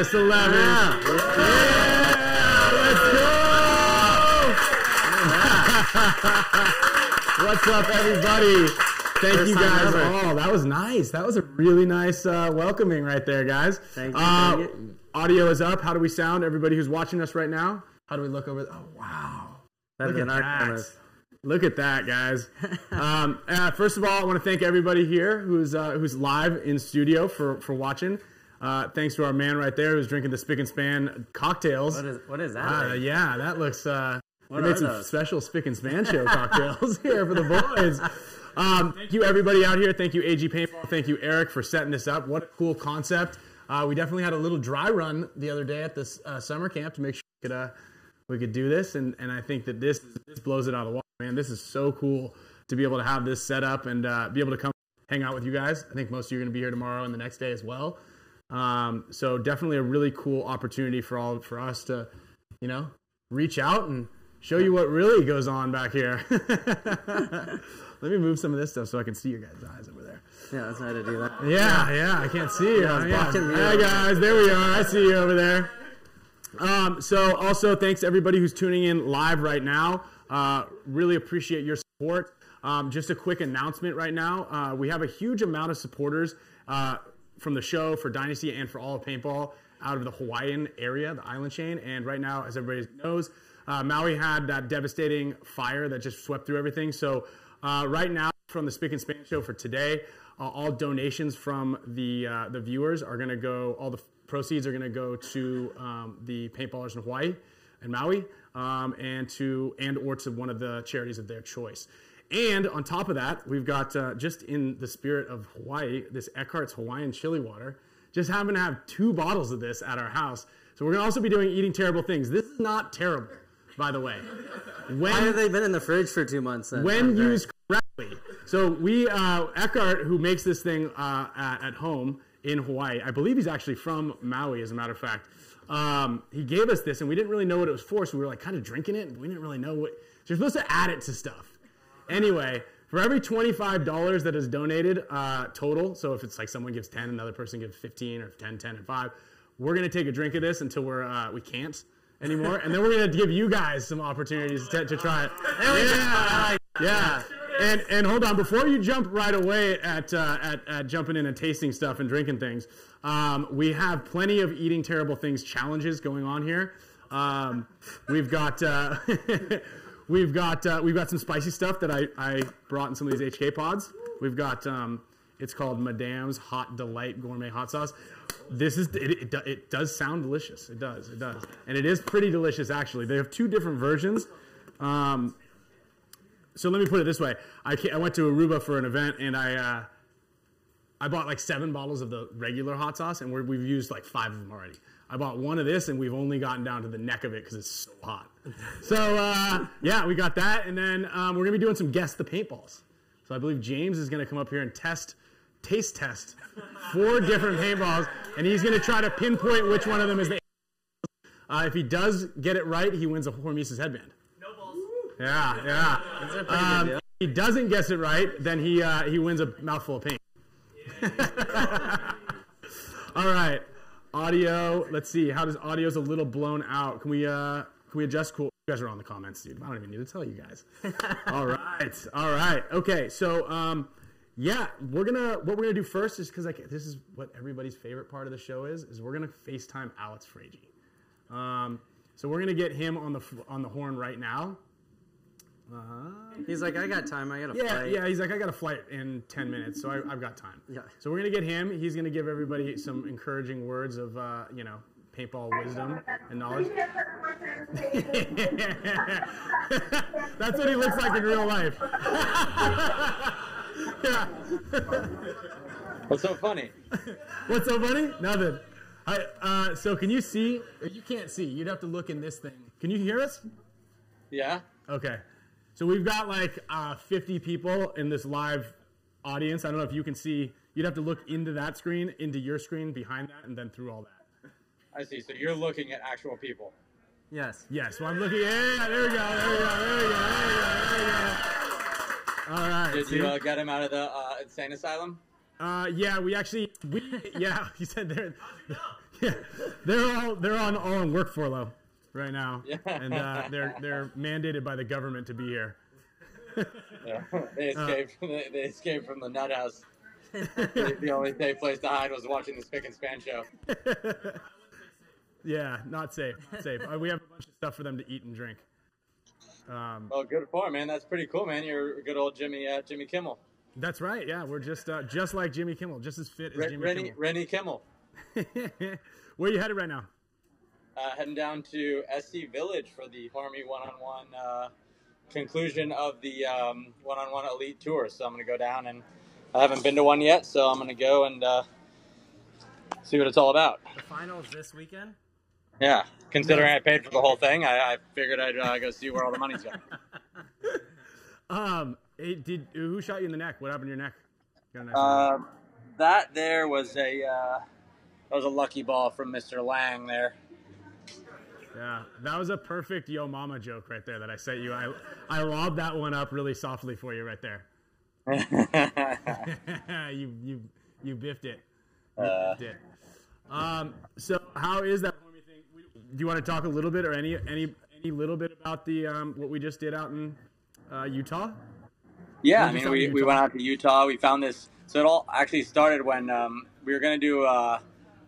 August 11th. Yeah, let's go! What's up, everybody? Thank First you guys. ever. Oh, that was nice. That was a really nice uh, welcoming right there, guys. Thank you, Uh, thank you. Audio is up. How do we sound? Everybody who's watching us right now. How do we look over? Oh, wow. Look at that. cameras. Look at that, guys. um, uh, first of all, I want to thank everybody here who's uh, who's live in studio for for watching. Uh, thanks to our man right there who's drinking the Spick and Span cocktails. What is what is that? Uh, thing? yeah, that looks. Uh, What we made some those? special Spick and Span show cocktails here for the boys. Um, thank you, everybody out here. Thank you, AG Paintball. Thank you, Eric, for setting this up. What a cool concept. Uh, we definitely had a little dry run the other day at this uh, summer camp to make sure we could, uh, we could do this, and, and I think that this this blows it out of the water. Man, this is so cool to be able to have this set up and uh, be able to come hang out with you guys. I think most of you are going to be here tomorrow and the next day as well. Um, so definitely a really cool opportunity for all for us to, you know, reach out and show you what really goes on back here. Let me move some of this stuff so I can see your guys' eyes over there. Yeah, that's how to do that. Yeah, yeah, I can't see you. Yeah, Yeah. guys, there we are. I see you over there. Um, so also thanks to everybody who's tuning in live right now. Uh, really appreciate your support. Um, just a quick announcement right now. Uh, we have a huge amount of supporters uh, from the show for Dynasty and for all of paintball out of the Hawaiian area, the island chain. And right now, as everybody knows, uh, Maui had that devastating fire that just swept through everything. So uh, right now, from the Spick and Span show for today, uh, all donations from the uh, the viewers are going to go. All the proceeds are going to go to um, the paintballers in Hawaii and Maui, um, and to and or to one of the charities of their choice. And on top of that, we've got uh, just in the spirit of Hawaii, this Eckhart's Hawaiian chili water. Just happen to have two bottles of this at our house. So we're going to also be doing eating terrible things. This is not terrible, by the way. When, Why have they been in the fridge for two months? Then? when Okay. used correctly. So we uh, Eckhart, who makes this thing uh, at, at home in Hawaii, I believe he's actually from Maui, as a matter of fact. Um, he gave us this, and we didn't really know what it was for, so we were like kind of drinking it, and we didn't really know what. So you're supposed to add it to stuff. Anyway, for every twenty-five dollars that is donated uh, total, so if it's like someone gives ten, another person gives fifteen, or 10, 10, and five, we're gonna take a drink of this until we're uh, we can't anymore, and then we're gonna give you guys some opportunities to, to try it. Yeah, yeah. And and hold on, before you jump right away at uh, at, at jumping in and tasting stuff and drinking things, um, we have plenty of eating terrible things challenges going on here. Um, we've got uh, we've got uh, we've got some spicy stuff that I, I brought in some of these HK pods. We've got um, it's called Madame's Hot Delight Gourmet Hot Sauce. This is it, it, it does sound delicious. It does it does, and it is pretty delicious actually. They have two different versions. Um, so let me put it this way: I, I went to Aruba for an event, and I uh, I bought like seven bottles of the regular hot sauce, and we're, we've used like five of them already. I bought one of this, and we've only gotten down to the neck of it because it's so hot. So uh, yeah, we got that, and then um, we're gonna be doing some guess the paintballs. So I believe James is gonna come up here and test, taste test, four different paintballs, and he's gonna try to pinpoint which one of them is the. Uh, if he does get it right, he wins a Hormesis headband. No balls. Yeah, yeah. That's a Um, good deal. if he doesn't guess it right, then he uh, he wins a mouthful of paint. All right, audio. Let's see. How does audio's a little blown out? Can we uh can we adjust? Cool. You guys are on the comments, dude. I don't even need to tell you guys. all right, all right. Okay, so um, yeah, we're gonna what we're gonna do first is because like this is what everybody's favorite part of the show is is we're gonna FaceTime Alex Fraige. Um, so we're gonna get him on the on the horn right now. Uh, He's like, I got time. I got a yeah, flight. yeah. He's like, I got a flight in ten minutes, so I, I've got time. Yeah. So we're gonna get him. He's gonna give everybody some encouraging words of, uh, you know, paintball wisdom and knowledge. That's what he looks like in real life. yeah. What's so funny? What's so funny? Nothing. I, uh, so can you see? You can't see. You'd have to look in this thing. Can you hear us? Yeah. Okay. So we've got like uh, 50 people in this live audience. I don't know if you can see. You'd have to look into that screen, into your screen, behind that, and then through all that. I see. So you're looking at actual people. Yes. Yes. so I'm looking. Yeah, there we go. There we go. There we go. There we go. There we go. All right. Did see? you uh, get him out of the uh, insane asylum? Uh, yeah, we actually, we, yeah, he said there. yeah, they're all they're on all on work furlough right now, Yeah. and uh, they're they're mandated by the government to be here. Yeah. They escaped. From the, they escaped from the nut house. the, the only safe place to hide was watching the Spick and Span show. Yeah, not safe. Not safe. Uh, we have a bunch of stuff for them to eat and drink. Um, Well, good for him, man. That's pretty cool, man. You're a good old Jimmy uh, Jimmy Kimmel, that's right. Yeah, we're just uh, just like Jimmy Kimmel, just as fit as Re- Jimmy Rennie Rennie Kimmel. Kimmel. Where are you headed right now? Uh, heading down to SC Village for the Army one-on-one uh, conclusion of the um, one-on-one elite tour. So I'm going to go down and I haven't been to one yet, so I'm going to go and uh, see what it's all about. The finals this weekend. Yeah, considering I paid for the whole thing, I, I figured I'd uh, go see where all the money's going. Um, hey, did who shot you in the neck? What happened to your neck? Got a nice Um, that there was a uh, that was a lucky ball from Mr. Lang there. Yeah, that was a perfect yo mama joke right there that I sent you. I I lobbed that one up really softly for you right there. you you you biffed it. You Uh, biffed it. Um, so how is that Army thing? We- Do you want to talk a little bit or any any any little bit about the um, what we just did out in uh, Utah? Yeah, I mean, we, we went out to Utah. We found this. So it all actually started when um, we were going to do. Uh,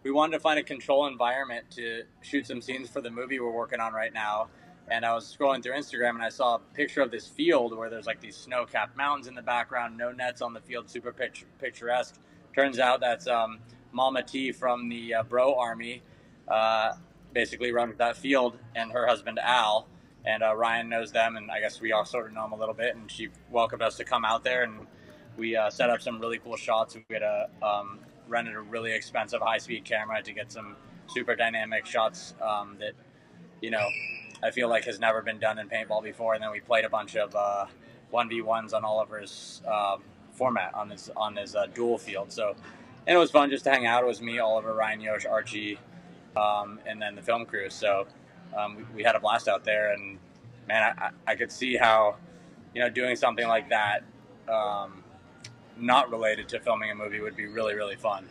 we wanted to find a control environment to shoot some scenes for the movie we're working on right now. And I was scrolling through Instagram and I saw a picture of this field where there's like these snow-capped mountains in the background, no nets on the field, super picture, picturesque. Turns out that's um, Mama T from the uh, Bro Army, uh, basically runs that field, and her husband Al and uh, Ryan knows them, and I guess we all sort of know them a little bit. And she welcomed us to come out there, and we uh, set up some really cool shots. We had a um, rented a really expensive high speed camera to get some super dynamic shots um, that you know I feel like has never been done in paintball before. And then we played a bunch of one v ones on Oliver's um, format on his on his uh, dual field. So and it was fun just to hang out. It was me, Oliver, Ryan, Yosh, Archie, um, and then the film crew. So um, we, we had a blast out there, and man, I, I- could see how you know doing something like that, um, not related to filming a movie, would be really really fun.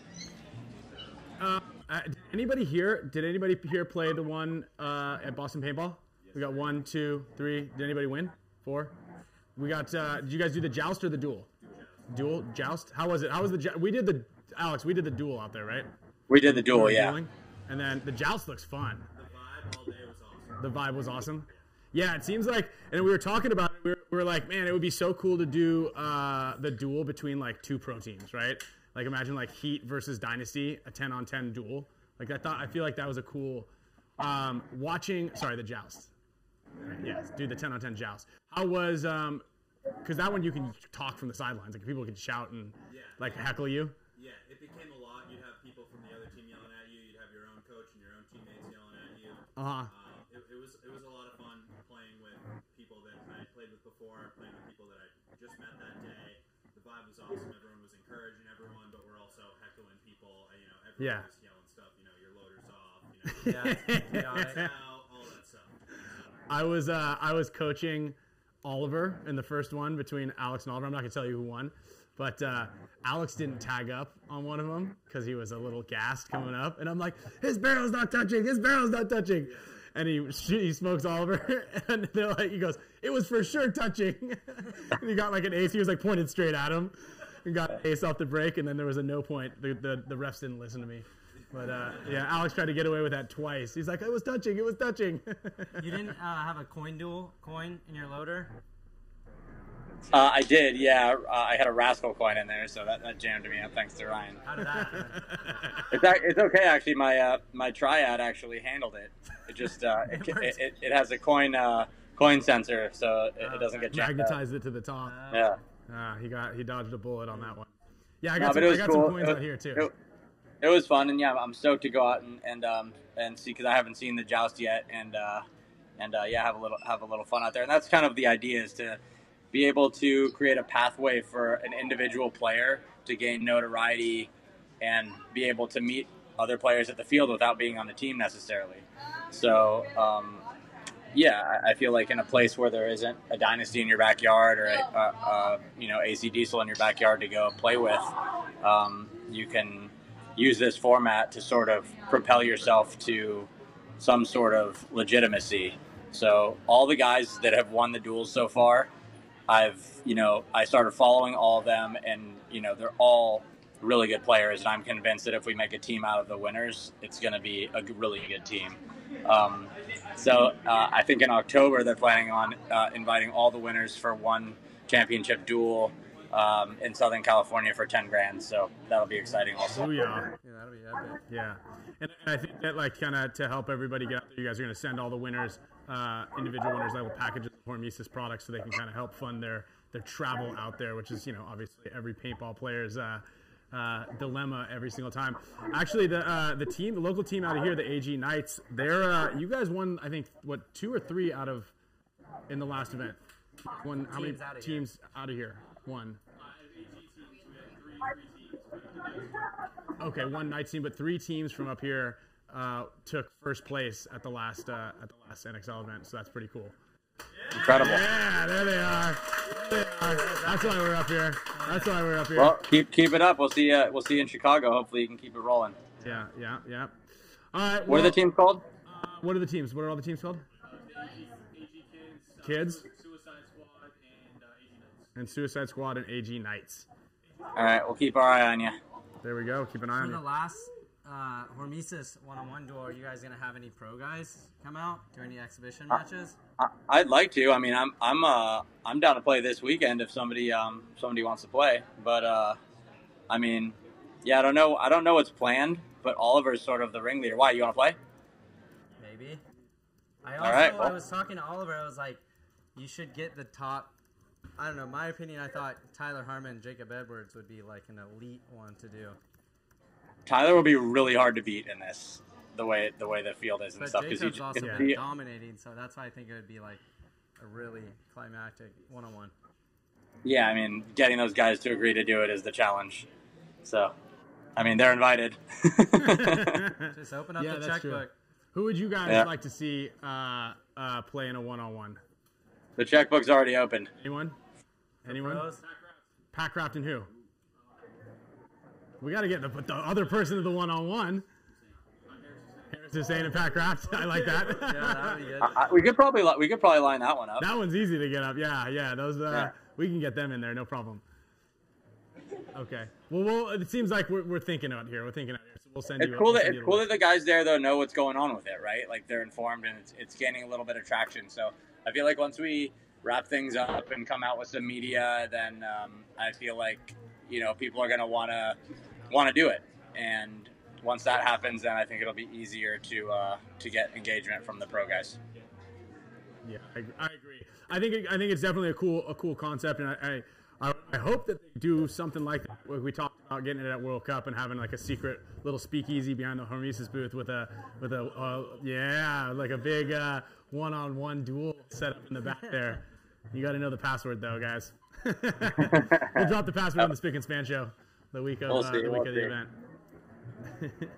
Uh, did anybody here? Did anybody here play the one uh, at Boston Paintball? We got one, two, three. Did anybody win? Four. We got. Uh, did you guys do the joust or the duel? Duel joust. How was it? How was the? jou- We did the Alex. We did the duel out there, right? We did the duel, yeah. dueling. And then the joust looks fun. The vibe all day was awesome. The vibe was awesome. Yeah, it seems like, and we were talking about it. We were, we were like, man, it would be so cool to do uh, the duel between like two pro teams, right? Like imagine like Heat versus Dynasty, a ten on ten duel. Like I thought, I feel like that was a cool. Um, watching, sorry, the joust. Yes, do the ten on ten joust. How was um, because that one you can talk from the sidelines, like people can shout and like heckle you. Yeah, it became a lot. You'd have people from the other team yelling at you. You'd have your own coach and your own teammates yelling at you. Uh huh. It, it was it was a lot of fun playing with people that I had played with before, playing with people that I just met that day. The vibe was awesome. Everyone was encouraging everyone, but we're also heckling people. uh, You know, everyone Yeah. was yelling stuff. You know, your loader's off. You know, Yeah, yeah, out, all that stuff. I was uh, I was coaching Oliver in the first one between Alex and Oliver. I'm not gonna tell you who won, but uh, Alex didn't tag up on one of them because he was a little gassed coming up, and I'm like, his barrel's not touching, his barrel's not touching, and he he smokes Oliver, and they're like, he goes, it was for sure touching, and he got like an ace. He was like pointed straight at him, and got an ace off the break, and then there was a no point. The the, the refs didn't listen to me. But uh, yeah, Alex tried to get away with that twice. He's like, "It was touching. It was touching." You didn't uh, have a coin duel coin in your loader? Uh, I did, yeah. Uh, I had a rascal coin in there, so that, that jammed me up. Thanks to Ryan. How did that? It's, it's okay actually. My uh, my triad actually handled it. It just uh, it, it, it, it has a coin uh, coin sensor, so it, it doesn't get jammed up. Magnetized it to the top. Yeah. Ah, he got he dodged a bullet on that one. Yeah, I got, but some, it I got cool. some coins It- out here too. It, it was fun, and yeah, I'm stoked to go out and and um, and see because I haven't seen the joust yet, and uh, and uh, yeah, have a little have a little fun out there, and that's kind of the idea is to be able to create a pathway for an individual player to gain notoriety and be able to meet other players at the field without being on the team necessarily. So. Um, yeah, I- feel like in a place where there isn't a dynasty in your backyard or a, a, a you know AC Diesel in your backyard to go play with, um, you can use this format to sort of propel yourself to some sort of legitimacy. So all the guys that have won the duels so far, I've you know I started following all of them, and you know they're all really good players, and I'm convinced that if we make a team out of the winners, it's going to be a really good team. Um, so uh, I think in October they're planning on uh, inviting all the winners for one championship duel um, in Southern California for 10 grand. So that'll be exciting also. Booyah. Yeah, that'll be epic. Yeah, and, and I think that like kind of to help everybody get out there, you guys are going to send all the winners, uh, individual winners, little packages of Hormesis products, so they can kind of help fund their their travel out there, which is you know obviously every paintball player's uh, uh, dilemma every single time. Actually, the uh, the team, the local team out of here, the AG Knights, they're uh, you guys won I think what two or three out of in the last event. Won how many Teams out of here. Teams out of here? One. Okay, one night team, but three teams from up here uh, took first place at the last uh, at the last NXL event, so that's pretty cool. Incredible. Yeah, there they are. There they are. That's why we're up here. That's why we're up here. Well, keep keep it up. We'll see. Uh, we'll see you in Chicago. Hopefully, you can keep it rolling. yeah, yeah, yeah. All right. What are the teams called? uh, What are the teams? What are all the teams called? Kids and Suicide Squad and AG Knights. All right, we'll keep our eye on you. There we go. Keep an eye For on the last uh, Hormesis one-on-one duel, are you guys gonna have any pro guys come out? Do any exhibition matches? I, I'd like to. I mean, I'm I'm uh I'm down to play this weekend if somebody um somebody wants to play. But uh, I mean, yeah, I don't know. I don't know what's planned. But Oliver's sort of the ringleader. Why you want to play? Maybe. I also right, I was talking to Oliver. I was like, you should get the top. I don't know. My opinion. I thought Tyler Harmon, and Jacob Edwards would be like an elite one to do. Tyler will be really hard to beat in this. The way the way the field is and But stuff. 'cause Jacob's he, also if been he- dominating, so that's why I think it would be like a really climactic one-on-one. yeah, I mean, getting those guys to agree to do it is the challenge. So, I mean, they're invited. Just open up Yeah, the that's true. checkbook. Who would you guys Yeah. like to see uh, uh, play in a one-on-one? The checkbook's already open. Anyone? Anyone? Pros? Packcraft and who? We got to get the, the other person to the one-on-one. Harris Hussein and Packcraft. I like that. Yeah, that would be good. I, I- we could probably we could probably line that one up. that one's easy to get up. Yeah, yeah. Those uh, Yeah. we can get them in there, no problem. Okay. Well, well it seems like we're, we're thinking out here. We're thinking out here. So we'll send It's you. cool we'll that send it's you cool the that the guys there though know what's going on with it, right? Like they're informed and it's it's gaining a little bit of traction. So I feel like once we wrap things up and come out with some media, then um, I feel like you know people are gonna wanna wanna do it. And once that happens, then I think it'll be easier to uh, to get engagement from the pro guys. Yeah, I, I agree. I think I think it's definitely a cool a cool concept, and I, I I hope that they do something like what we talked about getting it at World Cup and having like a secret little speakeasy behind the Hormesis booth with a with a uh, yeah like a big uh, one-on-one duel set up in the back there. You got to know the password though, guys. we'll drop the password on the Spick and Span show the week of We'll uh, the week we'll of the event.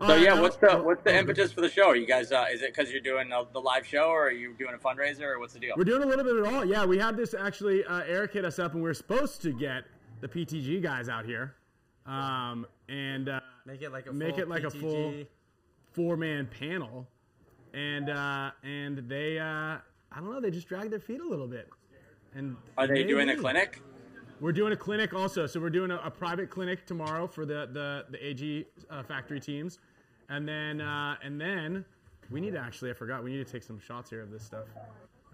So yeah, what's the what's the impetus for the show? Are you guys uh, is it because you're doing the, the live show, or are you doing a fundraiser, or what's the deal? We're doing a little bit of all. Yeah, we had this actually. Uh, Eric hit us up, and we are supposed to get the PTG guys out here, um, and uh, Make it like a Make full it like a full- four-man panel, and uh, and they, uh, I don't know, they just dragged their feet a little bit. And Are they made doing a clinic? We're doing a clinic also. So we're doing a, a private clinic tomorrow for the the the AG uh, factory teams, and then uh, and then we need to actually I forgot we need to take some shots here of this stuff.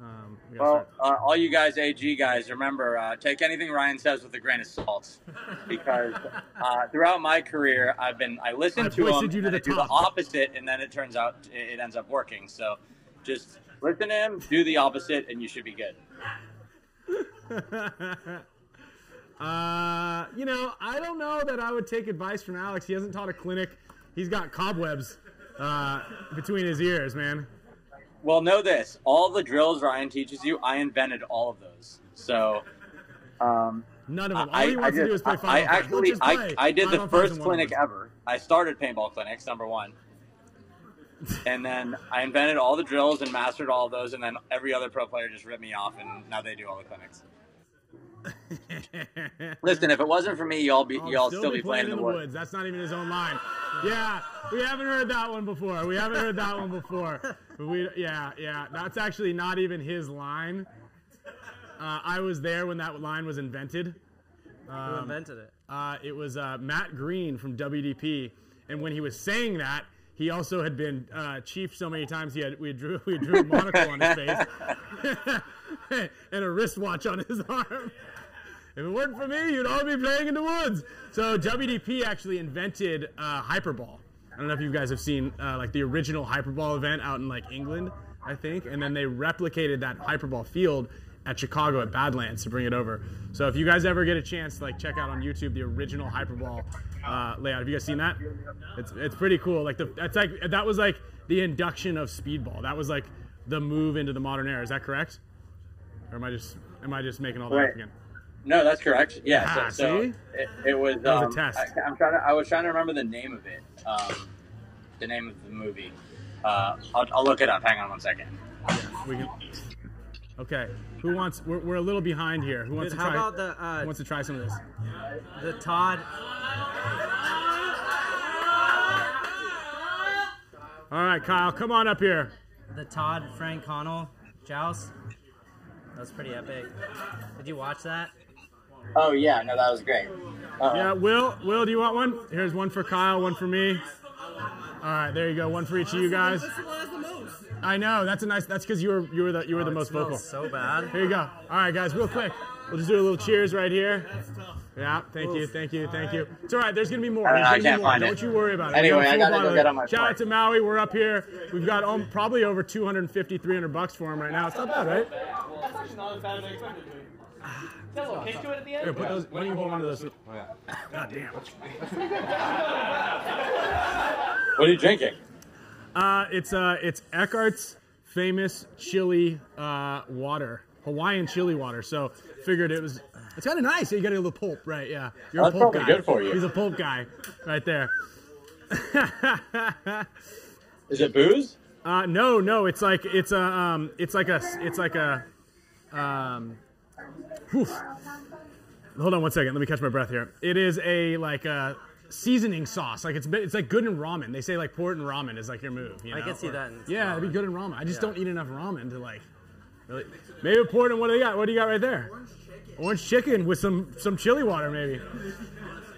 Um, we Well, uh, all you guys, AG guys, remember uh, take anything Ryan says with a grain of salt, because uh, throughout my career, I've been I listen I've to him, you to and the I do the opposite, and then it turns out it, it ends up working. So, just listen to him, do the opposite, and you should be good. Uh, you know, I don't know that I would take advice from Alex. He hasn't taught a clinic. He's got cobwebs uh, between his ears, man. Well, know this: all the drills Ryan teaches you, I invented all of those. So. Um, None of them. All I, he wants I to do is play Final I. Actually I, I did the Final Fight first clinic ever. I started paintball clinics number one, and then I invented all the drills and mastered all of those, and then every other pro player just ripped me off, and now they do all the clinics. Listen, if it wasn't for me, y'all be I'll y'all still, be playing in the, woods. That's not even his own line. Yeah, we haven't heard that one before. We haven't heard that one before. But we, yeah, yeah, that's actually not even his line. Uh, I was there when that line was invented. Who invented it? Uh, it was uh, Matt Green from WDP, and when he was saying that, he also had been uh, chief so many times. He had we drew we drew a monocle on his face and a wristwatch on his arm. If it weren't for me, you'd all be playing in the woods. So WDP actually invented uh, hyperball. I don't know if you guys have seen uh, like the original hyperball event out in like England, I think, and then they replicated that hyperball field at Chicago at Badlands to bring it over. So if you guys ever get a chance, to like check out on YouTube the original hyperball uh, layout. Have you guys seen that? It's it's pretty cool. Like the that's like that was like the induction of speedball. That was like the move into the modern era. Is that correct? Or am I just am I just making all that Right. up again? No, that's correct. Yeah. Ah, so so see? it, it was. That was a um, test. I, am trying to. I was trying to remember the name of it. Um, the name of the movie. Uh, I'll, I'll look it up. Hang on one second. We can. Okay. Who wants? We're, we're a little behind here. Who wants Dude, to how try? about the uh, who wants to try some of this? the Todd? All right, Kyle, come on up here. The Todd Frank Connell joust. That was pretty epic. Did you watch that? Oh yeah, no, that was great. Uh, Yeah, Will. Will, do you want one? Here's one for Kyle, one for me. All right, there you go. One for each of you guys. I know. That's a nice. That's because you were you were the you were the Oh, it most vocal. so bad. Here you go. All right, guys, real quick. We'll just do a little cheers right here. Yeah, thank you, thank you, thank you. It's all right. There's gonna be more. I There's know, I gonna be can't more. find it. Don't you worry about it. Anyway, We got a I full gotta go get on my Shout out to Maui. We're up here. We've got um, probably over 250, 300 bucks for him right now. It's not bad, right? That's actually not as bad as I expected to be. Got little kick to it at the end. Here, put those. Why don't you hold on to those? God damn. What are you drinking? Uh, it's uh, it's Eckhart's famous chili uh, water, Hawaiian chili water. So figured it was. It's kind of nice. You got a little pulp, right? Yeah, you're That's a pulp probably guy. good for you. He's a pulp guy, right there. Is it booze? Uh, no, no, it's like it's a um, it's like a it's like a um, whew. hold on one second. Let me catch my breath here. It is a like a seasoning sauce. Like it's it's like good in ramen. They say like pour it in ramen is like your move. You I can see Or- that in yeah, it'd be good in ramen. I just Yeah. don't eat enough ramen to like. Really, maybe pour it in. What do you got? What do you got right there? Orange chicken with some some chili water maybe.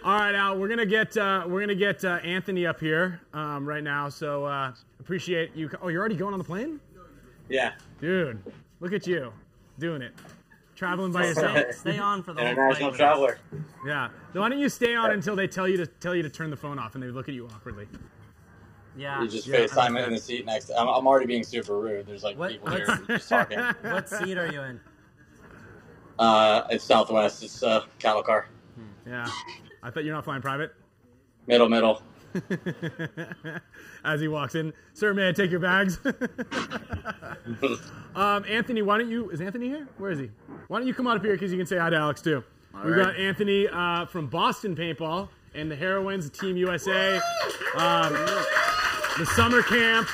All right, Al. We're gonna get uh, we're gonna get uh, Anthony up here um, right now. So uh, appreciate you. Oh, you're already going on the plane, Yeah. dude. Look at you doing it, traveling by yourself. Stay on for the whole International flight. traveler. Yeah. Why don't you stay on until they tell you to tell you to turn the phone off and they look at you awkwardly? Yeah. You just Yeah, FaceTime it in the seat next. I'm, I'm already being super rude. There's like What- people here just talking. What seat are you in? Uh, it's Southwest. It's uh, cattle car. Yeah. I thought you're not flying private. Middle, middle. As he walks in, sir, may I take your bags? um, Anthony, why don't you? Is Anthony here? Where is he? Why don't you come on up here because you can say hi to Alex too. We've right. got Anthony uh, from Boston Paintball and the Heroines, Team USA, um, the summer camp.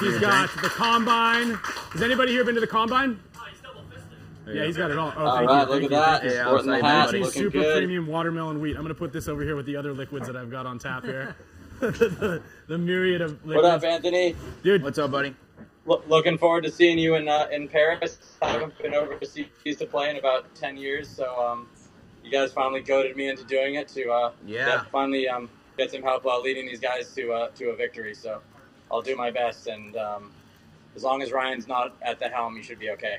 He's got the combine. Has anybody here been to the combine? Yeah, he's got it all. Oh, All thank right, you, look thank at you, that. thank you. Yeah, Sporting the hat, looking super good. premium watermelon wheat. I'm gonna put this over here with the other liquids that I've got on tap here. the, the myriad of liquids. What up, Anthony? dude? What's up, buddy? Lo- looking forward to seeing you in uh, in Paris. I haven't been overseas to C to play in about ten years, so um, you guys finally goaded me into doing it to uh, Yeah. get- finally um, get some help uh, leading these guys to uh, to a victory. So I'll do my best, and um, as long as Ryan's not at the helm, you should be okay.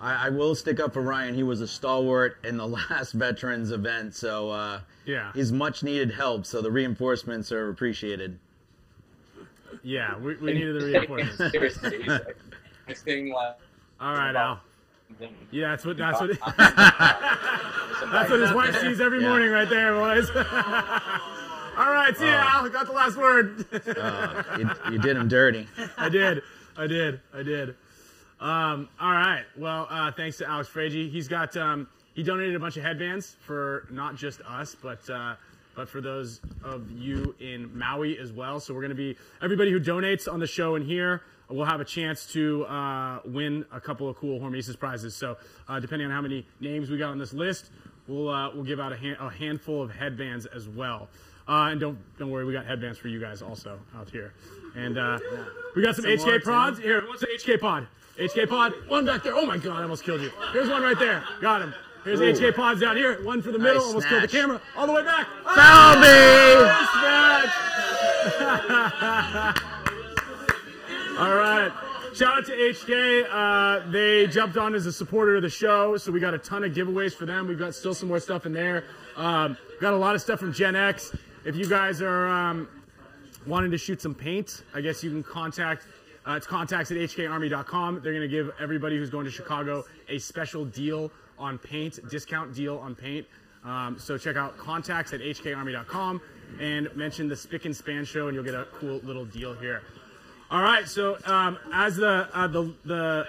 I, I will stick up for Ryan. He was a stalwart in the last veterans event, so uh, Yeah, he's much needed help. So the reinforcements are appreciated. yeah. We, we needed the reinforcements. Seriously, he's like, next thing left. All right, Al. Yeah, that's what that's what That's that's what his wife sees every Yeah. morning, right there, boys. All right, see ya, Al. Got the last word. Uh, you, you did him dirty. I did. I did. I did. Um, all right. Well, uh, thanks to Alex Fraige. He's got um, he donated a bunch of headbands for not just us, but uh, but for those of you in Maui as well. So we're going to be everybody who donates on the show and here will have a chance to uh, win a couple of cool Hormesis prizes. So uh, depending on how many names we got on this list, we'll uh, we'll give out a, hand, a handful of headbands as well. Uh, and don't don't worry, we got headbands for you guys also out here. And uh, we got some, Some HK pods. Here, what's the HK pod? HK pod. One back there. Oh my god, I almost killed you. Here's one right there. Got him. Here's HK pods down here. One for the middle. Nice almost killed the camera. All the way back. Foul me! Nice. All right. Shout out to HK. Uh, they jumped on as a supporter of the show, so we got a ton of giveaways for them. We've got still some more stuff in there. Um, got a lot of stuff from Gen X. If you guys are um, wanting to shoot some paint, I guess you can contact. Uh, it's contacts at hkarmy.com. They're going to give everybody who's going to Chicago a special deal on paint, discount deal on paint. Um, so check out contacts at hkarmy.com and mention the Spick and Span show, and you'll get a cool little deal here. All right, so um, as the, uh, the the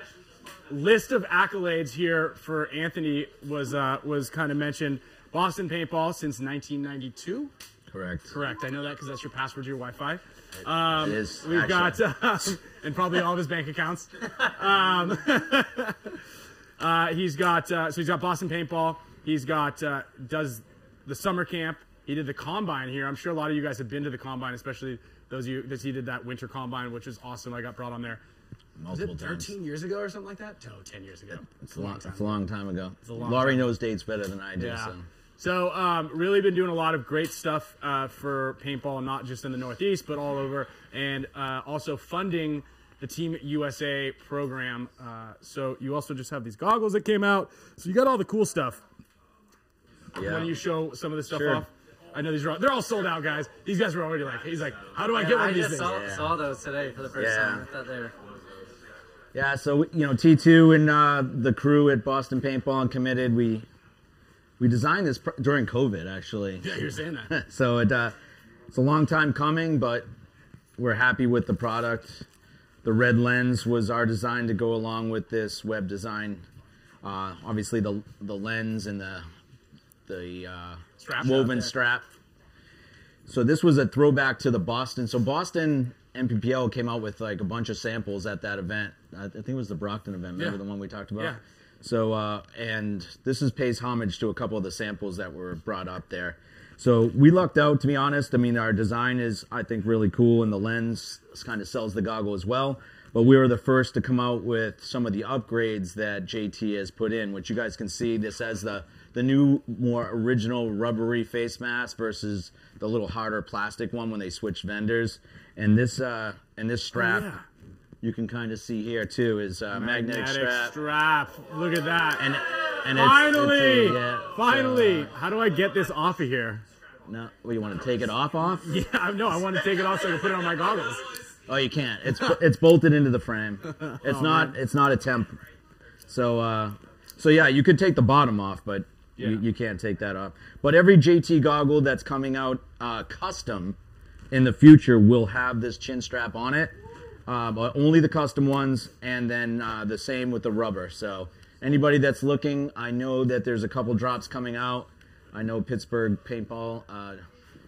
list of accolades here for Anthony was uh, was kind of mentioned, Boston Paintball since 1992. Correct. Correct. I know that because that's your password to your Wi-Fi. Um, It is, We've actually. got um, and probably all of his bank accounts. Um, uh, he's got uh, so he's got Boston Paintball. He's got uh, does the summer camp. He did the combine here. I'm sure a lot of you guys have been to the combine, especially those of you that he did that winter combine, which was awesome. I got brought on there. Was Multiple it times. 13 years ago or something like that? No, 10 years ago. It's a long, it's a long time ago. a long Laurie time. knows dates better than I do. Yeah. So. So, um, really been doing a lot of great stuff uh, for paintball, not just in the Northeast, but all over, and uh, also funding the Team USA program. Uh, so, you also just have these goggles that came out. So, you got all the cool stuff. Why Yeah. don't you show some of this stuff Sure. off? I know these are all, they're all sold out, guys. These guys were already like, he's like, how do I get one I of these just things? saw, Yeah. saw those today for the first Yeah. time. I thought they were Yeah, so you know, T2 and uh, the crew at Boston Paintball and Committed, we we designed this pr- during COVID, actually. Yeah, you're saying that. so it uh, it's a long time coming, but we're happy with the product. The red lens was our design to go along with this web design. Uh, obviously, the the lens and the the uh, Strap. woven strap. So this was a throwback to the Boston. So Boston MPPL came out with like a bunch of samples at that event. I think it was the Brockton event. Remember Yeah. the one we talked about? Yeah. So uh, and this is pays homage to a couple of the samples that were brought up there. So we lucked out, to be honest. I mean, our design is, I think, really cool, and the lens kind of sells the goggle as well. But we were the first to come out with some of the upgrades that JT has put in, which you guys can see. This has the the new, more original rubbery face mask versus the little harder plastic one when they switched vendors. And this uh, and this strap, Oh, yeah. You can kind of see here too, is uh, magnetic, strap. strap. Look at that. And and finally, it's a- yeah, finally. so, uh, How do I get this off of here? no, what, you want to take it off? Off? Yeah, no, I want to take it off so I can put it on my goggles. Oh, you can't. It's it's bolted into the frame. It's Oh, not it's not a temp. So uh, so yeah, you could take the bottom off, but Yeah. you, you can't take that off. But every JT goggle that's coming out uh, custom in the future will have this chin strap on it. Uh, but only the custom ones, and then uh, the same with the rubber. So anybody that's looking, I know that there's a couple drops coming out. I know Pittsburgh Paintball uh,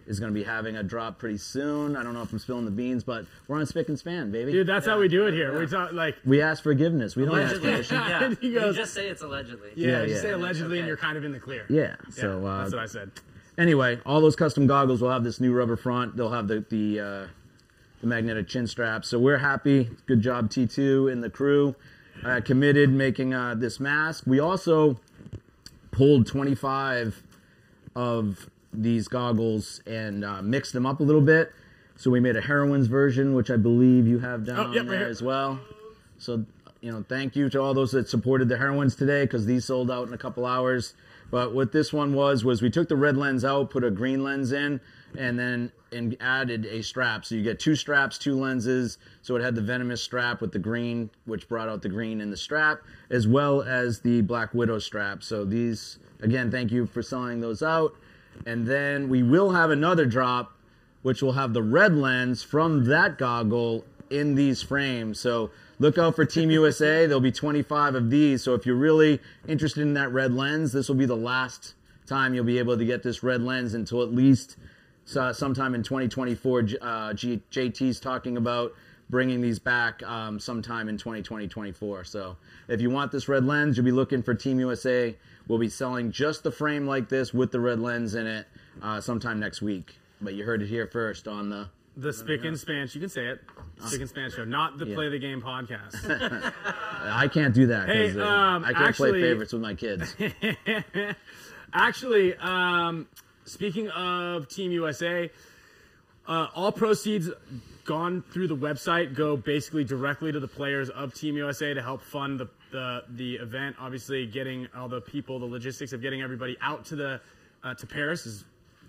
is going to be having a drop pretty soon. I don't know if I'm spilling the beans, but we're on Spick and Span, baby. Dude, that's how we do it here. We talk like, we ask forgiveness. We don't ask allegedly. permission. yeah, He you goes- just say it's allegedly. yeah, Yeah, you yeah. say And it's allegedly, and you're kind of in the clear. Yeah. Yeah, So uh, that's what I said. anyway, all those custom goggles will have this new rubber front. They'll have the the, uh, the magnetic chin strap. So we're happy. Good job, T2 and the crew. Uh, committed making uh, this mask. We also pulled 25 of these goggles and uh, mixed them up a little bit. So we made a heroines version, which I believe you have down Oh, yep, there here. as well. So you know, thank you to all those that supported the heroines today because these sold out in a couple hours. But what this one was was we took the red lens out, put a green lens in, and then and added a strap. So you get two straps, two lenses. So it had the venomous strap with the green, which brought out the green in the strap, as well as the Black Widow strap. So these again, thank you for selling those out. And then we will have another drop, which will have the red lens from that goggle in these frames. So look out for Team USA. There'll be 25 of these. So if you're really interested in that red lens, this will be the last time you'll be able to get this red lens until at least uh, sometime in 2024. Uh, G- JT's talking about bringing these back um, sometime in 2020, 24. So if you want this red lens, you'll be looking for Team USA. We'll be selling just the frame like this with the red lens in it uh, sometime next week. But you heard it here first on the. The Spick and Span, you can say it. Spick and Span show, not the Yeah. Play the Game podcast. I can't do that. Hey, uh, um, I can't actually- play favorites with my kids. Actually, um, speaking of Team USA, uh, all proceeds gone through the website go basically directly to the players of Team USA to help fund the the, the event. Obviously, getting all the people, the logistics of getting everybody out to the uh, to Paris is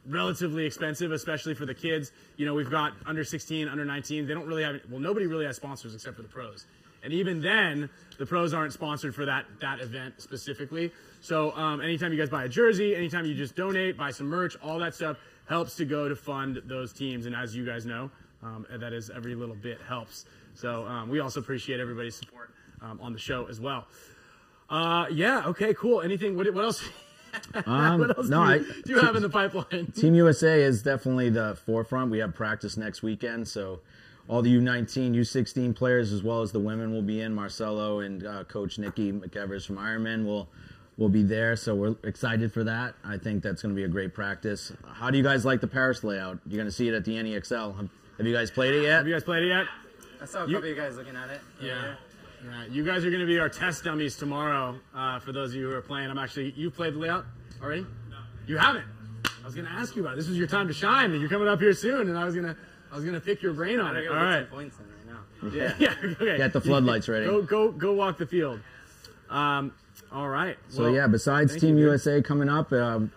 relatively expensive, especially for the kids. You know, we've got under 16, under 19. They don't really have well, nobody really has sponsors except for the pros. And even then, the pros aren't sponsored for that that event specifically. So um, anytime you guys buy a jersey, anytime you just donate, buy some merch, all that stuff helps to go to fund those teams. And as you guys know, um, that is every little bit helps. So um, we also appreciate everybody's support um, on the show as well. Uh, yeah. Okay. Cool. Anything? What, what else? Um, what else no, do, I, you, do you have in the pipeline? Team USA is definitely the forefront. We have practice next weekend, so all the U19, U16 players, as well as the women, will be in. Marcelo and uh, Coach Nikki McEvers from Ironman will will be there. So we're excited for that. I think that's going to be a great practice. How do you guys like the Paris layout? You're going to see it at the NXL. Have, have you guys played it yet? Have you guys played it yet? I saw a You- couple of you guys looking at it. Yeah. Yeah, you guys are going to be our test dummies tomorrow. Uh, for those of you who are playing, I'm actually. You played the layout already? No. You haven't. I was going to ask you about it. This was your time to shine, and you're coming up here soon, and I was going to. I was gonna pick your brain on it. gotta All get right. points in right now. Yeah. yeah. Okay. Get the floodlights ready. Go go go walk the field. Um. All right. So Well, yeah, besides Team you. USA coming up, um,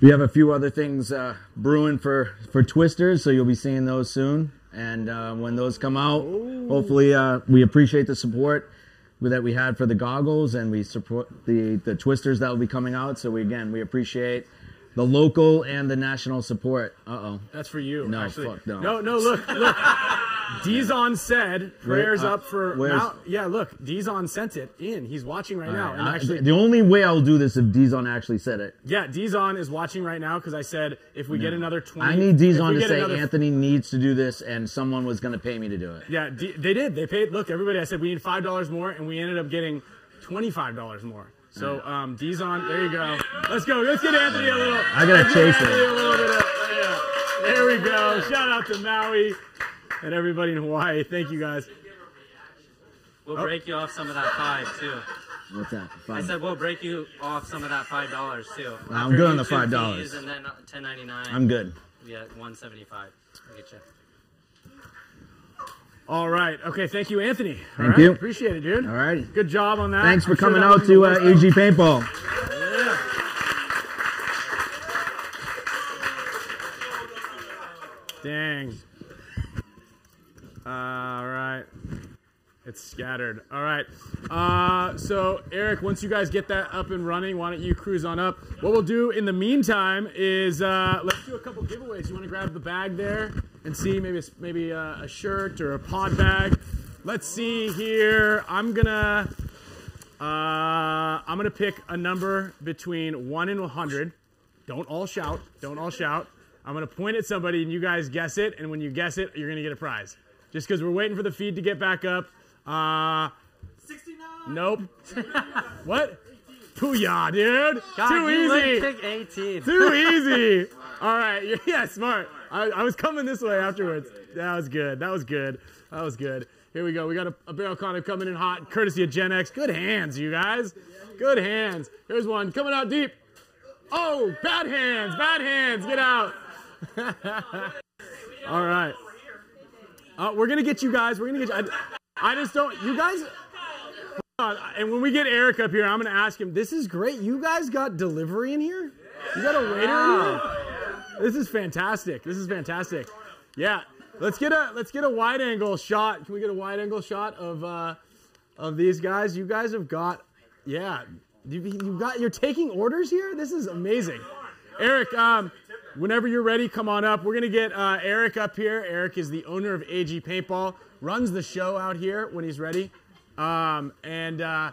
we have a few other things uh, brewing for for Twisters. So you'll be seeing those soon. And uh, when those come out, hopefully uh, we appreciate the support that we had for the goggles, and we support the the Twisters that will be coming out. So we again we appreciate the local and the national support. Uh oh. That's for you. No, actually. fuck no. No, no. Look, look. Dizon said prayers uh, up for. Mal- yeah, look. Dizon sent it in. He's watching right now. And actually, the only way I'll do this if Dizon actually said it. Yeah, Dizon is watching right now because I said if we get another 20. I need Dizon to say another- Anthony needs to do this, and someone was going to pay me to do it. Yeah, D- they did. They paid. Look, everybody, I said we need $5 more, and we ended up getting $25 more. So, um, Dizon, there you go. Let's go. Let's get Anthony a little. I gotta chase it. A little bit of- yeah. There we go. Shout out to Maui and everybody in Hawaii. Thank you guys. We'll break you off some of that five too. What's that? I said we'll break you off some of that five dollars too. I'm After good on the $5. And then ten ninety nine. I'm good. Yeah, one seventy five. Get you. All right. Okay. Thank you, Anthony. All Thank right, you. Appreciate it, dude. All right. Good job on that. Thanks for I'm coming that out to the uh, list. AG Paintball. Dang. All right. It's scattered. All right. Uh, so, Eric, once you guys get that up and running, why don't you cruise on up? What we'll do in the meantime is uh, let's do a couple giveaways. You want to grab the bag there and see maybe a, maybe a, a shirt or a pod bag. Let's see here. I'm gonna uh, I'm gonna pick a number between one and 100. Don't all shout. Don't all shout. I'm gonna point at somebody and you guys guess it. And when you guess it, you're gonna get a prize. Just because we're waiting for the feed to get back up. Uh, 69. nope. what? Pooyah, dude. God, Too you would easy. pick eighteen. Too easy. All right. Yeah, yeah, smart. I, I was coming this way afterwards. That was good. That was good. That was good. Here we go. We got a, a barrel condom coming in hot, courtesy of Gen X. Good hands, you guys. Good hands. Here's one coming out deep. Oh, bad hands. Bad hands. Get out. All right. Uh, we're gonna get you guys. We're gonna get you. I, I just don't. You guys. On. And when we get Eric up here, I'm gonna ask him. This is great. You guys got delivery in here. You got a waiter in here. This is fantastic. This is fantastic. Yeah. Let's get a let's get a wide angle shot. Can we get a wide angle shot of uh, of these guys? You guys have got yeah. You, you got you're taking orders here. This is amazing. Eric, um, whenever you're ready, come on up. We're gonna get uh, Eric up here. Eric is the owner of AG Paintball, runs the show out here when he's ready, um, and uh,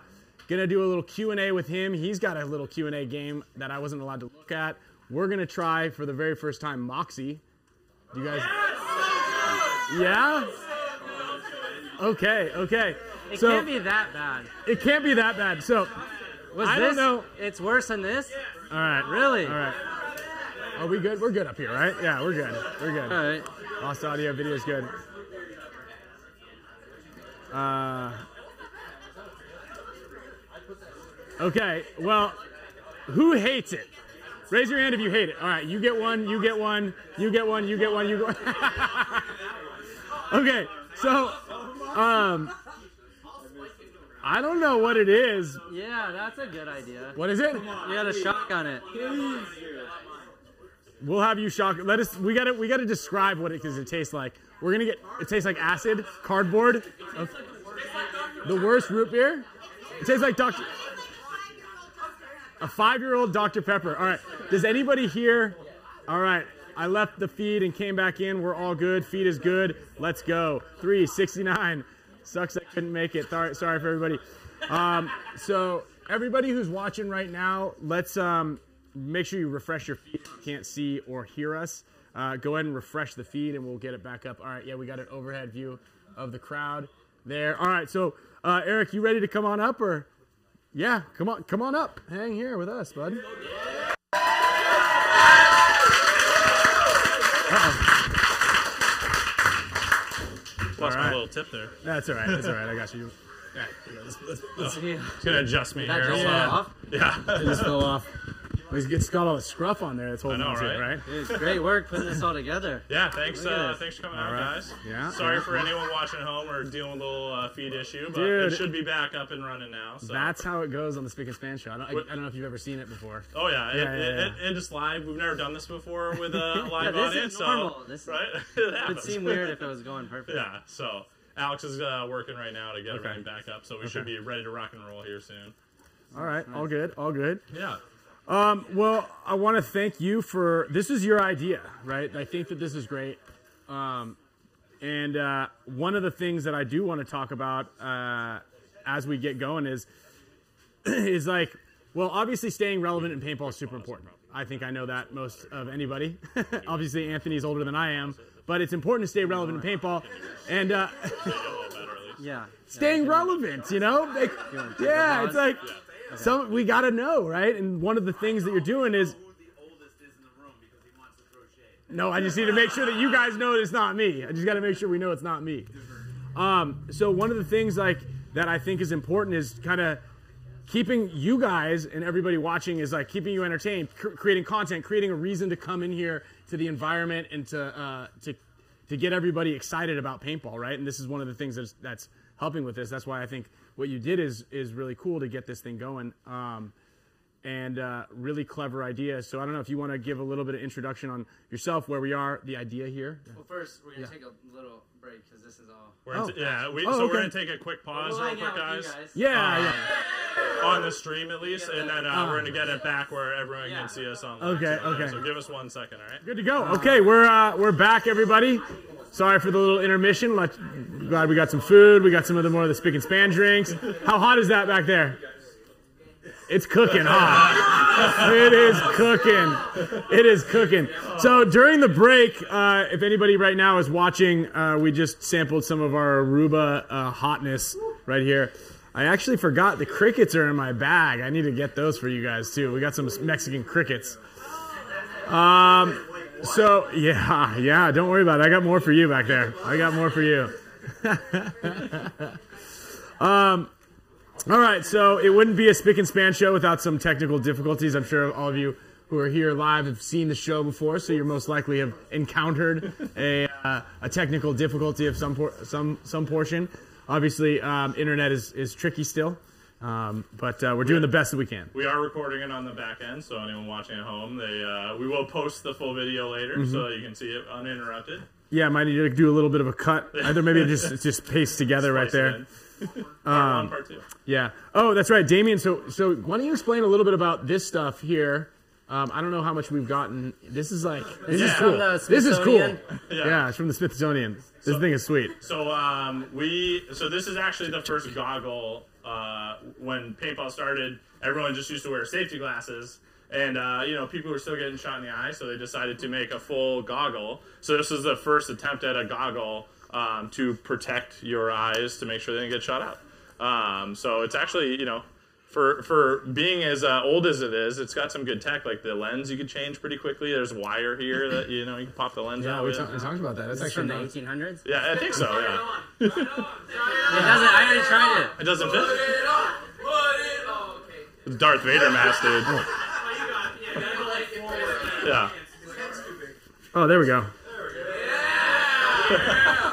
Gonna do a little Q and A with him. He's got a little Q and A game that I wasn't allowed to look at. We're gonna try for the very first time Moxie. Do you guys? Yeah. Okay. Okay. It so can't be that bad. it can't be that bad. So Was I this? don't know. It's worse than this. all right. Really? All right. Are we good? We're good up here, right? Yeah, we're good. We're good. All right. Lost audio, video's good. Uh, okay, well, who hates it? Raise your hand if you hate it. All right, you get one, you get one, you get one, you get one, you get one. okay, so, um, I don't know what it is. Yeah, that's a good idea. What is it? You got a shotgun it. We'll have you shock. Let us. We gotta. We gotta describe what it does it taste like. We're gonna get. It tastes like acid, cardboard. Okay. The worst root beer. It tastes like Dr. A five-year-old Dr. Pepper. All right. Does anybody here? All right. I left the feed and came back in. We're all good. Feed is good. Let's go. Three sixty-nine. Sucks I couldn't make it. Sorry, sorry for everybody. Um, so everybody who's watching right now, let's um, make sure you refresh your feed. If you can't see or hear us. Uh, go ahead and refresh the feed, and we'll get it back up. All right. Yeah, we got an overhead view of the crowd there. All right. So uh, Eric, you ready to come on up or? Yeah, come on, come on up. Hang here with us, bud. Lost All my little tip there. That's all right. That's all right. I got you. All right, let's- let's- let's- It's gonna adjust me That here. just Hold fell off. Yeah. It just fell off. It's, it's got all the scruff on there. That's holding I know, on it, right? right? Dude, great work putting this all together. Yeah, thanks. Uh, thanks for coming All out, right. guys. Yeah, Sorry yeah. for anyone watching at home or dealing with a little uh, feed issue, but Dude. it should be back up and running now. So. That's how it goes on the Spick and Span show. I don't, I, I don't know if you've ever seen it before. Oh yeah, it, Yeah, yeah, it, yeah. It, it, it's live. We've never done this before with a live this is audience, normal. so This- right. it It would seem weird if it was going perfect. Yeah. So Alex is uh, working right now to get Okay. everything back up, so we should be ready to rock and roll here soon. All right, all good, all good. Yeah. Um, well, I want to thank you for this is your idea, right? I think that this is great. Um, and uh, one of the things that I do want to talk about uh, as we get going is is like, well, obviously staying relevant in paintball is super important. I think I know that most of anybody. obviously, Anthony's older than I am, but it's important to stay relevant in paintball. And uh, Yeah. staying relevant, you know? Like, yeah, it's like some we got to know, right? And one of the things that you're doing is no, I just need to make sure that you guys know that it's not me. I just got to make sure we know it's not me. Um, so one of the things like that I think is important is kind of keeping you guys and everybody watching is like keeping you entertained, cr- creating content, creating a reason to come in here to the environment and to uh, to to get everybody excited about paintball, right? And this is one of the things that's that's helping with this. That's why I think what you did is is really cool to get this thing going. Um, and uh, really clever idea. So I don't know if you want to give a little bit of introduction on yourself, where we are, the idea here. Well, first we're gonna take a little break because this is all. We're Oh. t- yeah. We, Oh, so okay. we're gonna take a quick pause, We'll real quick, guys. guys. Yeah, Um, yeah. on the stream at least, and then uh, we're gonna get it back where everyone Yeah. can see us on. Okay, so, okay. So give us one second, all right? Good to go. Okay, we're uh, we're back, everybody. Sorry for the little intermission. Glad we got some food. We got some of the more of the spick and span drinks. How hot is that back there? It's cooking hot. It is cooking. It is cooking. So during the break, uh, if anybody right now is watching, uh, we just sampled some of our Aruba uh, hotness right here. I actually forgot the crickets are in my bag. I need to get those for you guys too. We got some Mexican crickets. Um, so yeah, yeah. Don't worry about it. I got more for you back there. I got more for you. um, all right. So it wouldn't be a spick and span show without some technical difficulties. I'm sure all of you who are here live have seen the show before, so you're most likely have encountered a uh, a technical difficulty of some por- some some portion. Obviously, um, internet is is tricky still, um, but uh, we're doing the best that we can. We are recording it on the back end, so anyone watching at home, they uh, we will post the full video later, Mm-hmm. so you can see it uninterrupted. Yeah, might need to do a little bit of a cut. Either maybe just just paste together right there. it in. part one, part two. Yeah. Oh, that's right, Damien. So, so why don't you explain a little bit about this stuff here? Um, I don't know how much we've gotten. This is like this is is cool. from the This is cool. Yeah. Yeah. it's from the Smithsonian. This thing is sweet. So um, we so this is actually the first goggle. Uh, when paintball started, everyone just used to wear safety glasses, and uh, you know people were still getting shot in the eye, so they decided to make a full goggle. So this is the first attempt at a goggle um, to protect your eyes to make sure they didn't get shot out. Um, so it's actually you know. For, for being as uh, old as it is, it's got some good tech. Like the lens, you could change pretty quickly. There's wire here that you know you can pop the lens Yeah, out we, with. talk, we talked about that. That's It's from the 1800s. It yeah, I think so. Yeah, it, doesn't. I already tried it. it doesn't fit. It's Darth Vader mask, dude. Yeah. Oh, there we go.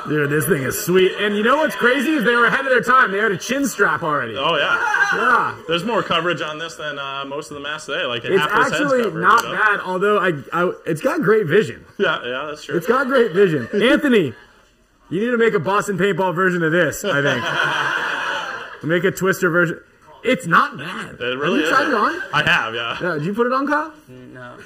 Dude, this thing is sweet. And you know what's crazy is they were ahead of their time. They had a chin strap already. Oh yeah. Yeah. There's more coverage on this than uh, most of the masks today. Like It's half his head's actually covered, not you know? bad, although I, I it's got great vision. Yeah, yeah, that's true. It's got great vision. Anthony, you need to make a Boston paintball version of this, I think. make a twister version. It's not bad. It really Have you is. tried it on? I have, yeah. Yeah, did you put it on, Kyle? No.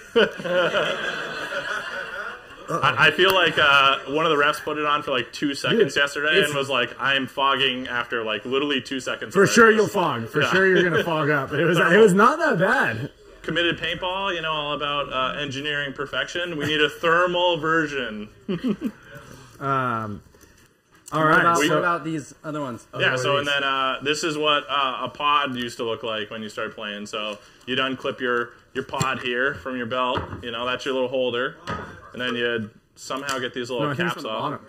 I, I feel like uh, one of the refs put it on for like two seconds Dude, yesterday and was like, "I am fogging after like literally two seconds." For sure you'll fog. For Yeah. sure you're gonna fog up. It was it was not that bad. Committed paintball, you know, all about uh, engineering perfection. We need a thermal version. Um, all What about, so- what about these other ones? Yeah, so and then uh, this is what uh, a pod used to look like when you start playing. So you'd unclip your your pod here from your belt. You know, that's your little holder, and then you'd somehow get these little No, I think it's caps off.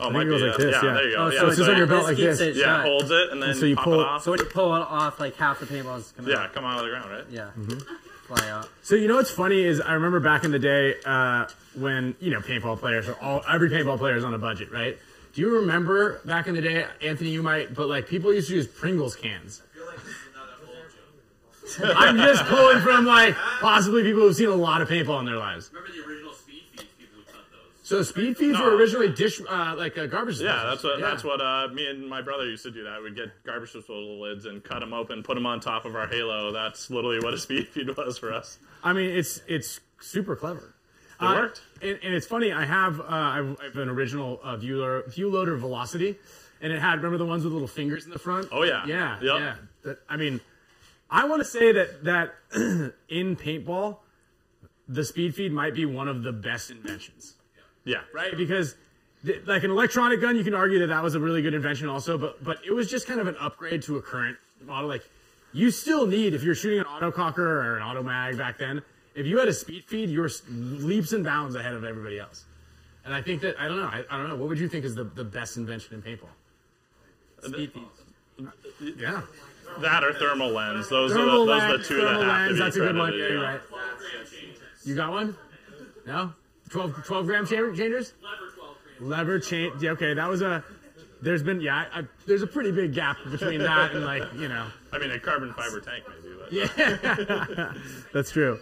Oh, think might goes like yeah. this, yeah, yeah. there you go. Oh, yeah, so it's just on your belt like this. it yeah, shut. holds it and then so you pop pull it it- off. So when you pull it off, like half the paintballs come out. yeah, come out of the ground, right? Yeah. Mm-hmm. Fly out. So you know what's funny is I remember back in the day uh, when you know paintball players are all every paintball player is on a budget, right? Do you remember back in the day, Anthony? You might, but like people used to use Pringles cans. I'm just pulling from like possibly people who've seen a lot of paintball in their lives. Remember the original speed feeds? People would cut those. So speed feeds No. were originally dish uh, like uh, garbage. Yeah, disposals. that's what Yeah. that's what uh, me and my brother used to do. That we'd get garbage disposal lids and cut them open, put them on top of our Halo. That's literally what a speed feed was for us. I mean, it's it's super clever. It worked. And, and it's funny. I have uh, I've, I have an original uh, Viewloader, view loader Velocity, and it had remember the ones with little fingers in the front. Oh, yeah. yeah, Yep. yeah. That, I mean, I want to say that that in paintball, the speed feed might be one of the best inventions, Yeah, right? Because th- like an electronic gun, you can argue that that was a really good invention also, but but it was just kind of an upgrade to a current model. Like you still need if you're shooting an autococker or an auto mag back then. If you had a speed feed, you were leaps and bounds ahead of everybody else. And I think that I don't know. I, I don't know. What would you think is the, the best invention in paintball? Uh, speed feeds. Uh, yeah, that or thermal lens. Those thermal are the, those are the two Thermal that have lens. to be That's a good one. Yeah, you're yeah. right. You got one? No. 12, 12 gram cha- changers? Lever 12 grams. Lever change. Yeah, okay, that was a. There's been yeah. I, I, there's a pretty big gap between that and like you know. I mean, a carbon fiber tank maybe. But Yeah, that's true.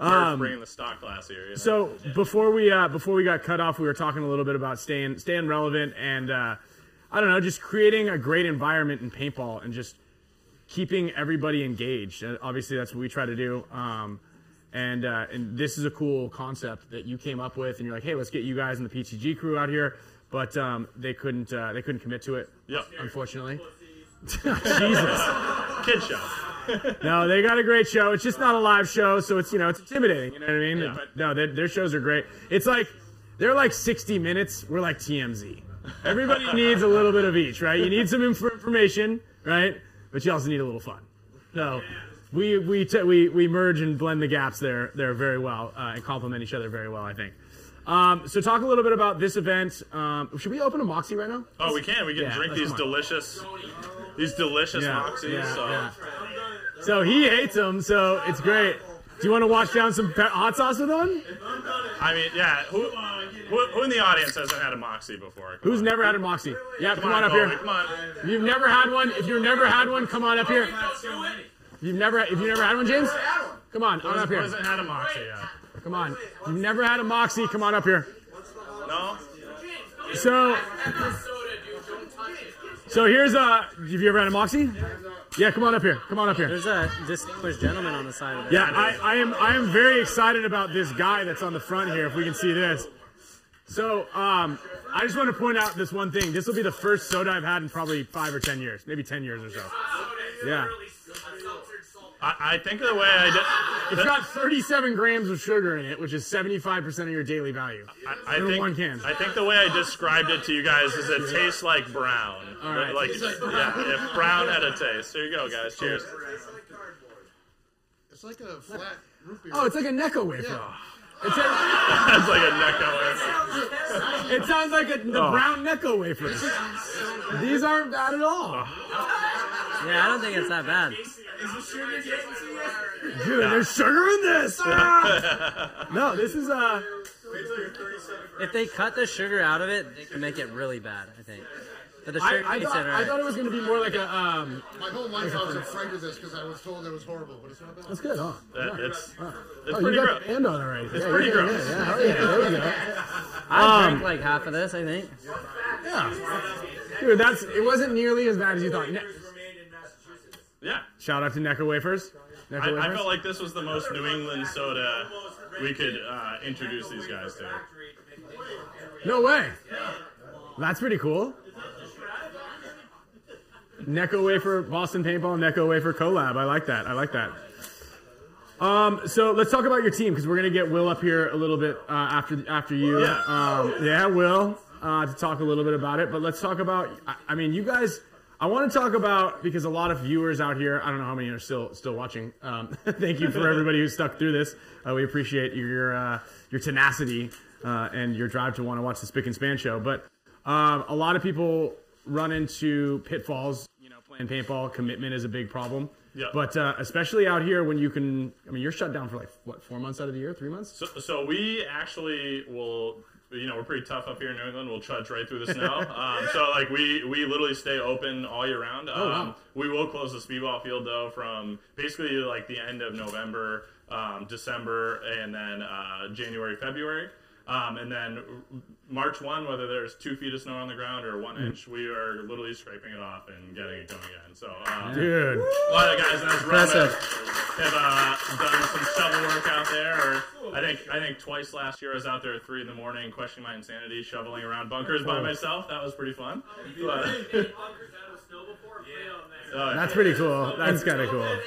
Nerf bringing the stock glass here. You know? So before we uh, before we got cut off, we were talking a little bit about staying staying relevant and uh, I don't know, just creating a great environment in paintball and just keeping everybody engaged. And obviously, that's what we try to do. Um, and uh, and this is a cool concept that you came up with, and you're like, hey, let's get you guys and the PTG crew out here. But um, they couldn't uh, they couldn't commit to it, Yep. unfortunately. Jesus. Kid show. No, they got a great show. It's just not a live show, so it's you know it's intimidating. You know what I mean? Yeah. But no, their, their shows are great. It's like they're like 60 minutes. We're like TMZ. Everybody needs a little bit of each, right? You need some inf- information, right? But you also need a little fun. So we we t- we we merge and blend the gaps there there very well uh, and complement each other very well, I think. Um, so talk a little bit about this event. Um, should we open a Moxie right now? Oh, we can. We can Yeah, drink these delicious, these delicious Yeah, moxies. yeah, so. yeah. So he hates them, so it's great. Do you want to wash down some pe- hot sauce with them? I mean, yeah. Who, who, who in the audience hasn't had a moxie before? Come Who's on. never had a Moxie? Yeah, come, on, up Colby, here. Come on. You've never had one, if you've never had one, come on up here. If you've never, if you've never had one, James, come on, on up Who here. hasn't had a moxie yet? Come on. You've never had a Moxie, come on up here. No. So, Soda, dude. Don't touch it. so here's a. Have you ever had a Moxie? Yeah, come on up here. Come on up here. There's a distinguished gentleman on the side of it. Yeah, I, I am I am very excited about this guy that's on the front here. If we can see this. So um, I just want to point out this one thing. This will be the first soda I've had in probably five or ten years, maybe ten years or so. Yeah, I, I think the way I did. it's got 37 grams of sugar in it, which is 75% of your daily value. I, I think one can. I think the way I described it to you guys is it tastes like brown. All right. Like yeah, if brown had a taste. Here you go, guys. Cheers. It's like a flat root beer. Oh, it's like a Necco wafer. Oh. It's a, That's like a Necco. Wafer. It sounds like a, the Oh. brown Necco wafers. These aren't bad at all. Oh. Yeah, I don't think it's that bad. Dude, there's sugar in this. Ah! No, this is uh. If they cut the sugar out of it, they can make it really bad. I think. But the I, sugar I, tastes thought, I thought it was going to be more like a um. My whole life I was afraid of this because I was told it was horrible, but it's not bad. That's good, huh? That- It's it's Oh, pretty you got gross. the band on already. It's yeah, pretty yeah, gross. Yeah, yeah, yeah, there you go. I Um, drank like half of this. I think. Yeah, dude, that's it. Wasn't nearly as bad as you thought. Yeah. Shout out to Necco wafers. Necco I, I wafers. felt like this was the most New England soda we could uh, introduce these guys to. No way. That's pretty cool. Necco wafer, Boston paintball, Necco wafer collab. I like that. I like that. Um, so let's talk about your team because we're gonna get Will up here a little bit uh, after after you. Yeah. Um, yeah, Will, uh, to talk a little bit about it. But let's talk about. I, I mean, you guys. I want to talk about because a lot of viewers out here. I don't know how many are still still watching. Um, thank you for everybody who stuck through this. Uh, we appreciate your uh, your tenacity uh, and your drive to want to watch the Spick and Span show. But um, a lot of people run into pitfalls. You know, playing paintball, commitment is a big problem. Yeah. But uh, especially out here when you can, I mean, you're shut down for like what, four months out of the year, three months? So, so we actually will, you know, we're pretty tough up here in New England. We'll trudge right through the snow. um, so like we we literally stay open all year round. Um, Oh, wow. We will close the speedball field though from basically like the end of November, um, December, and then uh, January, February. Um, and then March 1, whether there's two feet of snow on the ground or one inch, we are literally scraping it off and getting it going again. So, um, Dude, a lot of guys in this room Impressive. have, have uh, done some shovel work out there. Or I think I think twice last year I was out there at three in the morning, questioning my insanity, shoveling around bunkers by myself. That was pretty fun. But- Oh, yeah. that's pretty cool. That's kind of cool.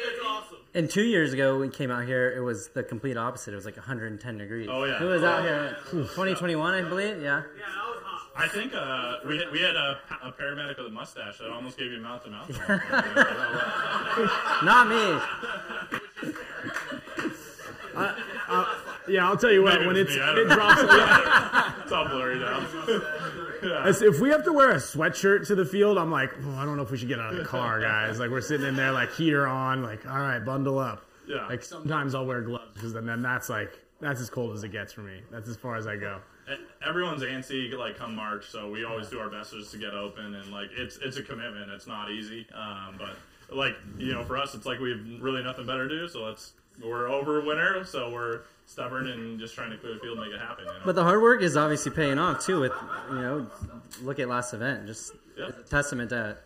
And two years ago, when we came out here, it was the complete opposite. It was like 110 degrees. Oh, yeah. Who was out here? 2021, I believe. Yeah. Yeah, I was hot. I think uh, we had, we had a, a paramedic with a mustache that almost gave you mouth to mouth. Not me. Yeah, I'll tell you what. Maybe When it was it's me, I it don't drops, yeah. It's all blurry now. As- if we have to wear a sweatshirt to the field, I'm like, oh, I don't know if we should get out of the car, guys. Like we're sitting in there, like heater on, like all right, bundle up. Yeah. Like sometimes I'll wear gloves because then, then that's like that's as cold as it gets for me. That's as far as I go. everyone's antsy like come March, so we always do our best just to get open and like it's it's a commitment. It's not easy, um, but like you know, for us, it's like we have really nothing better to do. So let's we're over winter, so we're stubborn and just trying to clear the field and make it happen. You know? But the hard work is obviously paying off too. With you know, look at last event, just Yeah. a testament to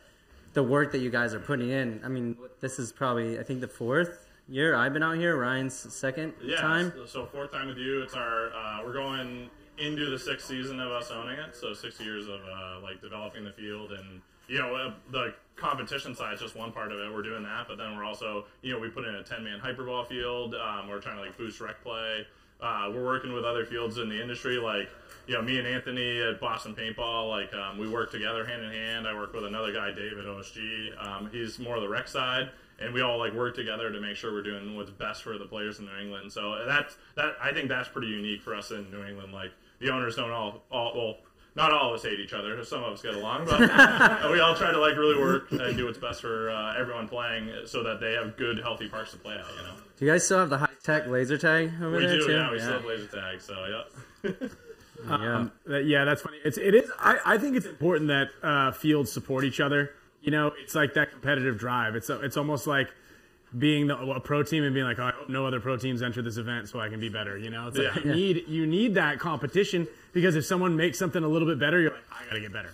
the work that you guys are putting in. I mean, this is probably I think the fourth year I've been out here. Ryan's second yeah, time. So fourth time with you. It's our uh, we're going into the sixth season of us owning it. So six years of uh, like developing the field and you know uh, the competition side is just one part of it. We're doing that, but then we're also you know we put in a ten man hyperball field. Um, we're trying to like boost rec play. Uh, we're working with other fields in the industry, like you know me and Anthony at Boston Paintball. Like um, we work together hand in hand. I work with another guy, David OSG. Um, he's more of the rec side, and we all like work together to make sure we're doing what's best for the players in New England. So that's that. I think that's pretty unique for us in New England. Like the owners don't all all well. Not all of us hate each other. Some of us get along, but we all try to like really work and do what's best for uh, everyone playing, so that they have good, healthy parks to play at. You know, Do you guys still have the high tech laser tag over we there do. too? Yeah, we still have laser tag. So yeah. yeah. Uh, yeah, that's funny. It's it is. I, I think it's important that uh, fields support each other. You know, it's like that competitive drive. It's it's almost like being the, a pro team and being like, oh, I hope no other pro teams enter this event so I can be better. You know, it's like Yeah. you need you need that competition because if someone makes something a little bit better, you're like, I gotta get better.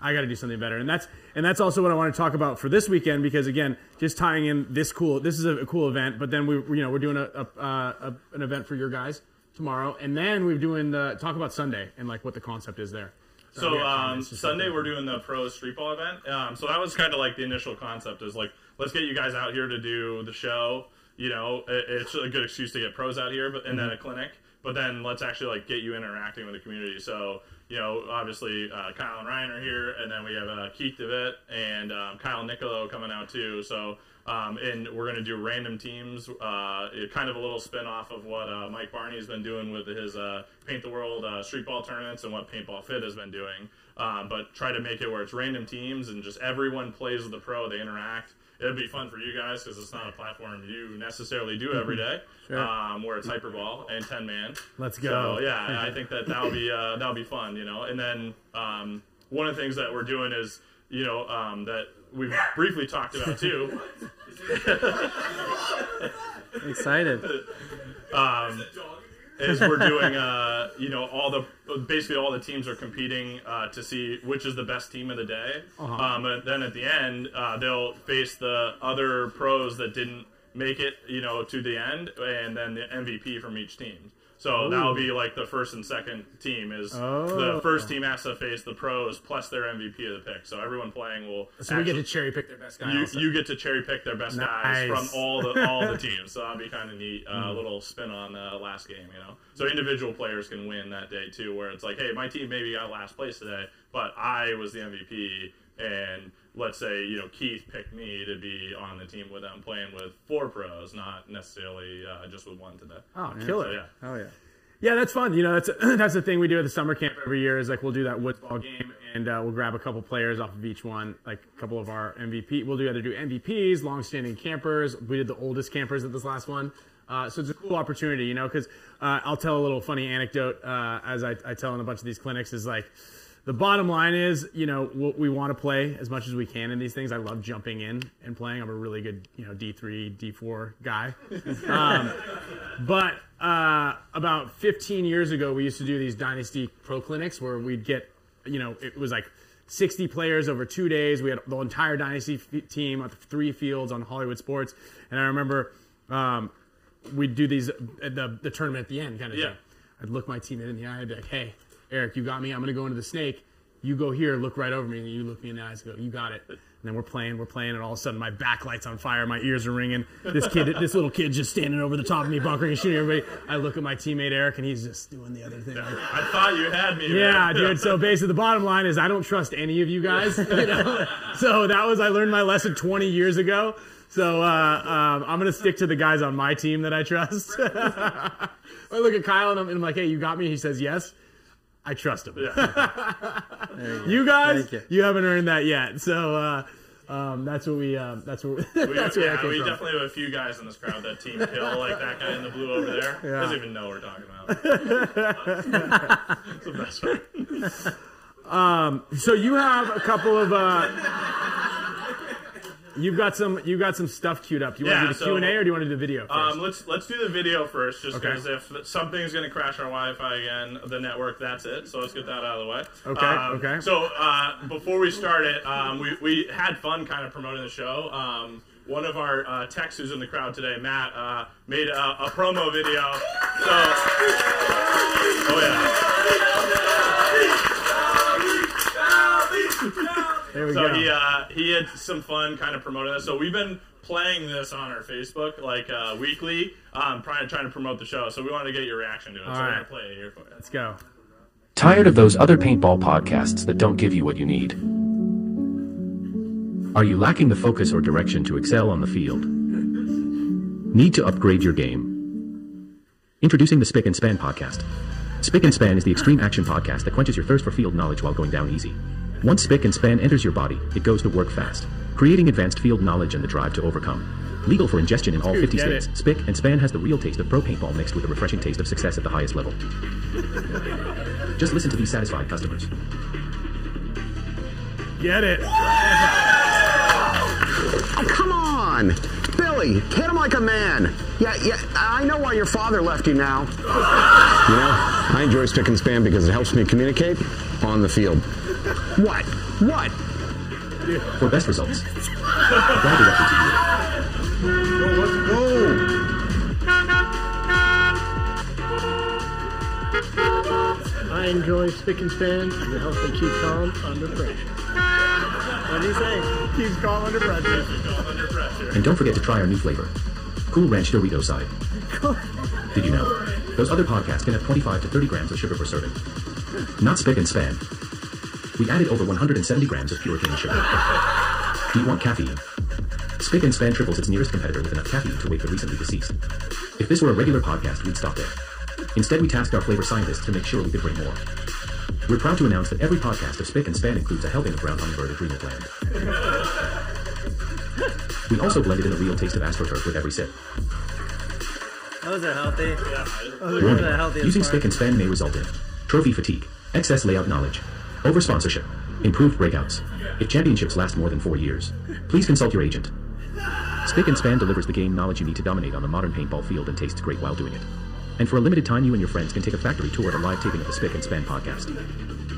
I got to do something better. And that's and that's also what I want to talk about for this weekend because again, just tying in this cool. This is a, a cool event, but then we you know we're doing a, a, uh, a an event for your guys tomorrow, and then we're doing the talk about Sunday and like what the concept is there. So we got um, Sunday we're doing the pro street ball event. Um, so that was kind of like the initial concept is like let's get you guys out here to do the show. You know, it, it's a good excuse to get pros out here, but and then a clinic. But then let's actually like get you interacting with the community. So you know, obviously uh, Kyle and Ryan are here, and then we have uh, Keith Devitt and um, Kyle Nicolo coming out too. So. Um, and we're going to do random teams, uh, it- kind of a little spin off of what uh, Mike Barney's been doing with his uh, Paint the World uh, street ball tournaments and what Paintball Fit has been doing. Um, but try to make it where it's random teams and just everyone plays with the pro, they interact. It'd be fun for you guys because it's not a platform you necessarily do every day. Sure. Um, where it's hyperball and ten man. Let's go. So yeah, I think that that'll be uh, that'll be fun, you know. And then um, one of the things that we're doing is you know um, that we've briefly talked about too. Excited. is we're doing uh, you know all the basically all the teams are competing uh, to see which is the best team of the day. Uh-huh. Um, and then at the end uh, they'll face the other pros that didn't make it you know to the end, and then the MVP from each team. So that'll be like the first and second team is Oh. the first team has to face the pros plus their MVP of the pick. So everyone playing will So we get to cherry pick their best guys. you, also. you get to cherry pick their best guys from all the all the teams. So that'll be kind of neat. Uh, Mm. little spin on uh, last game, you know. So individual players can win that day too, where it's like, hey, my team maybe got last place today, but I was the MVP, and let's say you know Keith picked me to be on the team with them, playing with four pros, not necessarily uh, just with one today. Oh, So, killer. yeah. Oh yeah. Yeah, that's fun. You know, that's that's the thing we do at the summer camp every year. Is like we'll do that woods ball game, and uh, we'll grab a couple players off of each one, like a couple of our MVP. We'll do either do MVPs, long-standing campers. We did the oldest campers at this last one, uh, so it's a cool opportunity, you know. Because uh, I'll tell a little funny anecdote uh, as I, I tell in a bunch of these clinics is like. The bottom line is, you know, we, we want to play as much as we can in these things. I love jumping in and playing. I'm a really good, you know, D3, D4 guy. Um, but uh, about 15 years ago, we used to do these Dynasty Pro clinics where we'd get, you know, it was like 60 players over two days. We had the entire Dynasty f- team at three fields on Hollywood Sports. And I remember um, we'd do these at the, the tournament at the end kind of Yeah. thing. I'd look my teammate in the eye and be like, hey, Eric, you got me. I'm going to go into the snake. You go here, look right over me, and you look me in the eyes and go, you got it. And then we're playing, we're playing, and all of a sudden my backlight's on fire, my ears are ringing. This kid, this little kid just standing over the top of me, bunkering and shooting everybody. I look at my teammate Eric, and he's just doing the other thing. I thought you had me. yeah, man. dude. So basically, the bottom line is I don't trust any of you guys. You know? so that was I learned my lesson 20 years ago. So uh, um, I'm gonna stick to the guys on my team that I trust. I look at Kyle and I'm, and I'm like, "Hey, you got me?" He says, "Yes." I trust him. you guys, you. you. haven't earned that yet. So uh, um, that's what we. Uh, that's what. We, that's yeah, came we from. definitely have a few guys in this crowd that team kill, like that guy in the blue over there. Yeah. Doesn't even know what we're talking about. it's the best part. So you have a couple of. Uh, you've got some. you've got some stuff queued up. Do you want to do the so- Q and A or do you want to do the video first? Um, let's let's do the video first, just Okay. because if something's going to crash our Wi-Fi again, the network, that's it. So let's get that out of the way. Okay, Um, okay. So uh, before we start it, um, we we had fun kind of promoting the show. Um, one of our uh, techs who's in the crowd today, Matt, uh, made a, a promo video. So, oh there we So go. he uh, he had some fun kind of promoting this. So we've been playing this on our Facebook like uh, weekly, um, trying trying to promote the show. So we wanted to get your reaction to it. so All we're gonna play it here for you. Let's go. Tired of those other paintball podcasts that don't give you what you need? Are you lacking the focus or direction to excel on the field? Need to upgrade your game? Introducing the Spick and Span podcast. Spick and Span is the extreme action podcast that quenches your thirst for field knowledge while going down easy. Once Spick and Span enters your body, it goes to work fast, creating advanced field knowledge and the drive to overcome. Legal for ingestion in all Dude, 50 states, it. Spick and Span has the real taste of pro paintball mixed with a refreshing taste of success at the highest level. Just listen to these satisfied customers. Get it. Oh, come on! Billy, hit him like a man. Yeah, yeah, I know why your father left you now. You know, I enjoy Spick and Span because it helps me communicate on the field. What? What? For best results, apply directly to you. Let's go. I enjoy spick and span and it helps me keep calm under pressure. What do you say? Keeps calm under pressure. Under pressure. And don't forget to try our new flavor, Cool Ranch Dorito side. Did you know? Those other podcasts can have 25 to 30 grams of sugar per serving. Not spick and span. We added over 170 grams of pure cane sugar. Do you want caffeine? Spick and Span triples its nearest competitor with enough caffeine to wake the recently deceased. If this were a regular podcast, we'd stop there. Instead, we tasked our flavor scientists to make sure we could bring more. We're proud to announce that every podcast of Spick and Span includes a helping of brown hummingbird adrenal gland. We also blended in a real taste of AstroTurf with every sip. Those are healthy. Those are Warning, the healthiest using part. spick and span may result in trophy fatigue, excess layout knowledge, over sponsorship, improved breakouts. If championships last more than four years, please consult your agent. Spick and Span delivers the game knowledge you need to dominate on the modern paintball field and tastes great while doing it. And for a limited time, you and your friends can take a factory tour at a live taping of the Spick and Span podcast.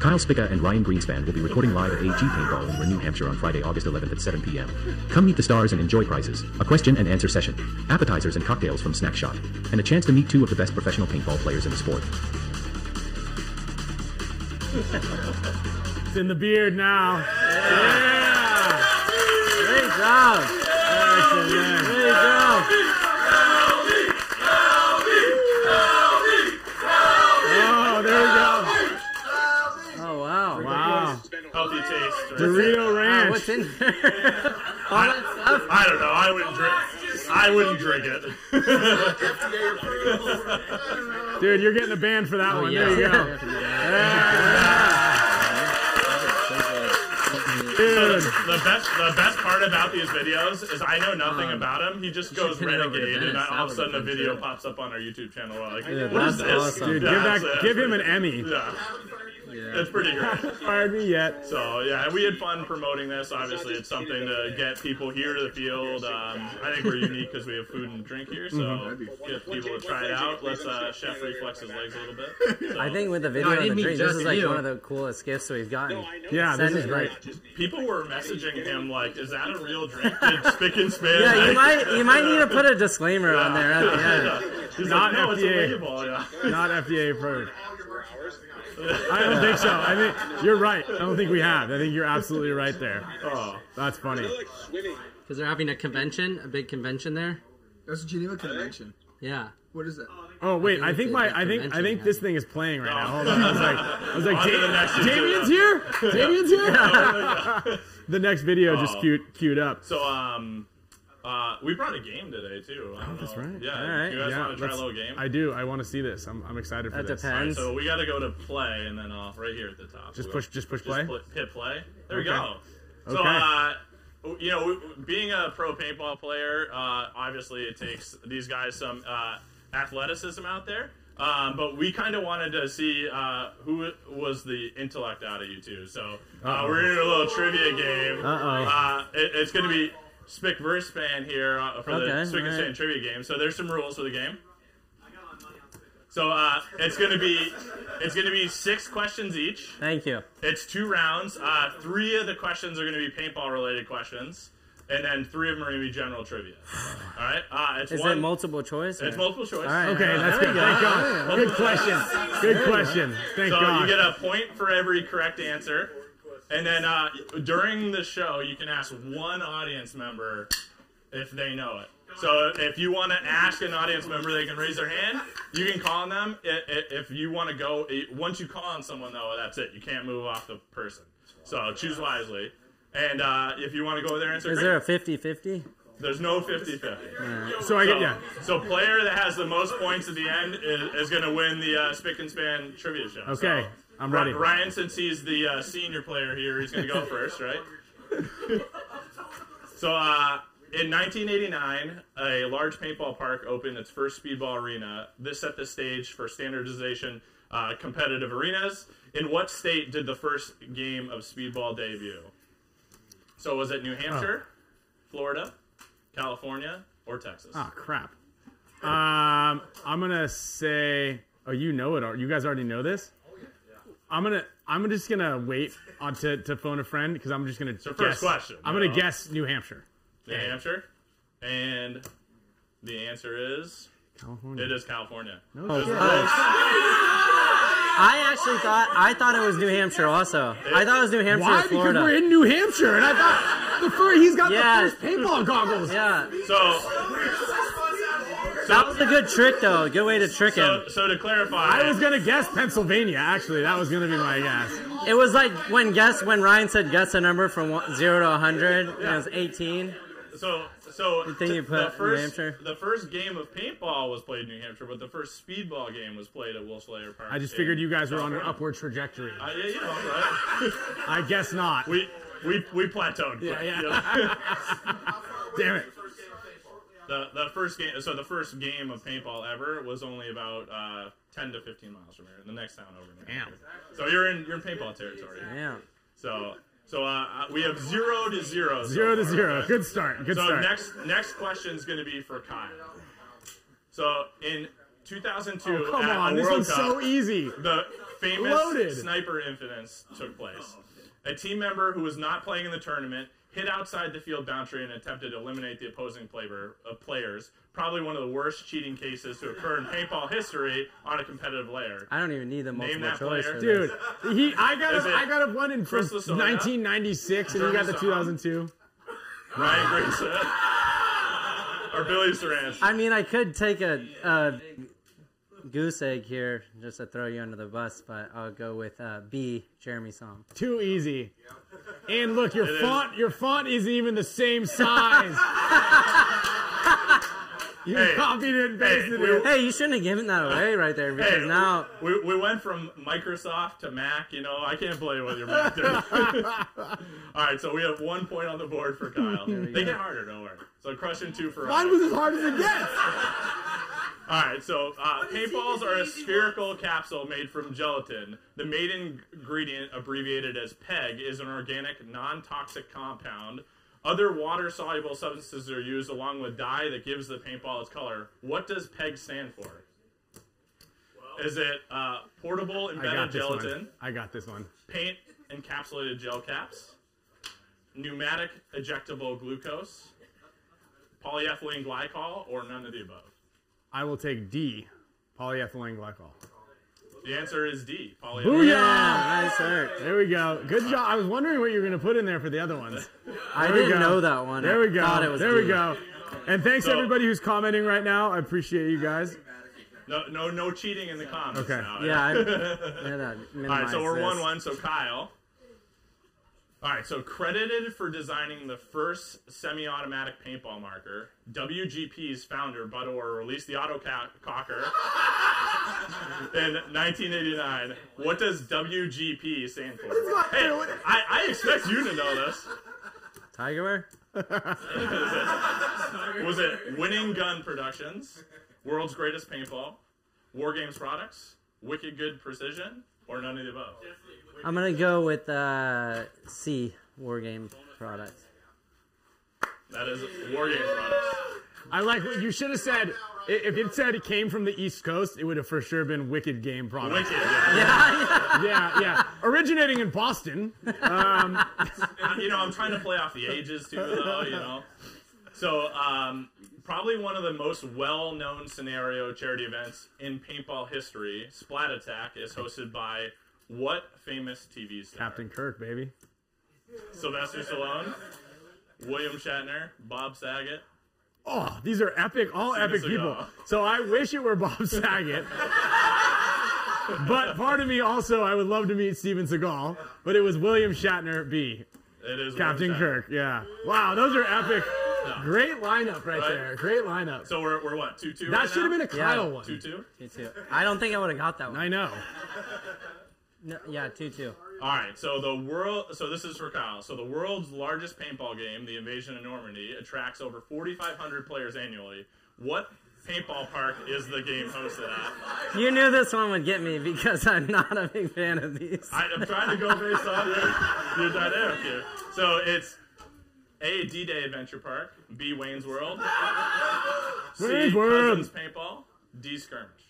Kyle Spicka and Ryan Greenspan will be recording live at AG Paintball in New Hampshire on Friday, August 11th at 7 p.m. Come meet the stars and enjoy prizes, a question and answer session, appetizers and cocktails from Snack Shop, and a chance to meet two of the best professional paintball players in the sport. It's in the beard now. Yeah. Great job. Excellent. Great job. Oh, there we go. Oh wow. Wow. Healthy taste. Dorito Ranch. what's in there? All that stuff. I don't know. I wouldn't drink. I wouldn't drink it. Dude, you're getting a ban for that one. yeah. There you go. So Dude. the best, the best part about these videos is I know nothing about him. He just goes pin it renegade, and Dennis. all of a sudden a video good. pops up on our YouTube channel. We're like, Yeah, what is this? awesome. Dude, Yeah, give, it's, that, give him an Emmy. Yeah, Yeah. it's pretty great. Fired me yet. So yeah, we had fun promoting this. Obviously, it's something to get people here to the field. Um, I think we're unique because we have food and drink here, so Mm-hmm. get people to try it out. Let's uh, Chef reflex his legs a little bit. So, I think with the video No, and the drink, this is like you. one of the coolest gifts we've gotten. Yeah, this is great. people were messaging him like, "Is that a real drink? Did Spick and Span?" Yeah, you like- might you might need to put a disclaimer on there at the end. He's Not like, no, it's a FDA. label. Yeah. Not FDA approved. I don't think so. I think you're right. I don't think we have. I think you're absolutely right there. Oh, That's funny. Because they're having a convention, a big convention there. That's a Geneva Convention. Yeah. What is that? Oh wait, I think think my I think I think this thing is playing right now. Hold on. I was like, I was like, On to the "Ja- next YouTube. Damien's here. Damien's here. the next video just Oh. queued queued up. so um, uh, we brought a game today too. I don't Oh, that's know. right. Yeah, All right. you guys Yeah, want to try a little game? I do. I want to see this. I'm, I'm excited for That this. depends. So we got to go to play, and then I'll right here at the top. Just We'll push- just push just play? pl- hit play. There we go. So Okay. uh, you know, being a pro paintball player, uh, obviously it takes these guys some uh, athleticism out there. Um, but we kind of wanted to see uh, who was the intellect out of you two. So uh, we're in a little trivia game. Uh-oh. Uh, it, it's going to be Spick versus Span here uh, for the Okay, Spick and Span alright. trivia game. So there's some rules for the game. So uh, it's going to be it's going to be six questions each. Thank you. It's two rounds. Uh, three of the questions are going to be paintball related questions, and then three of them are going to be general trivia. All right. Uh, it's Is one. it multiple choice? it's or- multiple choice. All right. Okay, that's good. go. Thank God. Good question. Good question. Thank So God. you get a point for every correct answer, and then uh, during the show you can ask one audience member if they know it. So if you want to ask an audience member, they can raise their hand. You can call on them. If you want to go, once you call on someone though, that's it. You can't move off the person. So choose wisely. And uh, if you want to go there and answer, Is there a 50-50? There's no 50-50. So I get yeah. So player that has the most points at the end is, is going to win the uh, Spick and Span trivia show. Okay, So, I'm ready. Ryan, since he's the uh, senior player here, he's going to go first, right? so uh, in 1989, a large paintball park opened its first speedball arena. This set the stage for standardization uh, competitive arenas. In what state did the first game of speedball debut? So was it New Hampshire, Florida, California, or Texas? Oh crap. Um, I'm gonna say. Oh, you know it. al- You guys already know this. I'm gonna. I'm just gonna wait on to, to phone a friend because I'm just gonna So guess. first question, I'm gonna uh, guess New Hampshire. New Hampshire, and the answer is California. It is California. No It was shit. close. I actually thought I thought it was New Hampshire. Also, I thought it was New Hampshire. Why? or Florida. Because we're in New Hampshire, and I thought the fur he's got Yeah. the first paintball goggles. Yeah. So, that was a good trick, though. A good way to trick him. so, so to clarify, I was gonna guess Pennsylvania. Actually, that was gonna be my guess. It was like when guess when Ryan said guess a number from one, zero to hundred. and It was eighteen. So, so You think you the put New first Hampshire? the first game of paintball was played in New Hampshire, but the first speedball game was played at Wilshire Park. I just figured you guys were on an upward trajectory. Uh, yeah, you know, right? I guess not. we we we plateaued. Yeah, quick, yeah. Damn it. The the first game, so the first game of paintball ever was only about uh, ten to fifteen miles from here. in The next town over. Damn. So you're in you're in paintball territory. Yeah. So so uh, uh, we have zero to zero. so Zero to far, zero. okay? Good start. Good so start. next next question is going to be for Kyle. So in 2002, Oh, come at on, this World one's Cup, so easy. The famous Loaded. sniper incidents took place. A team member who was not playing in the tournament hit outside the field boundary and attempted to eliminate the opposing player, uh, players. Probably one of the worst cheating cases to occur in paintball history on a competitive layer. I don't even need the Name multiple that choice player. for Dude, this. he I got Is a, I got a one in from Chris 1996, and you got the 2002. Ryan Grayson or Billy Saran. I mean, I could take a, a goose egg here just to throw you under the bus, but I'll go with uh, B. Jeremy Song. Too easy. And look, your It is. font your font isn't even the same size. you Hey, copied it and hey, pasted we- it. Hey, you shouldn't have given that away right there because Hey, now we, we went from Microsoft to Mac. You know, I can't play with your Mac. All right, so we have one point on the board for Kyle. There we They go. get harder, don't worry. So crushing two for us. Mine was as hard as it gets. All right, so uh, paintballs are a spherical capsule made from gelatin. The main ingredient, abbreviated as PEG, is an organic, non-toxic compound. Other water-soluble substances are used along with dye that gives the paintball its color. What does PEG stand for? Is it uh, portable embedded gelatin, one. I got this one. paint encapsulated gel caps, pneumatic ejectable glucose, polyethylene glycol, or none of the above? I will take D, polyethylene glycol. The answer is D. Polyethylene. Booyah! nice work. There we go. Good job. I was wondering what you were going to put in there for the other ones. I didn't go. know that one. There we go. Thought it was there we go. And thanks So- everybody who's commenting right now. I appreciate you guys. No, no, no cheating in the comments. Okay. Now, Yeah, I- I All right, so we're this. one-one. So Kyle. All right, so credited for designing the first semi-automatic paintball marker, WGP's founder Bud Orr released the Auto Ca- Cocker in 1989. What does WGP stand for? Hey, I, I expect you to know this. Tigerware. Was it Winning Gun Productions, World's Greatest Paintball, War Games Products, Wicked Good Precision, or none of the above? I'm gonna go with uh, C. War game products. That is War Games Products. I like what you should have said. If it said it came from the East Coast, it would have for sure been Wicked Game Products. Wicked, yeah. yeah, yeah. Originating in Boston. Um, you know, I'm trying to play off the ages too, though. You know, so um, probably one of the most well-known scenario charity events in paintball history, Splat Attack, is hosted by what famous TV star? Captain Kirk, baby. Sylvester Stallone, William Shatner, Bob Saget. Oh, these are epic, all Steven epic Seagal. people. So I wish it were Bob Saget. but part of me also, I would love to meet Steven Seagal. But it was William Shatner B. It is Captain Kirk. Yeah. Wow, those are epic. Yeah. Great lineup right, Right. there. Great lineup. So we're, we're what two two. That right should have been a Kyle one. Two two. Two two. I don't think I would have got that one. I know. No, yeah, two two. All right, so the world. So this is for Kyle. So the world's largest paintball game, the Invasion of Normandy, attracts over 4,500 players annually. What paintball park is the game hosted at? You knew this one would get me because I'm not a big fan of these. I, I'm trying to go based on your, your dynamic here. So it's A. D-Day Adventure Park, B. Wayne's World, C. Wayne's World. Cousins Paintball, D. Skirmish.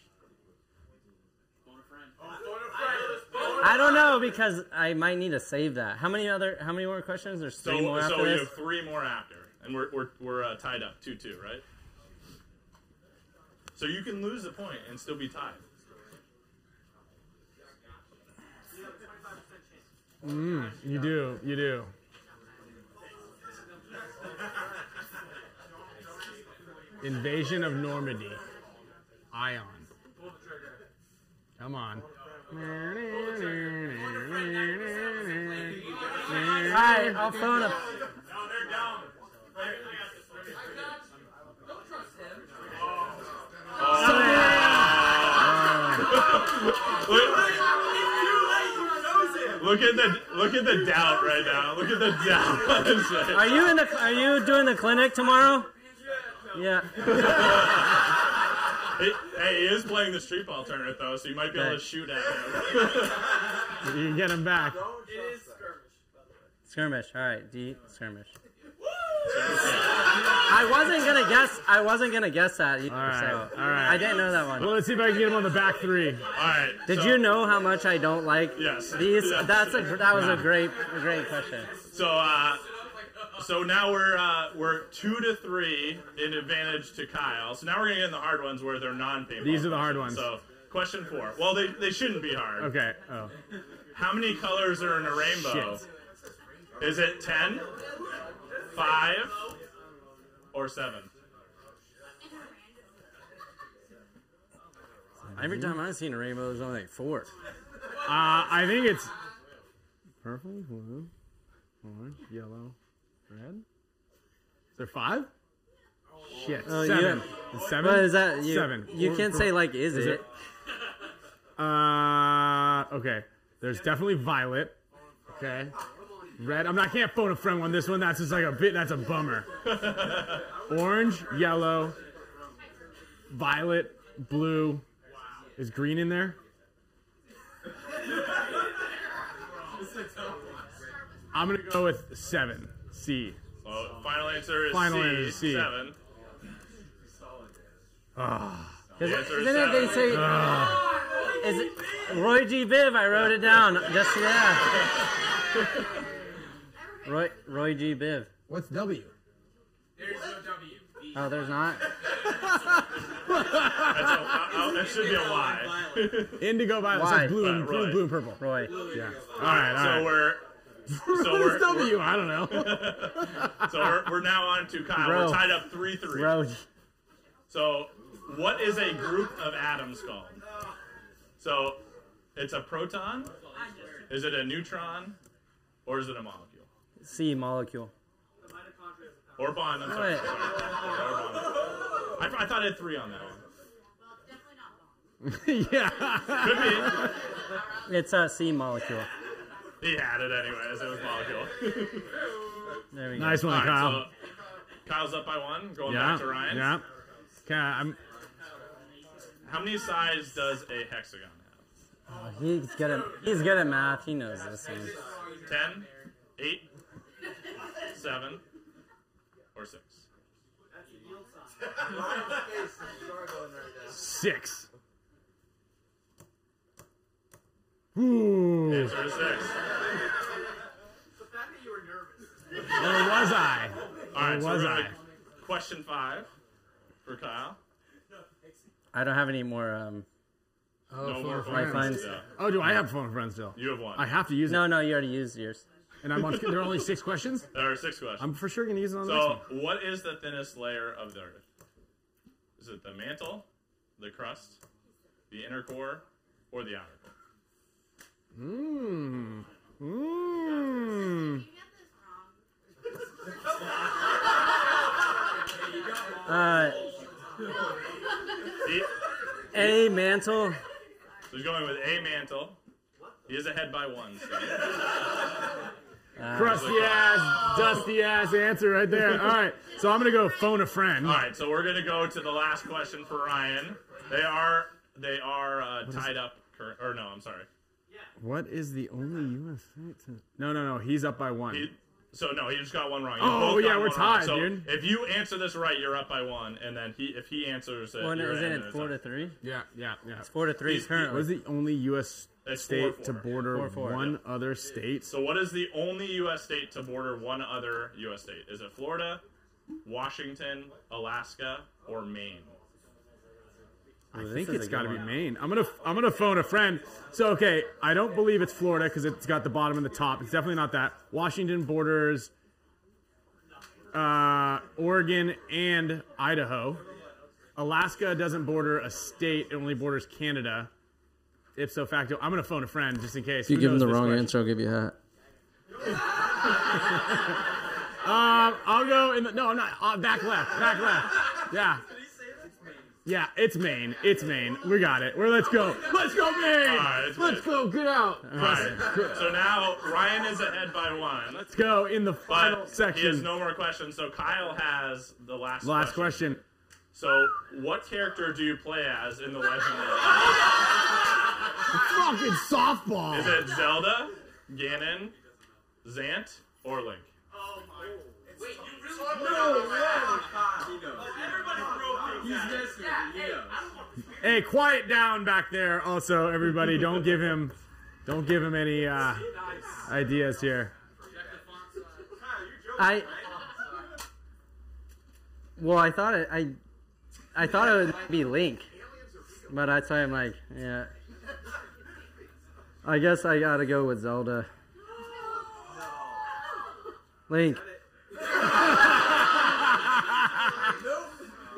I don't know because I might need to save that. How many other? How many more questions? There's So, three more after so we this. have three more after, and we're we're, we're uh, tied up two two, right? So you can lose the point and still be tied. Mm, you do. You do. Invasion of Normandy. Ion. Come on. Alright, I'll phone a. Look at the look at the doubt right now. Look at the doubt on his face. Are you in the? Are you doing the clinic tomorrow? Yeah. Hey, hey, he is playing the street ball tournament though, so you might be able to shoot at him. You can get him back. It is Skirmish. skirmish All right, D skirmish. I wasn't gonna guess. I wasn't gonna guess that either. All right. so all right. I didn't know that one. Well, let's see if I can get him on the back three. All right. Did so- you know how much I don't like Yes. these? Yes. That's a that was Yeah. a great a great question. So uh, so now we're uh, we're two to three in advantage to Kyle. So now we're gonna get in the hard ones where they're non-paintball. These are the hard ones. So question four. Well, they they shouldn't be hard. Okay. Oh. How many colors are in a rainbow? Shit. Is it 10, 5, or 7? Every time I've seen a rainbow, there's only like four. Uh, I think it's purple, blue, orange, yellow, red. Is there five? Shit. Oh, seven. you- Seven? What is that? You, Seven. You can't say like, is, Is it? Uh, okay. There's definitely violet. Okay. Red. I'm not. I can't phone a friend on this one. That's just like a bit. That's a bummer. Orange, yellow, violet, blue. Is green in there? I'm gonna go with seven. C. So final answer is Final C, answer is C. 7. Ah. The answer is Isn't it they seven. say? Ah. Is it Roy G. Biv? I wrote it down. Just yeah. Roy Roy G. Biv. What's W? There's no W. Oh, there's not. That's a, uh, oh, that should be a Y. Indigo, violet. Why? So blue, and, Uh, blue, Roy. blue, and purple. Roy. Yeah. All right. All so right. we're so What we're, is W? I don't know. so we're, we're now on to Kyle. Bro. We're tied up three three. Roy. So what is a group of atoms called? So it's a proton. Is it a neutron, or is it a molecule? C molecule. Or bond? I'm sorry. Wait. sorry. Or bond. I, I thought I had three on that one. yeah. Could be. It's a C molecule. He had it anyways. It was molecule. There we go. Nice one, All right, Kyle. so Kyle's up by one. Going yeah. back to Ryan. Yeah. Okay. I'm. How many sides does a hexagon have? Oh, he's good at he's good at math. He knows this one. 10, 8, 7, or 6? Six. Ooh. Answer is 6. Where was I? All right, Where so was we're I? question 5 for Kyle. I don't have any more. Um, Oh, no phone more a phone friends. Yeah. Oh, do I have phone friends still? You have one. I have to use it. no, no, you already used yours. And I'm on. There are only six questions. There are six questions. I'm for sure gonna use it on the next So, one. what is the thinnest layer of the Earth? Is it the mantle, the crust, the inner core, or the outer core? Mmm. Mmm. Uh, A mantle. so he's going with a mantle. He is ahead by one. So. Crusty ass, dusty ass answer right there. All right. So I'm gonna go phone a friend. All right, so we're gonna go to the last question for Ryan. They are they are uh, tied up. Cur- or no, I'm sorry. What is the only U.S. state to? No, no, no. He's up by one. He, so no, he just got one wrong. You Oh, yeah, we're one wrong. tied, so dude. If you answer this right, you're up by one, and then he if he answers it, Well, you're isn't in it a four to three? yeah, yeah, yeah. It's four to three He's- currently. What is the only U.S. It's state four, to border Four, four. one other state. So, what is the only U.S. state to border one other U.S. state? Is it Florida, Washington, Alaska, or Maine? I this think it's got to be. Maine. I'm gonna I'm gonna phone a friend. So okay, I don't believe it's Florida because it's got the bottom and the top. It's definitely not that. Washington borders uh, Oregon and Idaho. Alaska doesn't border a state; it only borders Canada. Ipso facto, I'm gonna phone a friend just in case. If you Who give him the wrong question? answer, I'll give you a hat. Um, I'll go in the no, I'm not uh, back left, back left. Yeah. Yeah, it's Maine. It's Maine. We got it. Where let's go. Let's go, Maine. All right, let's go. Get out. All right. So now Ryan is ahead by one. Let's go in the final But section. he has no more questions. So Kyle has the last. Last question. So, what character do you play as in the Legend of Fucking softball. Is it Zelda, Ganon, Zant, or Link? Hey, quiet down back there. Also, everybody, don't give him, don't give him any uh, ideas here. I. Well, I thought it. I. I thought it would be Link, but that's why I'm like, yeah. I guess I gotta go with Zelda. Link.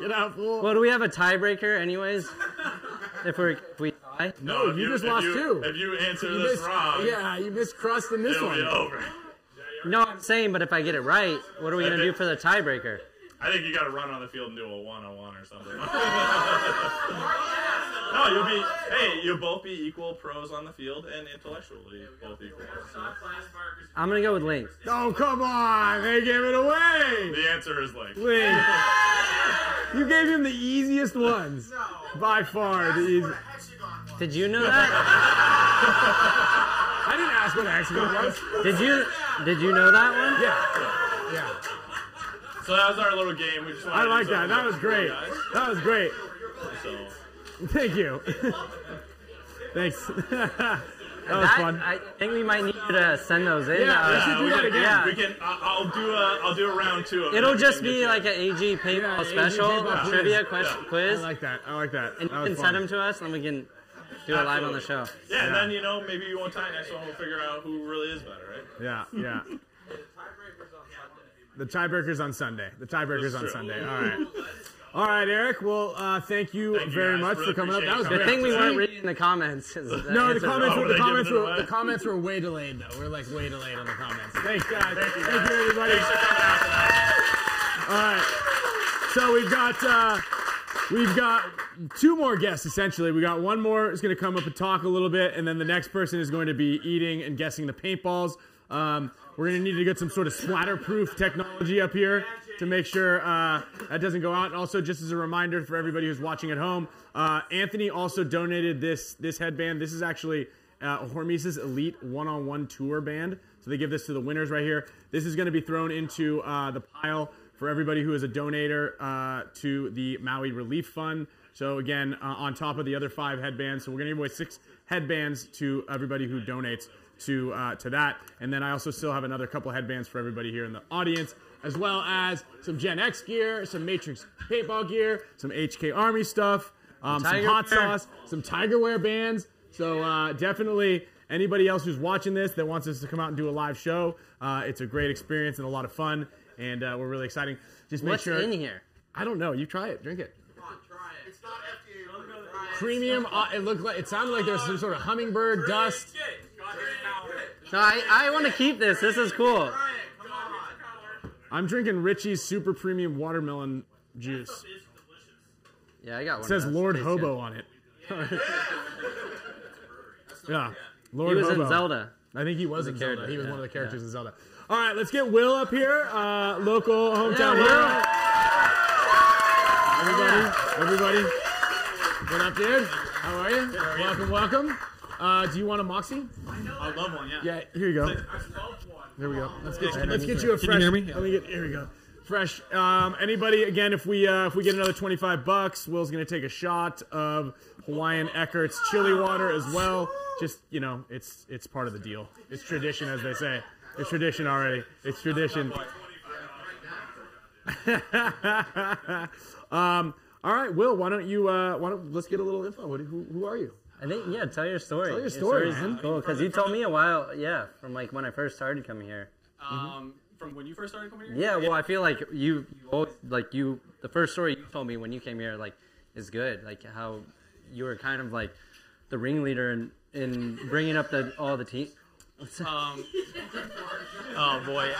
Get out, fool. Well, do we have a tiebreaker, anyways? If we're if we tie? No, you just lost you, two. If you answer You this missed- wrong, Yeah, you missed crust in this one. be over. No, I'm saying, but if I get it right, what are we gonna do for the tiebreaker? I think you got to run on the field and do a one-on-one or something. no, you'll be. Hey, you'll both be equal pros on the field and intellectually both equal. So. I'm gonna go with Link. Oh, come on. They gave it away. The answer is Link. Link. You gave him the easiest ones. No. By far, the easiest. Did you know that? I didn't ask what the hexagon was. Did you did you know that one? Yeah. Yeah. So that was our little game. We just I like that. That was great. That was great. So Thank you. Thanks. that was That- fun. I think we might need you to send those in. Yeah, uh, we should do we that can, again. Yeah. We can. I- I'll do a. I'll do a round two. Of It'll just be like an AG paintball Yeah, AG special paintball quiz. trivia Yeah. question I like that. I like that. and That you can fun. send them to us, and we can do it live on the show. Yeah, and then you know maybe you won't tie next one. We'll figure out who really is better, right? Yeah, yeah. The tiebreaker's on Sunday. The tiebreaker's That's on. Sunday. All right. All right, Eric. Well, uh, thank you Thank very guys. much Really for coming up. That was the great. thing we weren't reading in the comments. No, the comments Oh, were were the comments were the comments were way delayed though. We're like way delayed on the comments. Thanks, guys. Thank you, guys. everybody. Thanks for coming out tonight. All right. So we've got uh, we've got two more guests essentially. We got one more is going to come up and talk a little bit, and then the next person is going to be eating and guessing the paintballs. Um, we're going to need to get some sort of splatter-proof technology up here to make sure uh, that doesn't go out. And also, just as a reminder for everybody who's watching at home, uh, Anthony also donated this this headband. This is actually uh, Hormesis Elite one-on-one tour band. So they give this to the winners right here. This is going to be thrown into uh, the pile for everybody who is a donator uh, to the Maui Relief Fund. So again, uh, on top of the other five headbands, so we're going to give away six headbands to everybody who donates to uh, to that. And then I also still have another couple headbands for everybody here in the audience, as well as some Gen X gear, some Matrix paintball gear, some HK Army stuff, um, some hot wear. sauce, some Tiger Wear bands. So uh, definitely anybody else who's watching this that wants us to come out and do a live show, uh, it's a great experience and a lot of fun, and uh, we're really exciting. Just make What's sure. What's in here? I don't know. You try it. Drink it. It's not FDA. Premium. Uh, it looked like it sounded like there was some sort of hummingbird dust. No, I, I want to keep this. This is cool. I'm drinking Richie's super premium watermelon juice. Yeah, I got one. It says. Lord Tastes Hobo good. on it. Yeah, Lord Hobo. He was Hobo. in Zelda. I think he was a in Zelda. He was yeah, one of the characters yeah. in Zelda. All right, let's get Will up here, uh, local hometown Yeah, hero. Everybody, everybody, what up, dude? How are you? Welcome, welcome. Uh, do you want a Moxie? I love one, yeah. Yeah, here you go. I love one. There we go. Let's get you, let's get you a fresh. Can you hear me? Let me get. Here we go. fresh. Um, anybody again? If we uh, if we get another twenty five bucks, Will's gonna take a shot of Hawaiian Eckert's chili water as well. Just you know, it's it's part of the deal. It's tradition, as they say. It's tradition already. It's tradition. um, all right, Will. Why don't you? Uh, why don't let's get a little info. What, who, who are you? I think yeah. Tell your story. Tell your story, story's man. Cool, because you told me a while. Yeah, from like when I first started coming here. Um, from when you first started coming here? Yeah, well, I feel like you, you always, like you, the first story you told me when you came here, like, is good. Like how you were kind of like the ringleader in, in bringing up the all the team. Um, oh boy.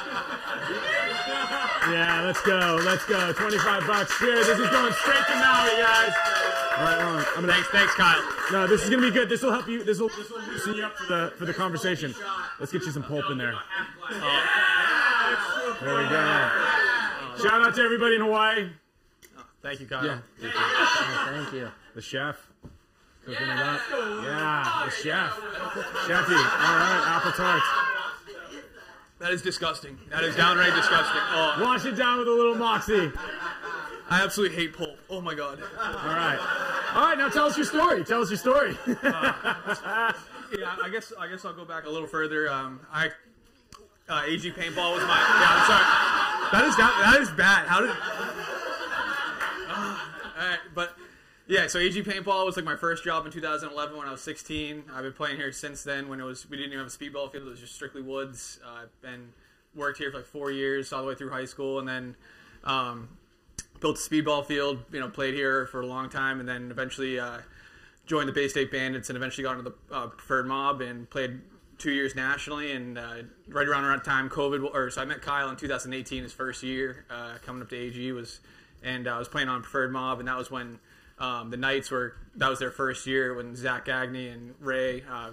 Yeah, let's go. Let's go. 25 bucks here. This is going straight to Maui, guys. All right, hold on. I'm gonna, thanks, thanks, Kyle. No, this is gonna be good. This will help you. This will this will loosen you up for the for the conversation. Let's get you some pulp in there. There we go. Shout out to everybody in Hawaii. Thank you, Kyle. Yeah. Thank you. The chef. Cooking it up. Yeah, the chef. Chefy. All right, apple tarts. That is disgusting. That is downright disgusting. Oh, Wash it down with a little moxie. I absolutely hate pulp. Oh my god. All right. All right, now tell us your story. Tell us your story. Yeah, I guess I guess I'll go back a little further. Um, I uh, AG paintball was my. Yeah, I'm sorry. That is down, that is bad. How did? all right, but yeah, so AG paintball was like my first job in 2011 when I was 16. I've been playing here since then. When it was we didn't even have a speedball field; it was just strictly woods. Uh, I've been worked here for like four years, all the way through high school, and then. Um, built a speedball field, you know, played here for a long time, and then eventually uh, joined the Bay State Bandits, and eventually got into the uh, preferred mob and played two years nationally. And uh, right around that time, COVID, or so I met Kyle in 2018, his first year uh, coming up to AG was, and uh, I was playing on preferred mob, and that was when um, the Knights were that was their first year when Zach Gagney and Ray uh,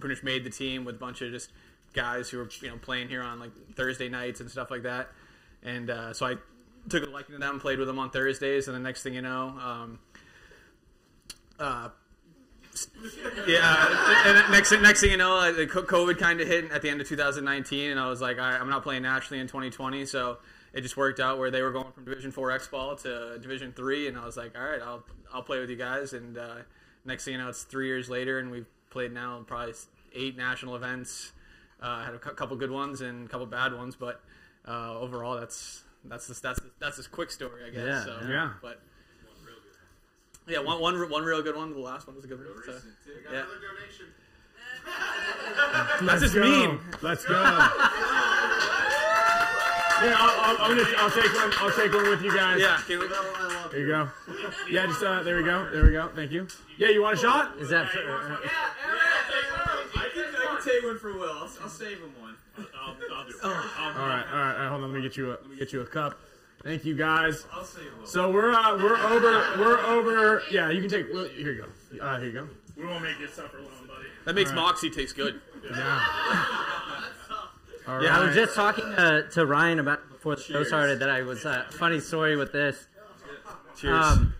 pretty much made the team with a bunch of just guys who were you know playing here on like Thursday nights and stuff like that. And so I took a liking to them, and played with them on Thursdays, and the next thing you know, um, uh, yeah, and next next thing you know, uh, COVID kind of hit at the end of 2019, and I was like, all right, I'm not playing nationally in 2020, so it just worked out where they were going from Division Four X ball to Division Three, and I was like, all right, I'll I'll play with you guys, and uh, next thing you know, it's three years later, and we've played now probably eight national events. Uh, had a couple good ones and a couple bad ones, but uh, overall, that's that's just, that's that's this quick story, I guess. Yeah, so, yeah. But yeah, one one re- one real good one. The last one was a good one. So, yeah. That's Let's just go. mean. Let's go. Here, I'll, I'll, I'm gonna, I'll take one. I'll take one with you guys. Yeah. Can we, There you go. Yeah, just uh, there we go. There we go. Thank you. Yeah, you want a shot? Is that? I can, I can take one for Will. I'll, I'll save him one. I'll, I'll do it. All right, all right, all right. Hold on. Let me get you a. Let me get you a cup. Thank you, guys. I'll save Will. So we're uh, we're over. We're over. Yeah, you can take. well, Here you go. Uh, here you go. We won't make you suffer long, buddy. that makes All right. Moxie taste good. Yeah. All Yeah, I was just talking to, to Ryan about before the show started that I was uh, funny story with this. Cheers. Um,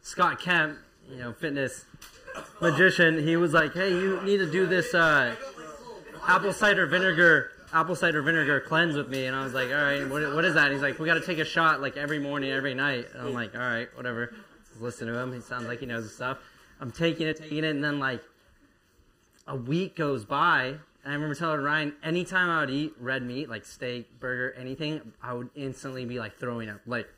Scott Kemp, you know, fitness magician, he was like, "Hey, you need to do this uh, apple cider vinegar, apple cider vinegar cleanse with me." And I was like, "All right, what, what is that?" And he's like, "We got to take a shot like every morning, every night." And I'm like, "All right, whatever." Listen to him. He sounds like he knows his stuff. I'm taking it, taking it, and then like a week goes by, and I remember telling Ryan, anytime I would eat red meat, like steak, burger, anything, I would instantly be like throwing up, like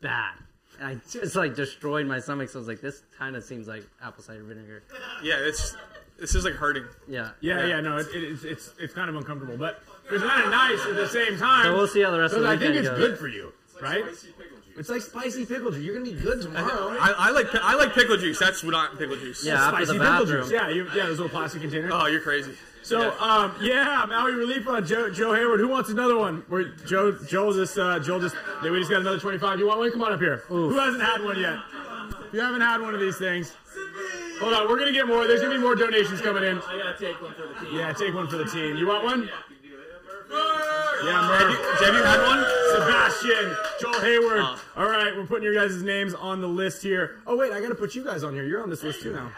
bad. And I just like destroyed my stomach. So I was like, this kind of seems like apple cider vinegar. Yeah, it's this is like hurting. Yeah. Yeah, yeah, no, it, it, it's it's it's kind of uncomfortable, but it's kind of nice at the same time. So we'll see how the rest of the Because I think weekend it's goes. good for you, right? It's like spicy pickle juice. You're gonna be good tomorrow. I, I like pi- I like pickle juice. That's not pickle juice. Yeah, after spicy the pickle bathroom. juice. Yeah, you, yeah, those little plastic containers. Oh, you're crazy. So, Yeah. um, yeah, Maui Relief on Joe, Joe Hayward. Who wants another one? We're, Joe, Joel just, uh, Joel just, we just got another 25. You want one? Come on up here. Who hasn't had one yet? If you haven't had one of these things, hold on. We're gonna get more. There's gonna be more donations coming in. I gotta take one for the team. Yeah, take one for the team. You want one? Yeah, Murph. Have you had one? Sebastian, Joel Hayward. Oh. All right, we're putting your guys' names on the list here. Oh wait, I gotta put you guys on here. You're on this list too now.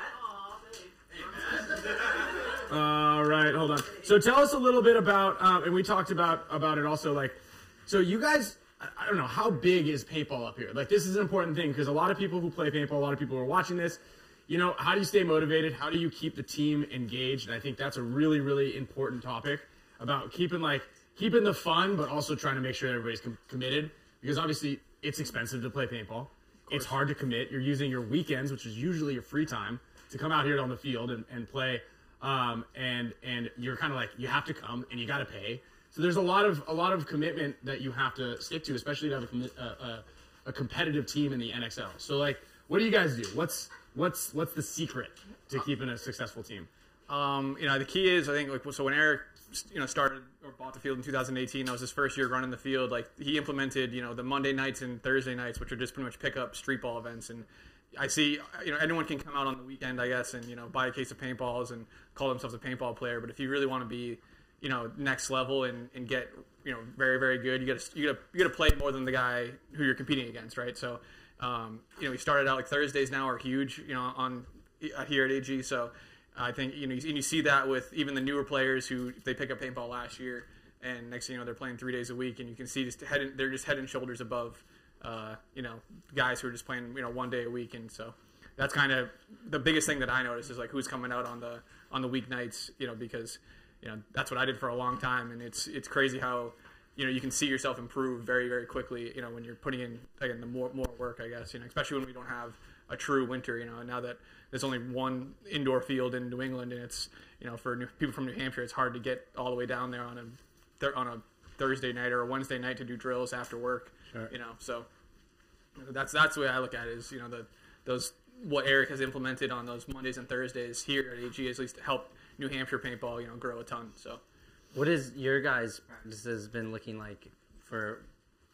All right, hold on. So tell us a little bit about, um, and we talked about about it also. Like, so you guys, I- I don't know how big is paintball up here. Like this is an important thing because a lot of people who play paintball, a lot of people who are watching this. You know, how do you stay motivated? How do you keep the team engaged? And I think that's a really, really important topic about keeping like keeping the fun, but also trying to make sure everybody's com- committed. Because obviously, it's expensive to play paintball. It's hard to commit. You're using your weekends, which is usually your free time, to come out here on the field and, and play. Um, and and you're kind of like you have to come and you got to pay. So there's a lot of a lot of commitment that you have to stick to, especially to have a, a, a, a competitive team in the NXL. So like, what do you guys do? What's what's what's the secret to keeping a successful team? Um, you know, the key is I think like so when Eric you know started or bought the field in 2018, that was his first year running the field. Like he implemented you know the Monday nights and Thursday nights, which are just pretty much pick up street ball events. And I see you know anyone can come out on the weekend, I guess, and you know buy a case of paintballs and call themselves a paintball player. But if you really want to be you know next level and, and get you know very very good, you got to you got to you got to play more than the guy who you're competing against, right? So um, you know we started out like Thursdays now are huge, you know on uh, here at AG. So I think you know, and you see that with even the newer players who they pick up paintball last year, and next thing you know, they're playing three days a week, and you can see just head and, they're just head and shoulders above, uh, you know, guys who are just playing you know one day a week, and so that's kind of the biggest thing that I notice is like who's coming out on the on the weeknights, you know, because you know that's what I did for a long time, and it's it's crazy how you know you can see yourself improve very very quickly, you know, when you're putting in again the more more work, I guess, you know, especially when we don't have a true winter, you know, now that there's only one indoor field in New England, and it's you know for new, people from New Hampshire, it's hard to get all the way down there on a on a Thursday night or a Wednesday night to do drills after work. Sure. You know, so that's that's the way I look at it. Is you know the those what Eric has implemented on those Mondays and Thursdays here at AG has at least helped New Hampshire paintball you know grow a ton. So What has your guys' practice has been looking like for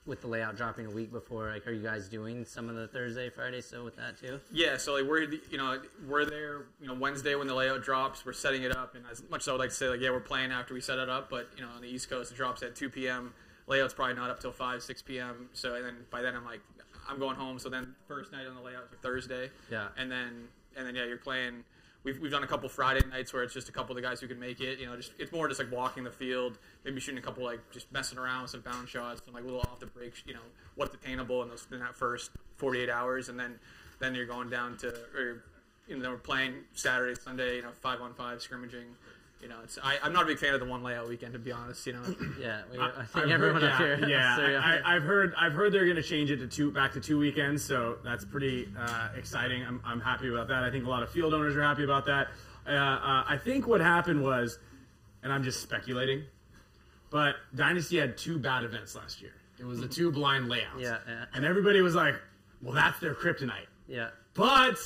with the layout dropping a week before? Like, are you guys doing some of the Thursday, Friday so with that too? Yeah, so like we're you know we're there you know Wednesday when the layout drops, we're setting it up, and as much as I would like to say like yeah we're playing after we set it up, but you know on the East Coast it drops at 2 p.m. Layout's probably not up till 5 6 p.m. So and then by then I'm like I'm going home. So then first night on the layout is Thursday, Yeah. and then and then yeah you're playing. We've, we've done a couple Friday nights where it's just a couple of the guys who can make it. You know, just it's more just like walking the field, maybe shooting a couple like just messing around with some bound shots and like little off the break. You know, what's attainable in those in that first 48 hours, and then then you're going down to or you know we're playing Saturday, Sunday, you know five on five scrimmaging. You know, it's I, I'm not a big fan of the one layout weekend to be honest. You know. Yeah, we, I- I think I've everyone heard, up yeah, here. Yeah, I, I've heard. I've heard they're going to change it to two, back to two weekends. So that's pretty uh, exciting. I'm, I'm happy about that. I think a lot of field owners are happy about that. Uh, uh, I think what happened was, and I'm just speculating, but Dynasty had two bad events last year. It was the two blind layouts. Yeah, yeah. And everybody was like, "Well, that's their kryptonite." yeah. But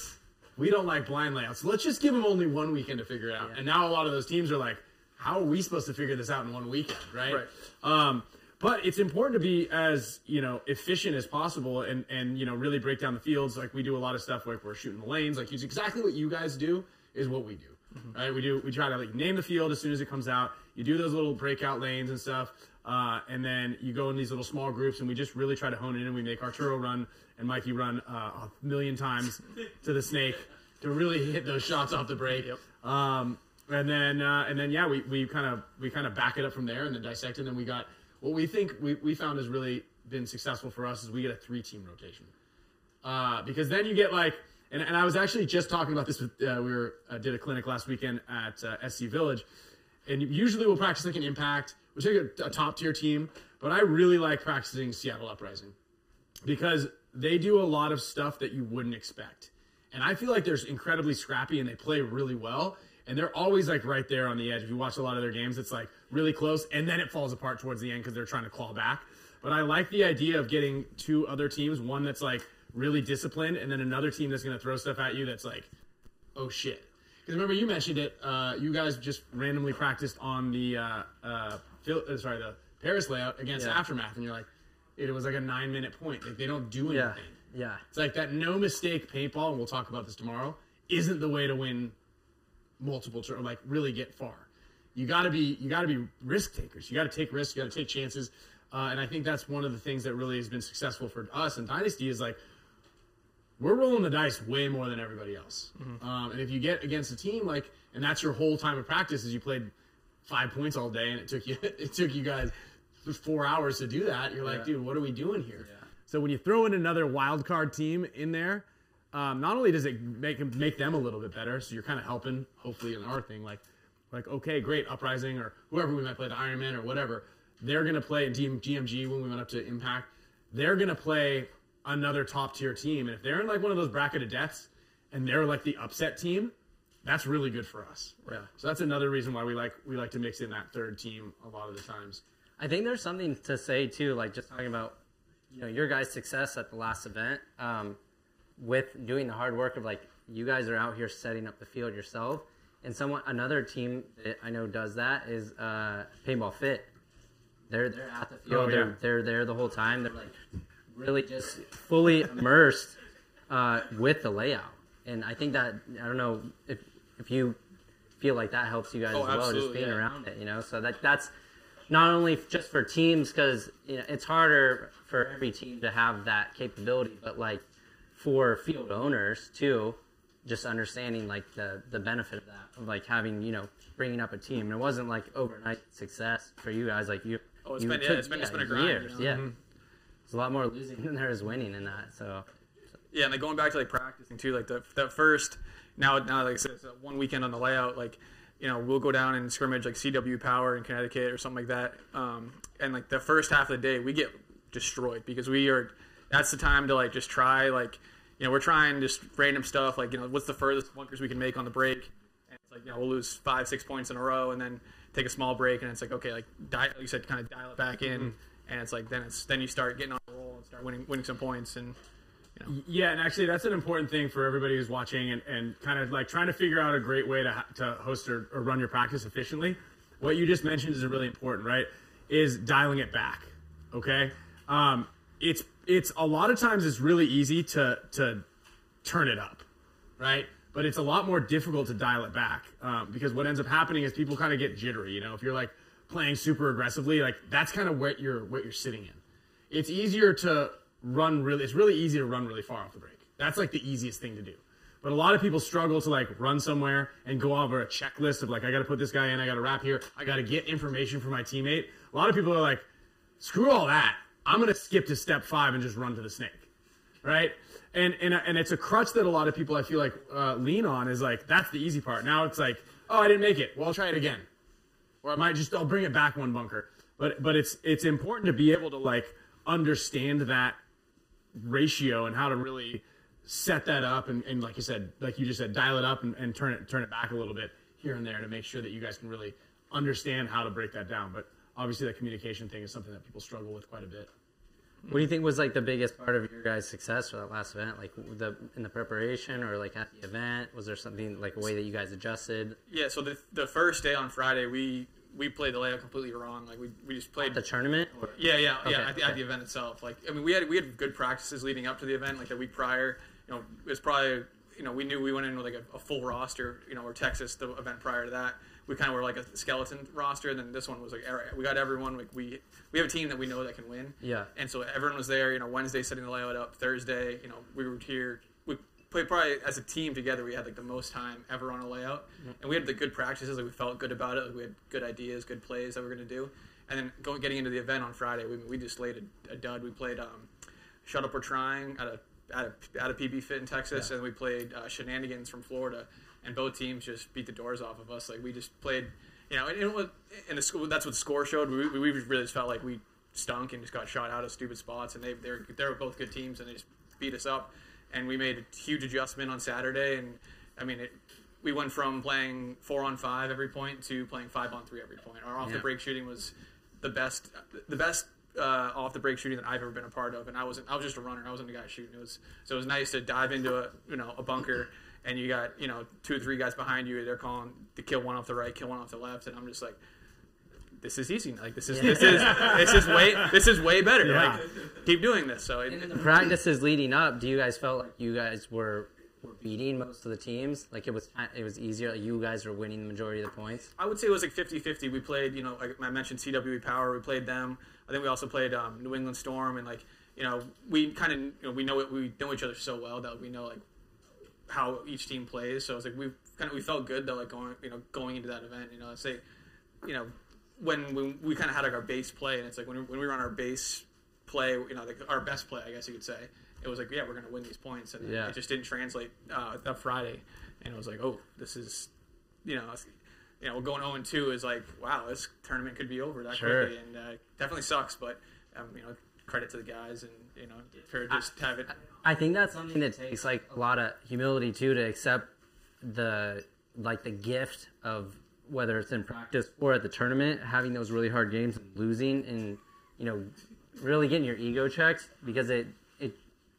we don't like blind layouts. So let's just give them only one weekend to figure it out. And now a lot of those teams are like, how are we supposed to figure this out in one weekend, right? Right. Um, but it's important to be as you know efficient as possible and and you know really break down the fields. Like we do a lot of stuff like we're shooting the lanes. Like it's exactly what you guys do is what we do. Right? We do we try to like name the field as soon as it comes out. You do those little breakout lanes and stuff. Uh, and then you go in these little small groups, and we just really try to hone in. And we make Arturo run and Mikey run uh, a million times to the snake to really hit those shots off the break. Um, and then uh, and then yeah, we, we kind of we kind of back it up from there and then dissect it. And then we got what we think we, we found has really been successful for us is we get a three team rotation uh, because then you get like and, and I was actually just talking about this with uh, we were uh, did a clinic last weekend at uh, SC Village, and usually we'll practice like an impact, which is a, a top tier team, but I really like practicing Seattle Uprising because they do a lot of stuff that you wouldn't expect, and I feel like they're incredibly scrappy and they play really well. And they're always like right there on the edge. If you watch a lot of their games, it's like really close, and then it falls apart towards the end because they're trying to claw back. But I like the idea of getting two other teams, one that's like really disciplined, and then another team that's going to throw stuff at you that's like, oh shit. Because remember you mentioned it, uh, you guys just randomly practiced on the uh, uh, uh, sorry the Paris layout against Yeah. Aftermath, and you're like, it was like a nine minute point. Like they don't do anything. Yeah. yeah. It's like that no mistake paintball, and we'll talk about this tomorrow, isn't the way to win multiple like really get far. You got to be you got to be risk takers. You got to take risks. You got to take chances. Uh, and I think that's one of the things that really has been successful for us in Dynasty is like we're rolling the dice way more than everybody else. Um, and if you get against a team like, and that's your whole time of practice is you played five points all day, and it took you it took you guys four hours to do that. You're like, Yeah. dude, what are we doing here? So when you throw in another wild card team in there, um, not only does it make make them a little bit better, so you're kind of helping, hopefully, in our thing, like, like okay, great, Uprising or whoever we might play, the Iron Man or whatever, they're gonna play in GMG when we went up to Impact. They're gonna play another top tier team, and if they're in like one of those bracket of deaths, and they're like the upset team, that's really good for us. Yeah. So that's another reason why we like we like to mix in that third team a lot of the times. I think there's something to say too, like just talking about, you know, your guys' success at the last event, um, with doing the hard work of like you guys are out here setting up the field yourself, and someone another team that I know does that is uh, Paintball Fit. They're they're at the field. Oh, they're they're there the whole time. They're like really just fully immersed uh, with the layout, and I think that I don't know if if you feel like that helps you guys Oh, as well, just being yeah. around it, you know. So that that's not only just for teams because you know, it's harder for every team to have that capability, but like for field owners too, just understanding like the the benefit of that, of like having you know bringing up a team. And it wasn't like overnight success for you guys. Like you, Oh, it's you been- yeah, took, it's been- it's been a grind, years. you know? Yeah, Mhm. there's a lot more losing than there is winning in that. So Yeah, and like going back to like practicing too, like the that first now now like I said, one weekend on the layout, like you know we'll go down and scrimmage like CW Power in Connecticut or something like that, um, and like the first half of the day we get destroyed because we are that's the time to like just try like you know we're trying just random stuff like you know what's the furthest bunkers we can make on the break, and it's like you know we'll lose five six points in a row and then take a small break and it's like okay like di- like you said kind of dial it back in. Mhm. And it's like then it's then you start getting on a roll and start winning winning some points and Yeah, and actually, that's an important thing for everybody who's watching and, and kind of like trying to figure out a great way to, to host or, or run your practice efficiently. What you just mentioned is really important, right? Is dialing it back. Okay, um, it's it's a lot of times it's really easy to to turn it up, right? But it's a lot more difficult to dial it back um, because what ends up happening is people kind of get jittery. You know, if you're like playing super aggressively, like that's kind of what you're what you're sitting in. It's easier to run really. It's really easy to run really far off the break. That's like the easiest thing to do. But a lot of people struggle to like run somewhere and go over a checklist of like I got to put this guy in, I got to wrap here, I got to get information from my teammate. A lot of people are like, screw all that. I'm gonna skip to step five and just run to the snake right? And and and it's a crutch that a lot of people I feel like uh, lean on is like that's the easy part. Now it's like, oh, I didn't make it. Well, I'll try it again, or I might just I'll bring it back one bunker. But but it's it's important to be able to like understand that ratio and how to really set that up and, and like you said, like you just said, dial it up and, and turn it turn it back a little bit here and there to make sure that you guys can really understand how to break that down. But obviously, that communication thing is something that people struggle with quite a bit. What do you think was like the biggest part of your guys' success for that last event? Like the in the preparation or like at the event? Was there something like a way that you guys adjusted? Yeah, so the, the first day on Friday, we we played the layout completely wrong. Like we, we just played the tournament. Or? Yeah, yeah, Okay, yeah. At the, at the event itself, like I mean, we had we had good practices leading up to the event. Like the week prior, you know, it was probably you know we knew we went in with like a, a full roster. You know, or Texas the event prior to that, we kind of were like a skeleton roster. And then this one was like er- we got everyone. Like we we have a team that we know that can win. Yeah. And so everyone was there. You know, Wednesday setting the layout up. Thursday, you know, we were here. Played probably as a team together. We had like the most time ever on a layout, and we had the good practices. Like we felt good about it. Like we had good ideas, good plays that we are gonna do. And then going getting into the event on Friday, we, we just laid a, a dud. We played um, Shut Up or Trying at a at a, at a PB Fit in Texas, and we played uh, Shenanigans from Florida. And both teams just beat the doors off of us. Like we just played, you know, and, and the school, that's what the score showed. We, we really just felt like we stunk and just got shot out of stupid spots. And they they were, they were both good teams, and they just beat us up. And we made a huge adjustment on Saturday. And I mean, it, we went from playing four on five every point to playing five on three every point. Our off the break shooting was the best, the best uh, off the break shooting that I've ever been a part of. And I wasn't, I was just a runner. I wasn't a guy shooting. It was so it was nice to dive into a you know a bunker. And you got you know two or three guys behind you. They're calling to kill one off the right, kill one off the left, and I'm just like, this is easy. Like this is this is this is way this is way better. Yeah. Like keep doing this. So it, In the practices leading up, do you guys felt like you guys were, were beating most of the teams? Like it was it was easier. Like you guys were winning the majority of the points. I would say it was like 50-50. We played, you know, like I mentioned CWE Power. We played them. I think we also played um, New England Storm, and like, you know, we kind of, you know, we know it, we know each other so well that we know like how each team plays. So it's like we kind of we felt good though, like going, you know, going into that event. You know, say, you know, when, when we kind of had like our base play, and it's like when, we- when we were on our base play, you know, like our best play, I guess you could say, it was like, yeah, we're gonna win these points, and Yeah. it just didn't translate uh, that Friday, and it was like, oh, this is, you know, you know, going 0 2 is like, wow, this tournament could be over that Sure. quickly, and uh, definitely sucks, but um, you know, credit to the guys, and you know, for just have it. I think that's something that takes like a lot of humility too to accept the like the gift of whether it's in practice or at the tournament, having those really hard games and losing and you know really getting your ego checked because it it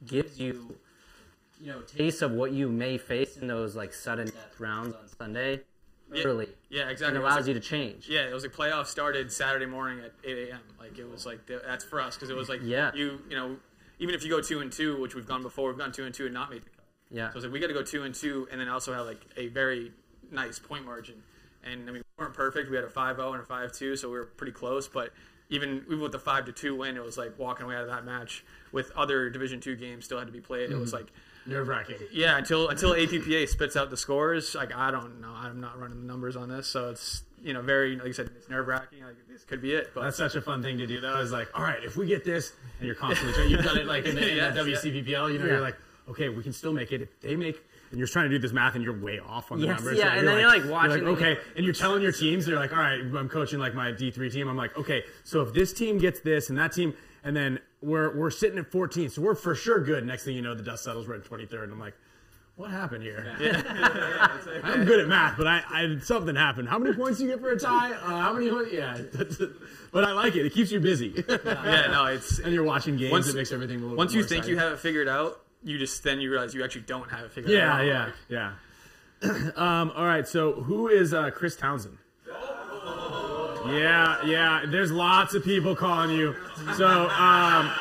gives you you know taste of what you may face in those like sudden death rounds on Sunday Yeah, early. Yeah, exactly. And allows like- you to change. Yeah, it was like playoffs started Saturday morning at 8 a.m. Like it was like th- that's for us because it was like Yeah. you you know even if you go two and two, which we've gone before, we've gone two and two and not made the cut. Yeah. So it's like we got to go two and two, and then also have like a very nice point margin. And I mean, we weren't perfect. We had a 5-0 and a 5-2, so we were pretty close. But even even with the five to two win, it was like walking away out of that match with other Division two games still had to be played. It was Mhm. like Nerve wracking. yeah, until until APPA spits out the scores, like I don't know, I'm not running the numbers on this, so it's you know very like I said, it's nerve wracking. Like this could be it, but That's such a fun thing to do, though. Is like, all right, if we get this, and you're constantly trying, you've done it like in the, in Yes, the. WCPPL, you know, Yeah. you're like, okay, we can still make it. If they make, and you're trying to do this math, and you're way off on the Yes, numbers. yeah, so and then you're, like, watching the- okay, and you're telling your teams, they're like, all right, I'm coaching like my D3 team. I'm like, okay, so if this team gets this and that team, and then we're we're sitting at 14, so we're for sure good. Next thing you know, the dust settles. We're at 23rd, and I'm like. What happened here? I'm good at math, but I, I something happened. How many points do you get for a tie? Uh, how many? points- Yeah, but I like it. It keeps you busy. yeah, no, it's and you're watching games. once it makes everything a little. once bit you more think you have it figured out, you just then you realize you actually don't have it figured Yeah, out. yeah, yeah. um, all right. So who is uh, Chris Townsend? Yeah, yeah. There's lots of people calling you. So um,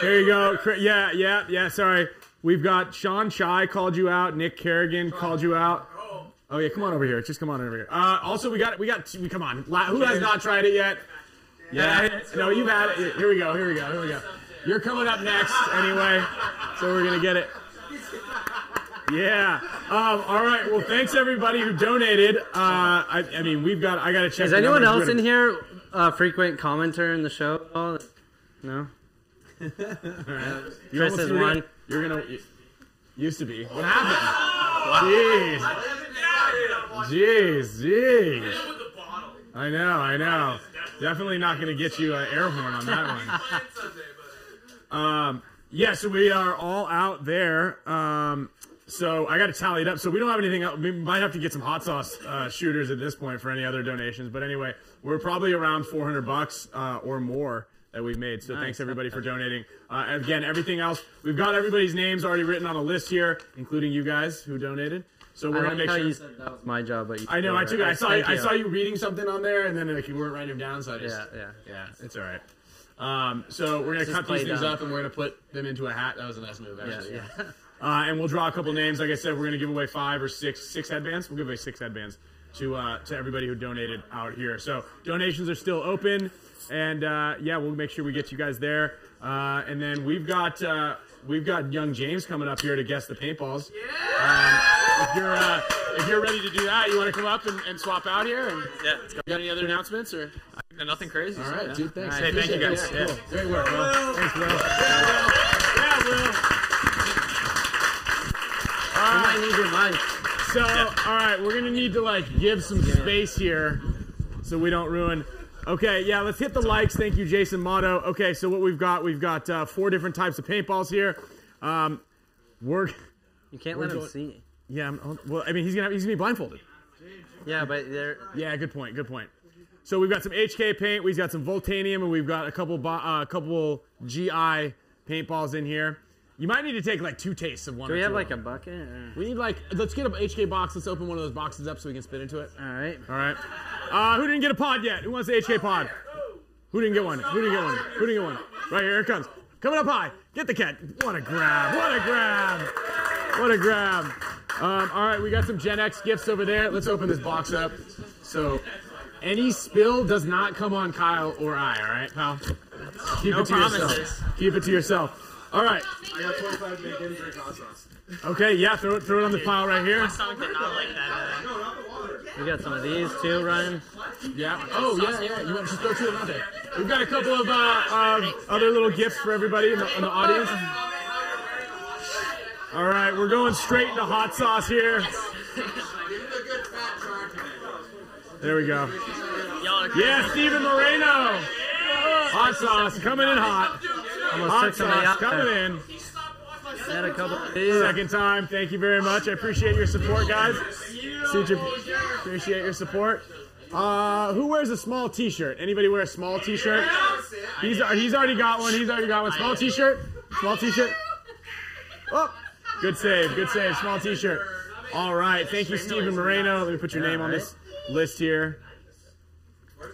here you go. Yeah, yeah, yeah. Sorry. We've got Sean Shy called you out. Nick Kerrigan called you out. Oh yeah, come on over here. Just come on over here. Uh, also, we got we got we come on. Who has not tried it yet? Yeah. No, you've had it. Here we go. Here we go. Here we go. You're coming up next anyway, so we're gonna get it. Yeah. Um, all right. Well, thanks everybody who donated. Uh, I, I mean, we've got. I got to check. Is anyone else We're in here a frequent commenter in the show? at all? No. All right. You Chris almost is threw it. one. You're gonna. you- Used to be. What happened? Jeez. Jeez. Jeez. I know. I know. Definitely not gonna get you an air horn on that one. Um, yeah, so we are all out there. Um, so I got to tally it up. So we don't have anything else. We might have to get some hot sauce uh, shooters at this point for any other donations. But anyway, we're probably around 400 bucks uh, or more that we've made. So Nice. thanks everybody for donating. Uh, again, everything else, we've got everybody's names already written on a list here, including you guys who donated. So we're I gonna make sure. you said that was my job, but you I know. I took. I saw. I you. saw you reading something on there, and then like you weren't writing them down, so I just. Yeah, yeah. yeah. It's all right. Um, so we're gonna Just cut these things up, and we're gonna put them into a hat. That was a nice move, actually. Yeah, Yeah. Uh, and we'll draw a couple names. Like I said, we're gonna give away five or six six headbands. We'll give away six headbands to uh, to everybody who donated out here. So donations are still open, and uh, yeah, we'll make sure we get you guys there. Uh, and then we've got uh, we've got young James coming up here to guess the paintballs. Um, if you're uh, if you're ready to do that, you want to come up and, and swap out here? And Yeah, got any other announcements or? Nothing crazy. All so, right, yeah. dude. Thanks. Hey, thank you guys. Yeah. Cool. Great work, bro. Thanks, bro. Yeah, Will. You might need your mic. So, all right, we're gonna need to like give some space here, so we don't ruin. Okay, yeah, let's hit the likes. Thank you, Jason Motto. Okay, so what we've got, we've got uh, four different types of paintballs here. Um, we're You can't let him going- see. yeah. I'm, well, I mean, he's gonna have, he's gonna be blindfolded. Yeah, but they're Yeah, good point. Good point. So we've got some HK paint, we've got some Voltanium, and we've got a couple uh, couple GI paintballs in here. You might need to take like two tastes of one. Do we have like a bucket? or- We need like let's get a HK box. Let's open one of those boxes up so we can spit into it. All right. All right. Uh, who didn't get a pod yet? Who wants the HK pod? Who didn't get one? Who didn't get one? Who didn't get one? Right here, it comes. Coming up high. Get the cat. What a grab. What a grab. What a grab. Um, all right, we got some Gen X gifts over there. Let's open this box up. So, any spill does not come on Kyle or I, all right, pal? Keep No it to yourself. promises. Keep it to yourself. All right. I got 25 bacon, drink hot sauce. Okay, yeah, throw it, throw it on the pile right here. Stomach did not like that. We got some of these too, Ryan. Yeah. Oh, yeah, yeah. You want to just throw two of them out there? We've got a couple of uh, um, other little gifts for everybody in the, in the audience. All right, we're going straight into hot sauce here. There we go. Yeah, Steven Moreno. Hot sauce coming in hot. Almost Hot sauce coming there. in. Had a couple of these. Second time. Thank you very much. I appreciate your support, guys. See you- Appreciate your support. Uh, who wears a small T-shirt? Anybody wear a small T-shirt? He's he's already got one. He's already got one. Small T-shirt. Small T-shirt. Oh, good save. Good save. Small T-shirt. All right. Thank you, Stephen Moreno. Let me put your name on this list here.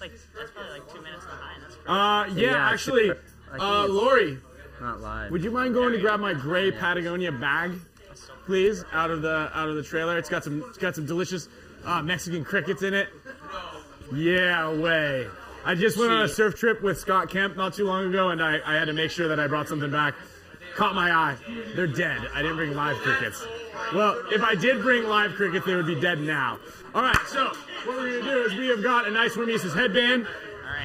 Like, that's probably like two minutes behind. That's Uh, yeah, Yeah, actually, super- like uh. Lori, Not live. would you mind going to grab my gray Patagonia bag, please, out of the out of the trailer? It's got some it's got some delicious uh, Mexican crickets in it. Yeah, way. I just went on a surf trip with Scott Kemp not too long ago, and I, I had to make sure that I brought something back. Caught my eye. They're dead. I didn't bring live crickets. Well, if I did bring live crickets, they would be dead now. All right, so what we're gonna do is we have got a nice Hormesis headband.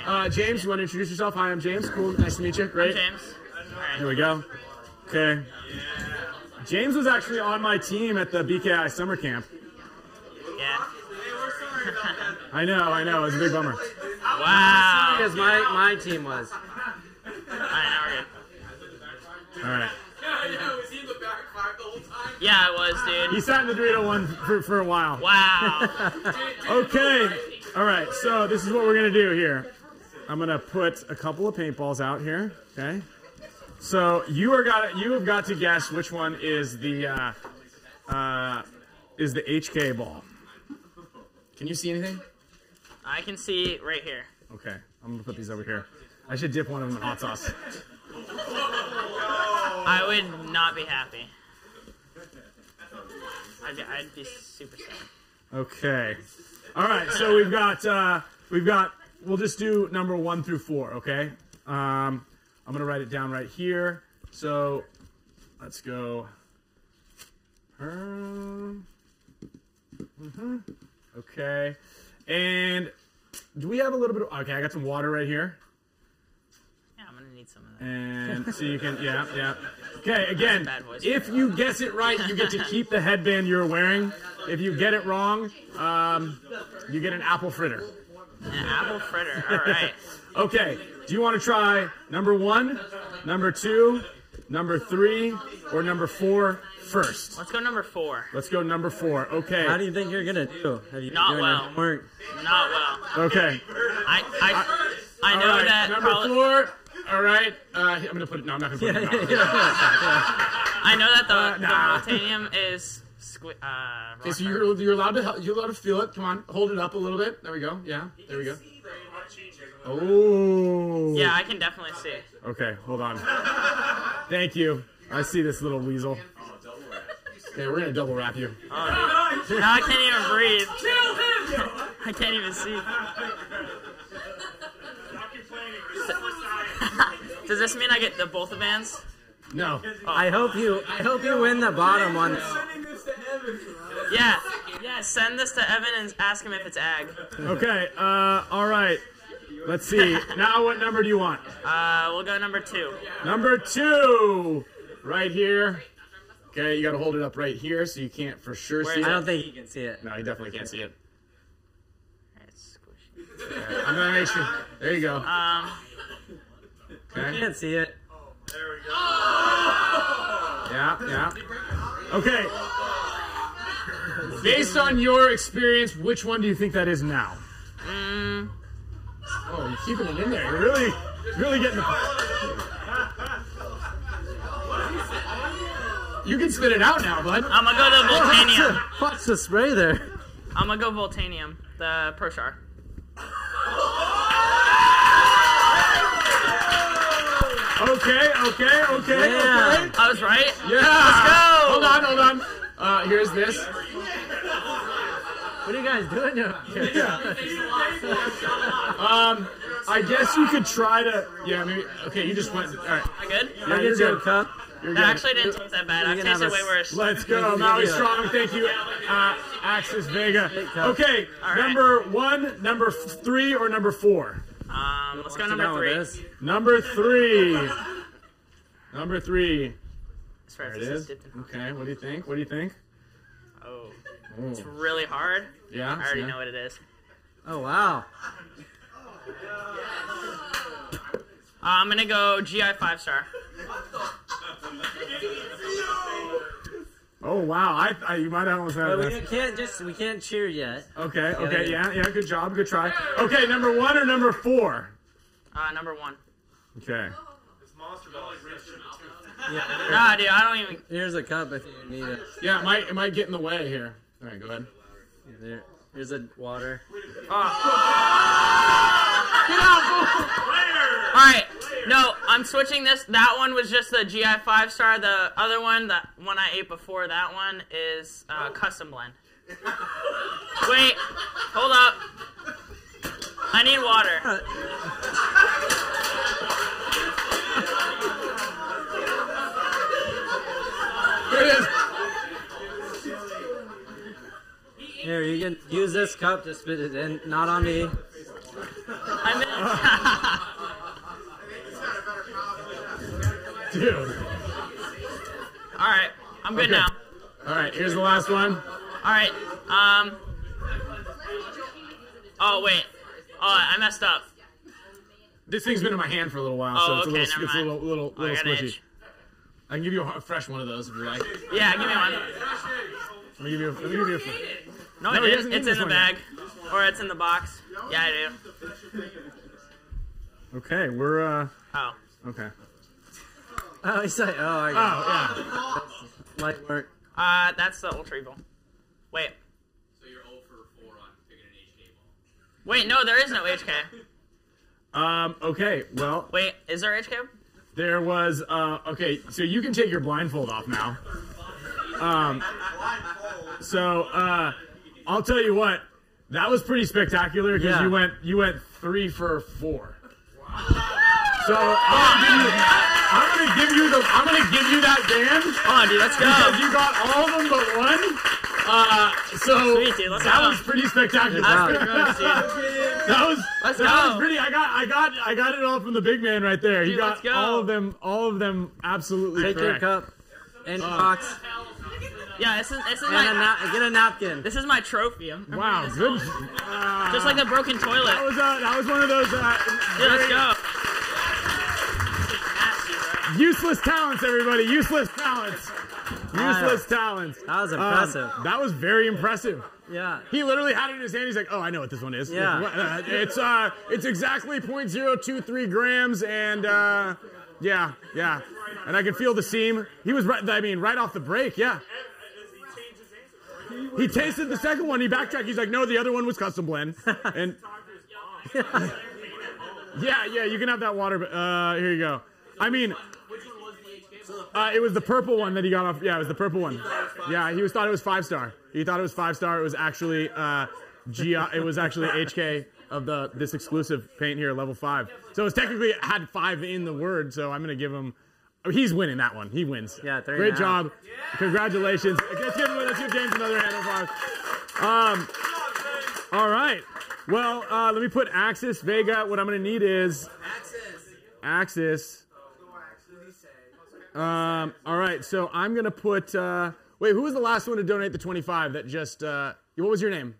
Uh, James, you want to introduce yourself? Hi, I'm James. Cool, nice to meet you. Great. James. Here we go. Okay. James was actually on my team at the BKI summer camp. Yeah. I know, I know. It was a big bummer. Wow. Because my, my team was. Alright, All right. You were doing the back park the whole time? Yeah, I was, dude. He sat in the Dorito one for, for a while. Wow. Okay. All right. So this is what we're gonna do here. I'm gonna put a couple of paintballs out here. Okay. So you are got you have got to guess which one is the uh, uh, is the HK ball. Can you see anything? I can see right here. Okay. I'm gonna put these over here. I should dip one of them in hot sauce. I would not be happy. I'd, be, I'd be super sad. Okay. All right. So we've got uh, we've got. We'll just do number one through four. Okay. Um, I'm gonna write it down right here. So let's go. Um, mhm. Okay. And do we have a little bit of? Okay, I got some water right here. Yeah, I'm gonna need some of that. And so you can, yeah, yeah. Okay, again, if you guess it right, you get to keep the headband you're wearing. If you get it wrong, um, you get an apple fritter. An apple fritter. All right. Okay, do you want to try number one, number two, number three, or number four first? Let's go number four. Let's go number four. Okay. How do you think you're gonna do? Have you been Not doing well. your homework? Not well. Okay. I I, I know All right, that number probably. four. All right. Uh, I'm gonna put it. No, I'm not gonna put it. in the. I know that the, Uh, nah. the Voltanium is squi- uh, Okay, so you're, you're allowed to you're allowed to feel it. Come on, hold it up a little bit. There we go. Yeah, there we go. Oh. Yeah, I can definitely see. Okay, hold on. Thank you. I see this little weasel. Okay, we're gonna double wrap you. Oh, now I can't even breathe. I can't even see. Does this mean I get the both the bands? No. I hope you. I hope you win the bottom one. Yeah, yeah. Send this to Evan and ask him if it's ag. Okay. Uh, all right. Let's see. Now, what number do you want? Uh, we'll go number two. Number two, right here. Okay, you got to hold it up right here so you can't for sure Where see is it. I don't think he can see it. No, he definitely can't see it. It's squishy. I'm gonna make sure. There you go. Um, You Okay. can't see it. There we go. Yeah, yeah. Okay. Based on your experience, which one do you think that is now? mm, Oh, you're keeping it in there. You're really, really getting the. You can spit it out now, bud. I'm gonna go to Voltanium. What's the spray there? I'm gonna go Voltanium, the ProShar. Okay, okay, okay, Yeah. okay. I was right. Yeah. Let's go. Hold on, hold on. Uh, here's this. What are you guys doing? here? Um, I guess you could try to. Yeah, maybe. Okay, you just went. All right. I good? Yeah, I'll you're get you a good. cup. You're That good. actually didn't taste that bad. I've can have tasted a way worse. Let's go, Maui Strong. Thank you, uh, Axis Vega. Okay, All right. number one, number three, or number four? Um, let's go number three. it is. Number three. Number three. As far There as it this is. is dipped in- Okay, what do you think? What do you think? Oh, Oh. it's really hard. Yeah, I already yeah. know what it is. Oh wow. Uh, I'm gonna go GI five star. Oh wow, I, I you might have almost had But we that. can't just we can't cheer yet. Okay, okay, yeah, yeah, good job, good try. Okay, number one or number four? Uh, number one. Okay. Yeah. Nah, dude, I don't even. Here's a cup if you need it. Yeah, it might it might get in the way here. All right, go ahead. There, here's a water. All right, no, I'm switching this. That one was just the GI five star. The other one, that one I ate before that one, is uh, custom blend. Wait, hold up. I need water. Here. Here, you can use this cup to spit it in. Not on me. I'm Dude. All right, I'm good Okay. now. All right, here's the last one. All right. Um. Oh wait. Oh, I messed up. This thing's been in my hand for a little while, Oh, so it's okay, a little, it's a mind. little, little, Oh, little squishy. I can give you a fresh one of those if you like. Yeah, give me one. Let me give you. A, let me give you. A, No, No, it he It's in the bag, or it's in the box. Yeah, I do. okay, we're. uh Oh. Okay. Oh, he's like, oh, I got it. Light work. Uh, that's the Ultra Evil. Wait. So you're 0 for 4 on picking an HK ball. Wait, no, there is no HK. Um. Okay. Well, Wait, is there HK? there was. Uh. Okay. So you can take your blindfold off now. Um. So. Uh. I'll tell you what. That was pretty spectacular because Yeah. you went. You went three for four. So I'm gonna, give you, I'm gonna give you the. I'm gonna give you that band. Come on, dude, let's go. Because you got all of them but one. Uh, so Sweet, dude, let's that go. was pretty spectacular. That's pretty gross, dude. That was Let's that go. was pretty. I got I got I got it all from the big man right there. he Dude, got go. all of them all of them absolutely Take your cup and Uh, box Yeah, this is this is and my a na- get a napkin. this is my trophy. I'm I'm Wow, good. Uh, Just like the broken toilet. that was uh, that was one of those uh, Dude, let's go. Useless talents. Everybody, useless talents. Useless talents. That was Um, impressive. that was very impressive. Yeah. He literally had it in his hand. He's like, "Oh, I know what this one is. Yeah. Uh, it's uh, it's exactly 0.023 grams, and uh, yeah, yeah, and I can feel the seam. He was right. I mean, right off the break, yeah. He tasted the second one. He backtracked. He's like, "No, the other one was custom blend." And yeah, yeah, you can have that water. Uh, here you go. I mean, uh, it was the purple one that he got off. Yeah, it was the purple one. Yeah, he was thought it was five star. He thought it was five star. It was actually uh, G. It was actually HK of the this exclusive paint here, level five. So it's technically had five in the word. So I'm gonna give him. he's winning that one. He wins. Yeah, three Great and a job. Congratulations. Let's give, let's give James another hand of applause. Um, all right. Well, uh, let me put Axis Vega. What I'm gonna need is Axis. Axis. Um, all right, so I'm gonna put. Uh, wait, who was the last one to donate the 25? That just. Uh, what was your name?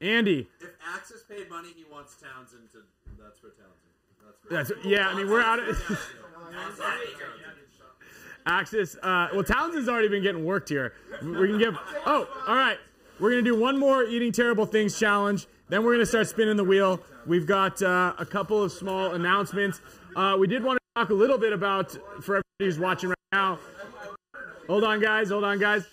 Andy. If Axis paid money, he wants Townsend to. That's for Townsend. That's for That's yeah. I mean, we're out of. Axis. Uh, well, Townsend's already been getting worked here. We can give. Oh, all right. We're gonna do one more eating terrible things challenge. Then we're gonna start spinning the wheel. We've got uh, a couple of small announcements. Uh, we did want to talk a little bit about for who's watching right now. Hold on, guys. Hold on, guys.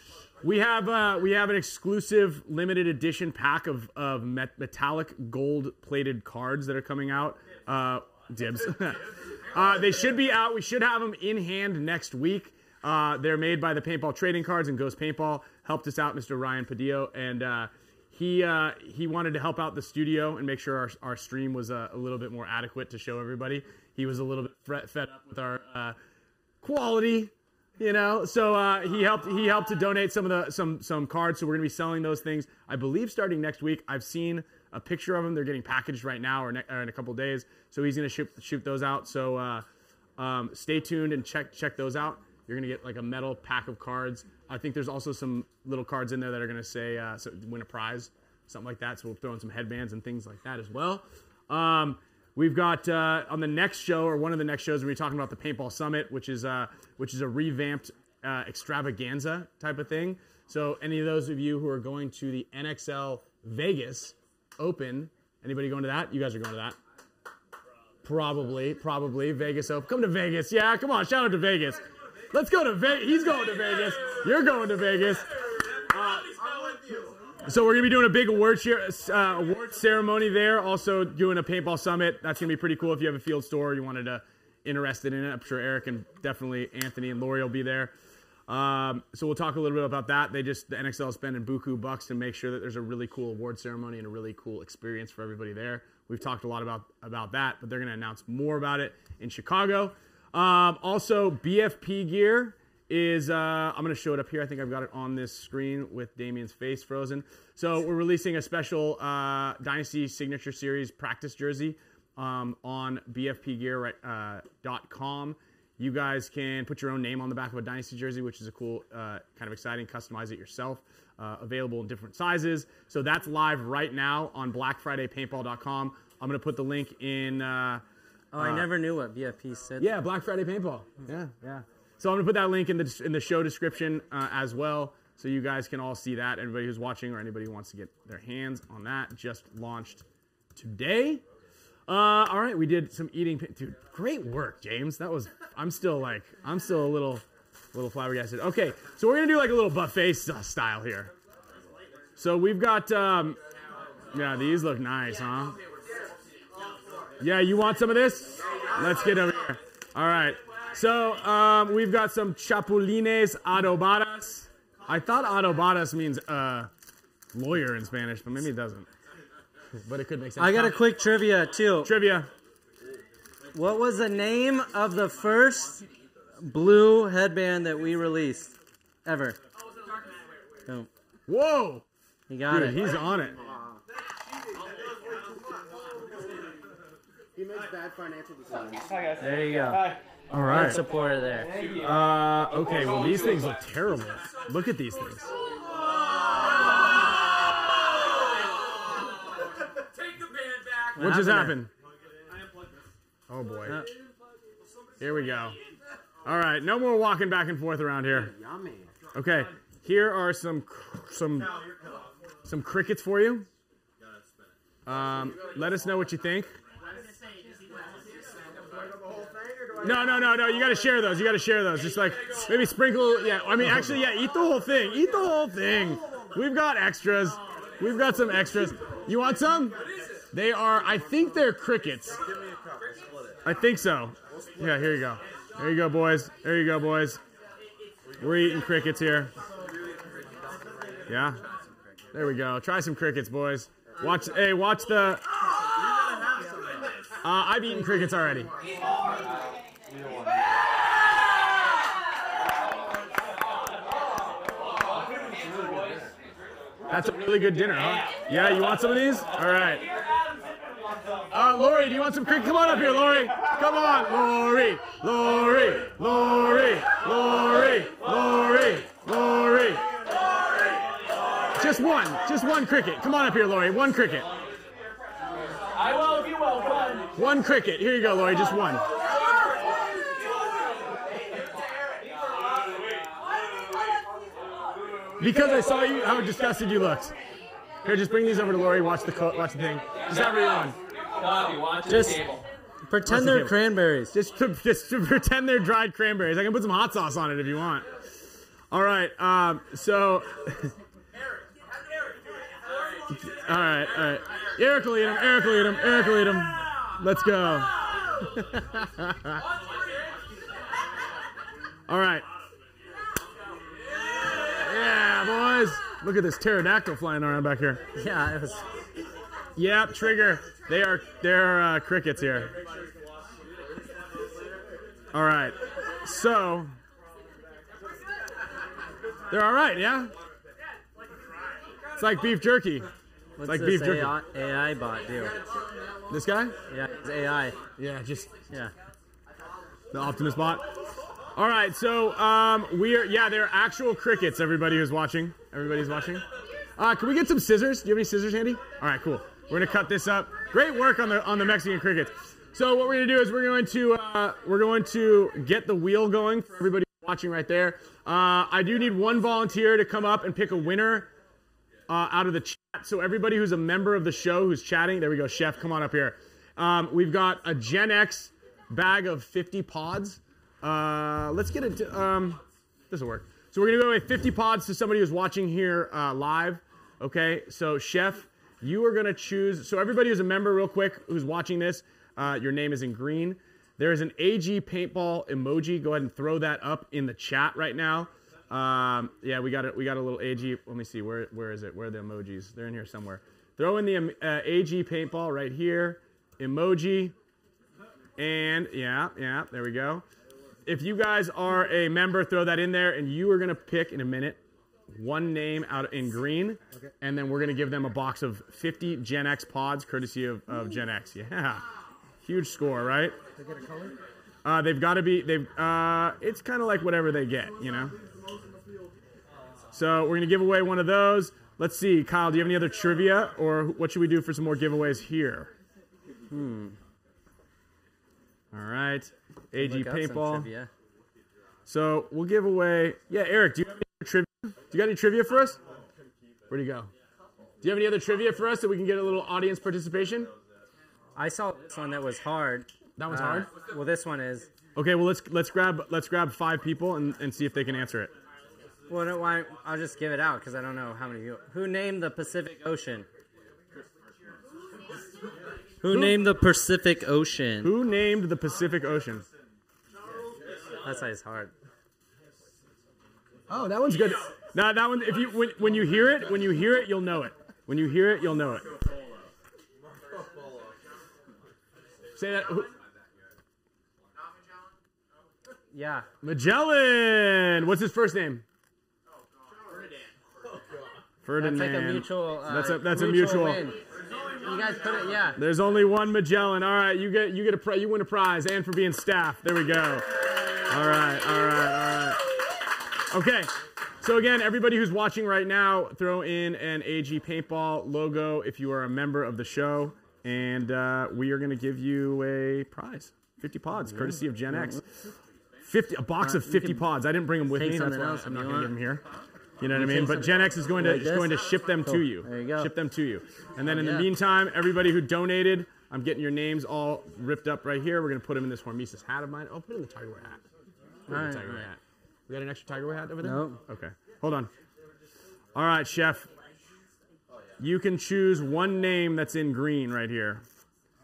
We have uh, we have an exclusive limited edition pack of of met- metallic gold plated cards that are coming out. Uh, dibs. uh, they should be out. We should have them in hand next week. Uh, they're made by the Paintball Trading Cards and Ghost Paintball. Helped us out, Mr. Ryan Padillo, and uh, he uh, he wanted to help out the studio and make sure our, our stream was uh, a little bit more adequate to show everybody. He was a little bit fed up with our uh, quality You know, so uh, he helped. He helped to donate some of the some some cards. So we're gonna be selling those things. I believe starting next week. I've seen a picture of them. They're getting packaged right now, or, ne- or in a couple days. So he's gonna shoot shoot those out. So uh, um, stay tuned and check check those out. You're gonna get like a metal pack of cards. I think there's also some little cards in there that are gonna say uh, so win a prize, something like that. So we'll throw in some headbands and things like that as well. Um, we've got uh, on the next show or one of the next shows we're talking about the paintball summit, which is uh, which is a revamped uh, extravaganza type of thing. So any of those of you who are going to the NXL Vegas Open, anybody going to that? You guys are going to that. Probably, probably Vegas Open. Come to Vegas, yeah. Come on, shout out to Vegas. Let's go to Vegas. He's going to Vegas. You're going to Vegas. So we're gonna be doing a big award, share, uh, award ceremony there. Also doing a paintball summit. That's gonna be pretty cool if you have a field store. You wanted to interested in it. I'm sure Eric and definitely Anthony and Lori will be there. Um, so we'll talk a little bit about that. They just the NXL is spending buku bucks to make sure that there's a really cool award ceremony and a really cool experience for everybody there. We've talked a lot about about that, but they're gonna announce more about it in Chicago. Um, also, BFP gear is uh, I'm going to show it up here. I think I've got it on this screen with Damien's face frozen. So we're releasing a special uh, Dynasty Signature Series practice jersey um, on bfpgear.com. You guys can put your own name on the back of a Dynasty jersey, which is a cool, uh, kind of exciting. Customize it yourself. Uh, available in different sizes. So that's live right now on BlackFridayPaintball.com. I'm going to put the link in. Uh, Oh, I uh, never knew what BFP said. yeah, Black Friday Paintball. Yeah, yeah. So I'm gonna put that link in the in the show description uh, as well, so you guys can all see that. Anybody who's watching or anybody who wants to get their hands on that, just launched today. Uh, all right, we did some eating. Dude, great work, James. That was. I'm still like. I'm still a little, little flabbergasted. Okay, so we're gonna do like a little buffet style here. So we've got. Um, yeah, these look nice, huh? Yeah, you want some of this? Let's get over here. All right. So um, we've got some chapulines adobadas. I thought adobadas means uh, lawyer in Spanish, but maybe it doesn't. But it could make sense. I got a quick trivia too. Trivia. What was the name of the first blue headband that we released ever? No. Whoa! He got Dude, it. he's on it. He makes bad financial decisions. There you go. All right. Good supporter there. Uh, okay, well, these things look terrible. Look at these things. What just happened? Oh boy. Here we go. All right, no more walking back and forth around here. Yummy. Okay, here are some some some crickets for you. Um, let us know what you think. No, no, no, no. You got to share those. You got to share those. Just like maybe sprinkle. Yeah, I mean, actually, yeah. Eat the whole thing. Eat the whole thing. We've got extras. We've got some extras. You want some? They are. I think they're crickets. I think so. Yeah. Here you go. There you go, boys. There you go, boys. We're eating crickets here. Yeah. There we go. Try some crickets, boys. Watch. Hey, watch the. Uh, I've eaten crickets already. That's a really good dinner, huh? Yeah, you want some of these? All right. Uh, Lori, do you want some cricket? Come on up here, Lori. Come on, Lori, Lori, Lori, Lori, Lori, Lori. Just one, just one cricket. Come on up here, Lori. One cricket. I will if you will. Come on. One cricket. Here you go, Lori. Just one. Because I saw you, how disgusted you looked. Here, just bring these over to Lori. Watch the co- watch the thing. Just have her on. Bobby, watch the Just table. pretend Watch they're table. cranberries. Just to, just to pretend they're dried cranberries. I can put some hot sauce on it if you want. All right. Um, so. all right. All right. Eric will eat them. Eric will eat them. Eric will eat them. Let's go. all right. Yeah, boys. Look at this pterodactyl flying around back here. Yeah, it was. Yep, trigger. They are they're uh, crickets here. All right. So They're all right, yeah. It's like beef jerky. What's it's like beef jerky. AI, AI bot do? This guy? Yeah, it's AI. Yeah, just yeah. The Optimus bot. All right, so um, we are yeah, they're actual crickets. Everybody who's watching, everybody's watching. Uh, can we get some scissors? Do you have any scissors handy? All right, cool. We're gonna cut this up. Great work on the on the Mexican crickets. So what we're gonna do is we're going to uh, we're going to get the wheel going for everybody watching right there. Uh, I do need one volunteer to come up and pick a winner uh, out of the chat. So everybody who's a member of the show who's chatting, there we go. Chef, come on up here. Um, we've got a Gen X bag of 50 pods. Uh, let's get it. Um, this will work. So we're gonna go with 50 pods to somebody who's watching here uh, live. Okay. So Chef, you are gonna choose. So everybody who's a member, real quick, who's watching this, uh, your name is in green. There is an AG paintball emoji. Go ahead and throw that up in the chat right now. Um, yeah, we got it. We got a little AG. Let me see. Where where is it? Where are the emojis? They're in here somewhere. Throw in the um, uh, AG paintball right here. Emoji. And yeah, yeah, there we go. If you guys are a member, throw that in there, and you are gonna pick in a minute one name out in green, and then we're gonna give them a box of 50 Gen X pods, courtesy of, of Gen X. Yeah, huge score, right? They get a color? Uh, they've got to be. They've. Uh, it's kind of like whatever they get, you know. So we're gonna give away one of those. Let's see, Kyle. Do you have any other trivia, or what should we do for some more giveaways here? Hmm. All right, AG paintball. So we'll give away. Yeah, Eric, do you have any trivia? Do you got any trivia for us? Where'd he go? Do you have any other trivia for us that we can get a little audience participation? I saw this one that was hard. That one's Uh, hard. Well, this one is. Okay, well let's let's grab let's grab five people and, and see if they can answer it. Well, no, why, I'll just give it out because I don't know how many people. Who named the Pacific Ocean? Who, named the Pacific Ocean? Who named the Pacific Ocean? That's why it's hard. Oh, that one's good. Now that one, if you when, when you hear it, when you hear it, you'll know it. When you hear it, you'll know it. Say that. who- Yeah. Magellan. What's his first name? That's Ferdinand. like a mutual. Uh, that's a that's a mutual. win. You guys put it, yeah. There's only one Magellan. All right, you get you get a pri- you win a prize and for being staff. There we go. All right, all right, all right. Okay. So again, everybody who's watching right now, throw in an AG paintball logo if you are a member of the show, and uh, we are going to give you a prize, 50 pods, courtesy of Gen X. 50 a box Uh, of 50 pods. I didn't bring them with me. That's why I'm not you going to give them here. You know what I mean? But Gen X is going to like is going to ship them to you. There you go. Ship them to you. And then in Yeah. the meantime, everybody who donated, I'm getting your names all ripped up right here. We're going to put them in this Hormesis hat of mine. Oh, put it in the Tiger Wear hat. Put it in the Tiger Wear hat. We got an extra Tiger Wear hat over there? Nope. Okay. Hold on. All right, Chef. You can choose one name that's in green right here.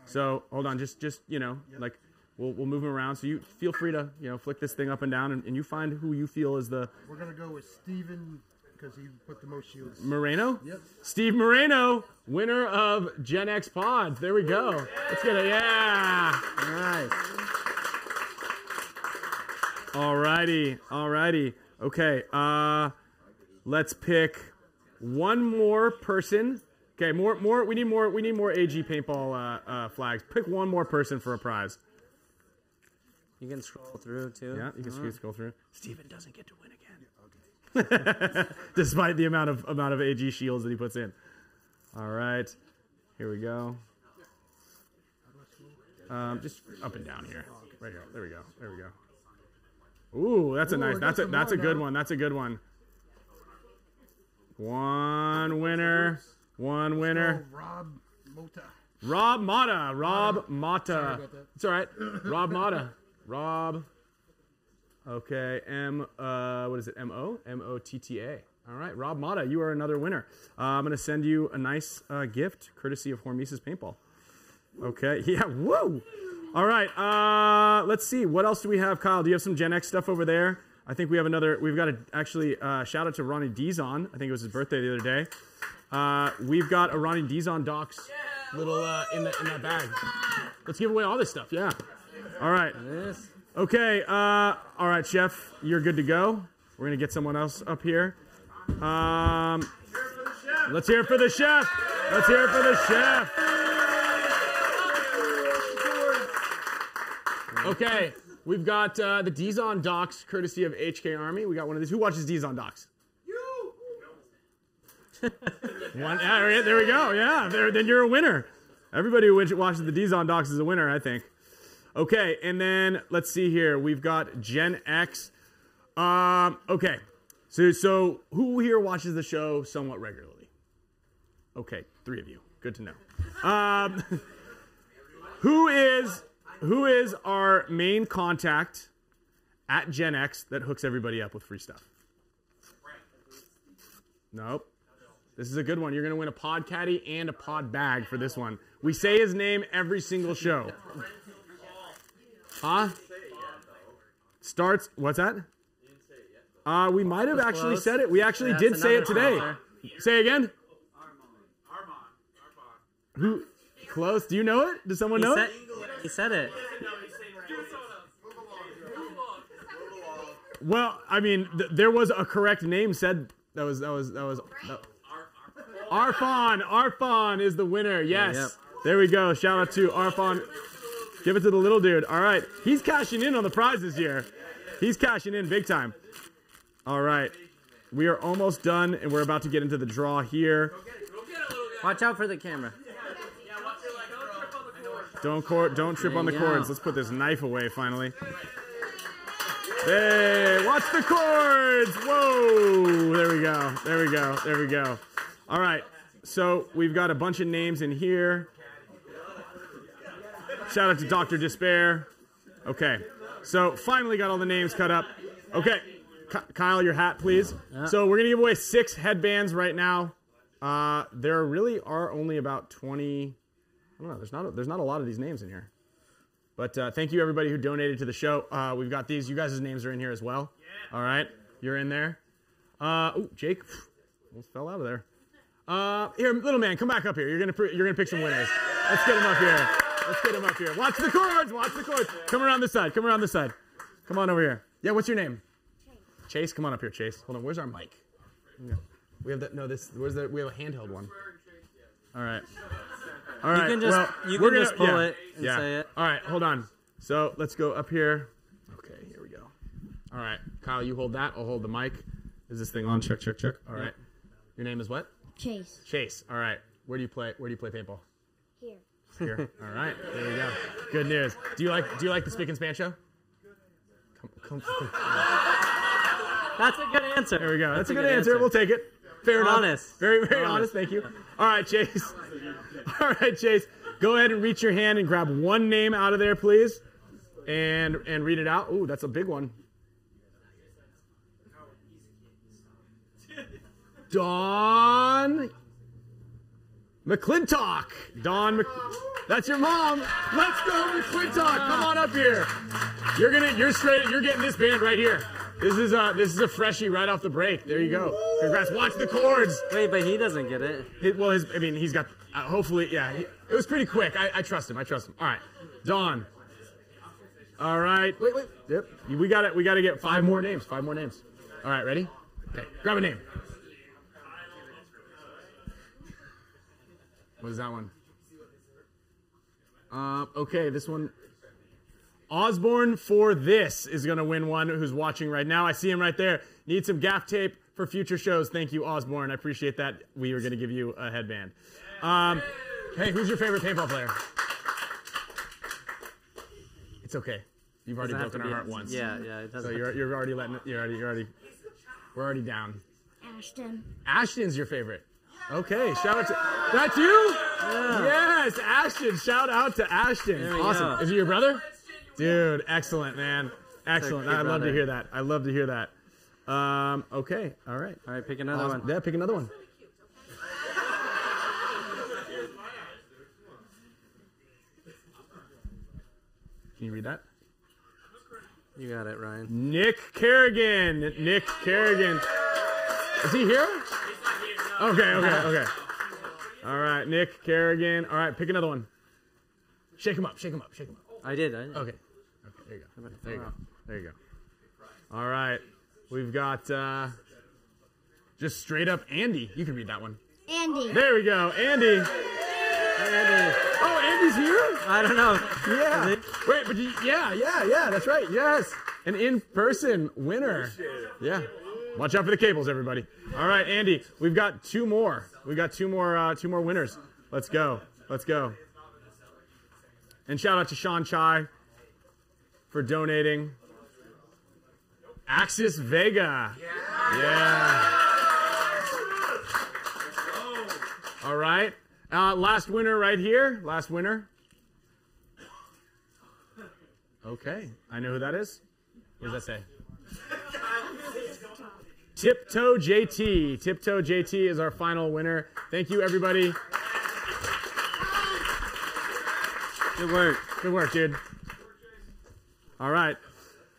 So hold on, just just you know, like we'll we'll move them around. So you feel free to you know flick this thing up and down, and, and you find who you feel is the We're gonna go with Steven because he put the most shields. Moreno? Yep. Steve Moreno, winner of Gen X Pods. There we go. Let's get it. Yeah. Nice. Alrighty. Alrighty. Okay. Uh, let's pick one more person. Okay. More. More. We need more. We need more AG paintball uh, uh, flags. Pick one more person for a prize. You can scroll through too. Yeah. You can Alright. scroll through. Steven doesn't get to win again. Despite the amount of amount of AG shields that he puts in. All right. Here we go. Um, just up and down here. Right here. There we go. There we go. Ooh, that's a Ooh, nice. I That's a that's a good now. one. That's a good one. One winner. One winner. Rob Mota. Rob Mata. Rob Mata. Sorry about that. It's all right. Rob Mata. Rob. Okay. M. Uh, what is it? M O. M O T T A. All right, Rob Mata, you are another winner. Uh, I'm gonna send you a nice uh, gift, courtesy of Hormesis Paintball. Okay. Yeah. Woo. All right. Uh, let's see. What else do we have, Kyle? Do you have some Gen X stuff over there? I think we have another. We've got a actually uh, shout out to Ronnie Dizon. I think it was his birthday the other day. Uh, we've got a Ronnie Dizon docs little uh, in, the, in that bag. Let's give away all this stuff. Yeah. All right. Okay. Uh, all right, Chef. You're good to go. We're We're gonna get someone else up here. Um, let's hear it for the chef. Let's hear it for the chef. Okay, we've got uh, the Dizon docs, courtesy of HK Army. We got one of these. Who watches Dizon docs? One, yeah, there we go. Yeah, there, then you're a winner. Everybody who watches the Dizon docs is a winner, I think. Okay, and then let's see here. We've got Gen X. Um, okay, so so who here watches the show somewhat regularly? Okay, three of you. Good to know. Um, who is who is our main contact at Gen X that hooks everybody up with free stuff? Nope. This is a good one. You're going to win a pod caddy and a pod bag for this one. We say his name every single show. Huh? Starts. What's that? Uh, we might have actually said it. We actually That's did say it today. caller. Say again. Who? Close. Do you know it? Does someone He know said, it? he said it. Well, I mean, th- there was a correct name said. That was that was that was. That, Arfon. Arfon is the winner. Yes. Yep. There we go. Shout out to Arfon. Give it to the little dude. All right. He's cashing in on the prize this year. He's cashing in big time. All right. We are almost done, and we're about to get into the draw here. Watch out for the camera. Don't cor- don't trip on the cords. Let's put this knife away finally. Hey, watch the cords. Whoa. There we go. There we go. There we go. All right. So we've got a bunch of names in here. Shout out to Dr. Despair. Okay. So finally got all the names cut up. Okay. Kyle, your hat, please. Yeah. So we're going to give away six headbands right now. Uh, there really are only about 20. I don't know. There's not a, there's not a lot of these names in here. But uh, thank you everybody who donated to the show. Uh, we've got these. You guys' names are in here as well. All right, you're in there. Uh, oh, Jake, almost fell out of there. Uh, here, little man, come back up here. You're gonna pr- you're gonna pick some winners. Let's get him up here. Let's get him up here. Watch the cords. Watch the cords. Come around this side. Come around this side. Come on over here. Yeah, what's your name? Chase. Chase, come on up here, Chase. Hold on. Where's our mic? Yeah. We have that. No, this. Where's the? We have a handheld one. All right. All right. You can just- well, you we're can just pull yeah, it and yeah. say it. All right. Hold on. So let's go up here. Okay. Here we go. All right. Kyle, you hold that. I'll hold the mic. Is this thing on? Check. Check. Check. All right. Your name is what? Chase. Chase. All right. Where do you play? Where do you play paintball? Here. All right. There you go. Good news. Do you like Do you like the Spick and Span show? Come, come. That's a good answer. There we go. That's, a good, answer. We'll take it. Fair enough. Honest. Very, very honest. Honest. Thank you. All right, Chase. All right, Chase. Go ahead and reach your hand and grab one name out of there, please, and and read it out. Ooh, that's a big one. Dawn McClintock. Don, Mc... That's your mom. Let's go, McClintock. Come on up here. You're gonna you're straight you're getting this band right here. This is a this is a freshie right off the break. There you go. Congrats. Watch the chords. Wait, but he doesn't get it. It, well, his, I mean, he's got. Uh, hopefully, yeah. He, it was pretty quick. I, I trust him. I trust him. All right, Don. All right. Wait, wait. Yep. We got it. We got to get five more names. Five more names. All right. Ready? Okay. Grab a name. What is that one? Uh, okay, this one. Osborne for this is going to win one who's watching right now. I see him right there. Need some gaff tape for future shows. Thank you, Osborne. I appreciate that. We are going to give you a headband. Um, hey, who's your favorite paintball player? It's okay. You've already broken our heart once. yeah, yeah, it doesn't So you're, you're already letting. You're already. You're already. We're already down. Ashton. Ashton's your favorite. Okay, shout out to that's you. Yes, Ashton. Shout out to Ashton. Awesome. go. Is he your brother? Dude, excellent, man. Excellent. I'd love to hear that. I'd love to hear that. Um, okay, all right. All right, pick another Awesome. one. Yeah, pick another one. Can you read that? You got it, Ryan. Nick Kerrigan. Nick Kerrigan. Is he here? Okay, okay, okay. All right, Nick Kerrigan. All right, pick another one. Shake him up, shake him up, shake him up. I did. I did. Okay. Okay, there you go. There you go. There you go. All right. We've got uh, just straight up Andy. You can read that one. Andy. There we go, Andy. Andy. Oh, Andy's here. I don't know. Yeah. Wait, but you, yeah, yeah, yeah. That's right. Yes, an in-person winner. Yeah. Watch out for the cables, everybody. All right, Andy. We've got two more. We've got two more. Uh, two more winners. Let's go. Let's go. And shout out to Sean Chai for donating. Axis Vega. Yeah. All right. Uh, last winner right here. Last winner. Okay. I know who that is. What does that say? Tiptoe JT. Tiptoe JT is our final winner. Thank you, everybody. Good work. Good work, dude. All right.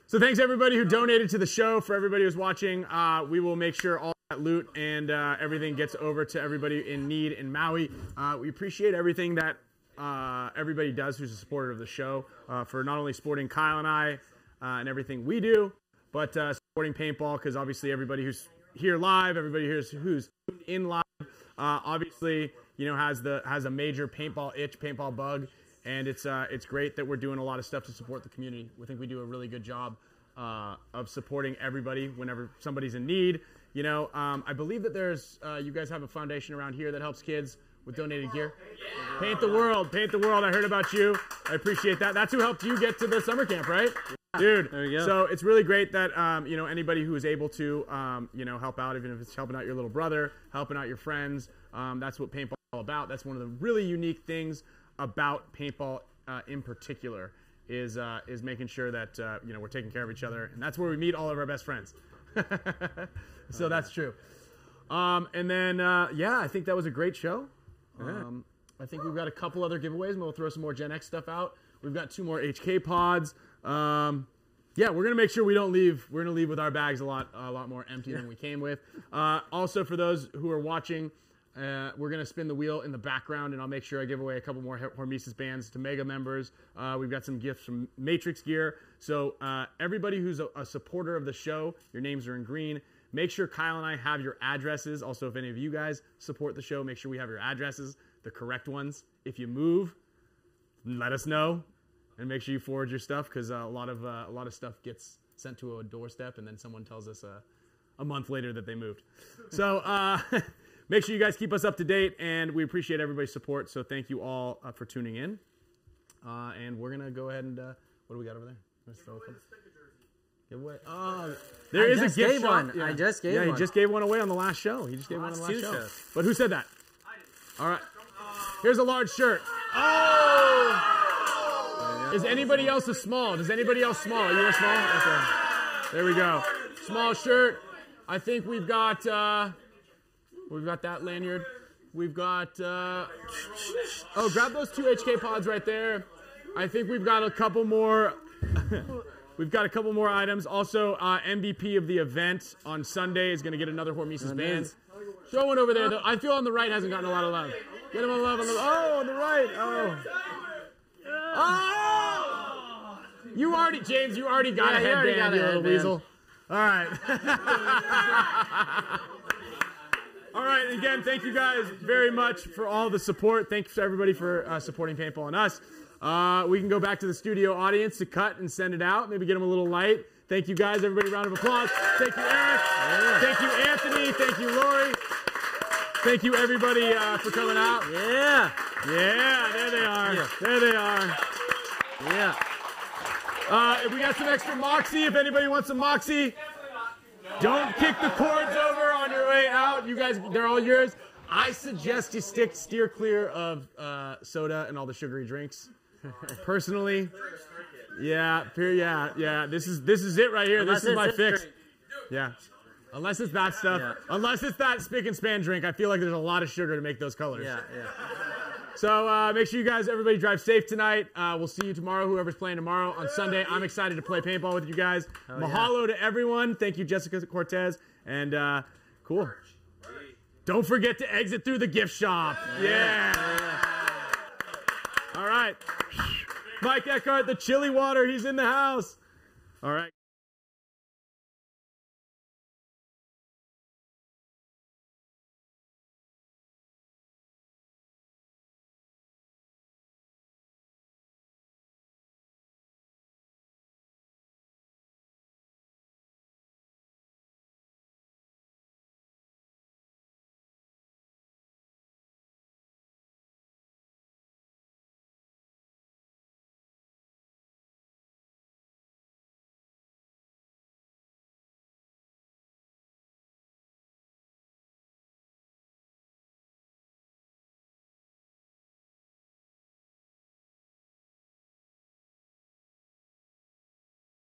So thanks everybody who donated to the show. For everybody who's watching, uh, we will make sure all that loot and uh, everything gets over to everybody in need in Maui. Uh, we appreciate everything that uh, everybody does who's a supporter of the show uh, for not only supporting Kyle and I uh, and everything we do, but uh, supporting paintball because obviously everybody who's here live, everybody who's who's in live, uh, obviously you know has the has a major paintball itch, paintball bug, and it's uh, it's great that we're doing a lot of stuff to support the community. We think we do a really good job uh, of supporting everybody whenever somebody's in need. You know, um, I believe that there's uh, you guys have a foundation around here that helps kids with donated gear. Paint the world, paint the world. I heard about you. I appreciate that. That's who helped you get to the summer camp, right? Dude, There you go. so it's really great that um, you know anybody who is able to um, you know help out, even if it's helping out your little brother, helping out your friends. Um, that's what paintball is all about. That's one of the really unique things about paintball uh, in particular is uh, is making sure that uh, you know we're taking care of each other, and that's where we meet all of our best friends. so that's true. Um, and then uh, yeah, I think that was a great show. Um, I think we've got a couple other giveaways, and we'll throw some more Gen X stuff out. We've got two more HK pods. Um, yeah, we're gonna make sure we don't leave. We're gonna leave with our bags a lot, a lot more empty than we came with. Uh, also, for those who are watching, uh, we're gonna spin the wheel in the background, and I'll make sure I give away a couple more Hormesis bands to Mega members. Uh, we've got some gifts from Matrix Gear. So uh, everybody who's a, a supporter of the show, your names are in green. Make sure Kyle and I have your addresses. Also, if any of you guys support the show, make sure we have your addresses, the correct ones. If you move, let us know and make sure you forward your stuff because uh, a lot of uh, a lot of stuff gets sent to a doorstep and then someone tells us uh, a month later that they moved. So uh, make sure you guys keep us up to date and we appreciate everybody's support. So thank you all uh, for tuning in. Uh, and we're gonna go ahead and uh, what do we got over there? Let's throw a Giveaway. Oh, there I is a gift gave shop. one. Yeah. I just gave yeah, one. he just gave one away on the last show. He just gave one on the Last last two show. shows. But who said that? All right. Here's a large shirt. Oh! Is anybody else a small? Does anybody else small? You a small? Okay. There we go. Small shirt. I think we've got uh we've got that lanyard. We've got uh Oh, grab those two HK pods right there. I think we've got a couple more We've got a couple more items. Also, uh, MVP of the event on Sunday is going to get another Hormesis band. Throw one over there. though. I feel on the right hasn't gotten a lot of love. Get him on the left. On the, oh, on the right. Oh. Oh! You already, James, you already got Yeah, a you got a you little headband. weasel. All right. all right. Again, thank you guys very much for all the support. Thanks to everybody for uh, supporting Paintball and us. Uh, we can go back to the studio audience to cut and send it out. Maybe get them a little light. Thank you guys, everybody. Round of applause. Thank you, Eric. Thank you, Anthony. Thank you, Lori. Thank you, everybody, uh, for coming out. Yeah. Yeah, there they are. Yeah. There they are. Yeah. Uh, if we got some extra Moxie, if anybody wants some Moxie, don't kick the cords over on your way out. You guys, they're all yours. I suggest you stick steer clear of uh, soda and all the sugary drinks. Personally, yeah, yeah, yeah. This is this is it right here. Unless this is my fix. drink. Yeah. Unless it's that stuff. Unless it's that spick and span drink. I feel like there's a lot of sugar to make those colors. Yeah, yeah. So uh, make sure you guys, everybody, drive safe tonight. Uh, we'll see you tomorrow, whoever's playing tomorrow. On Sunday, I'm excited to play paintball with you guys. Hell yeah. Mahalo to everyone. Thank you, Jessica Cortez. And uh, cool. Don't forget to exit through the gift shop. Yeah. All right. Mike Eckhart, the chili water, he's in the house. All right.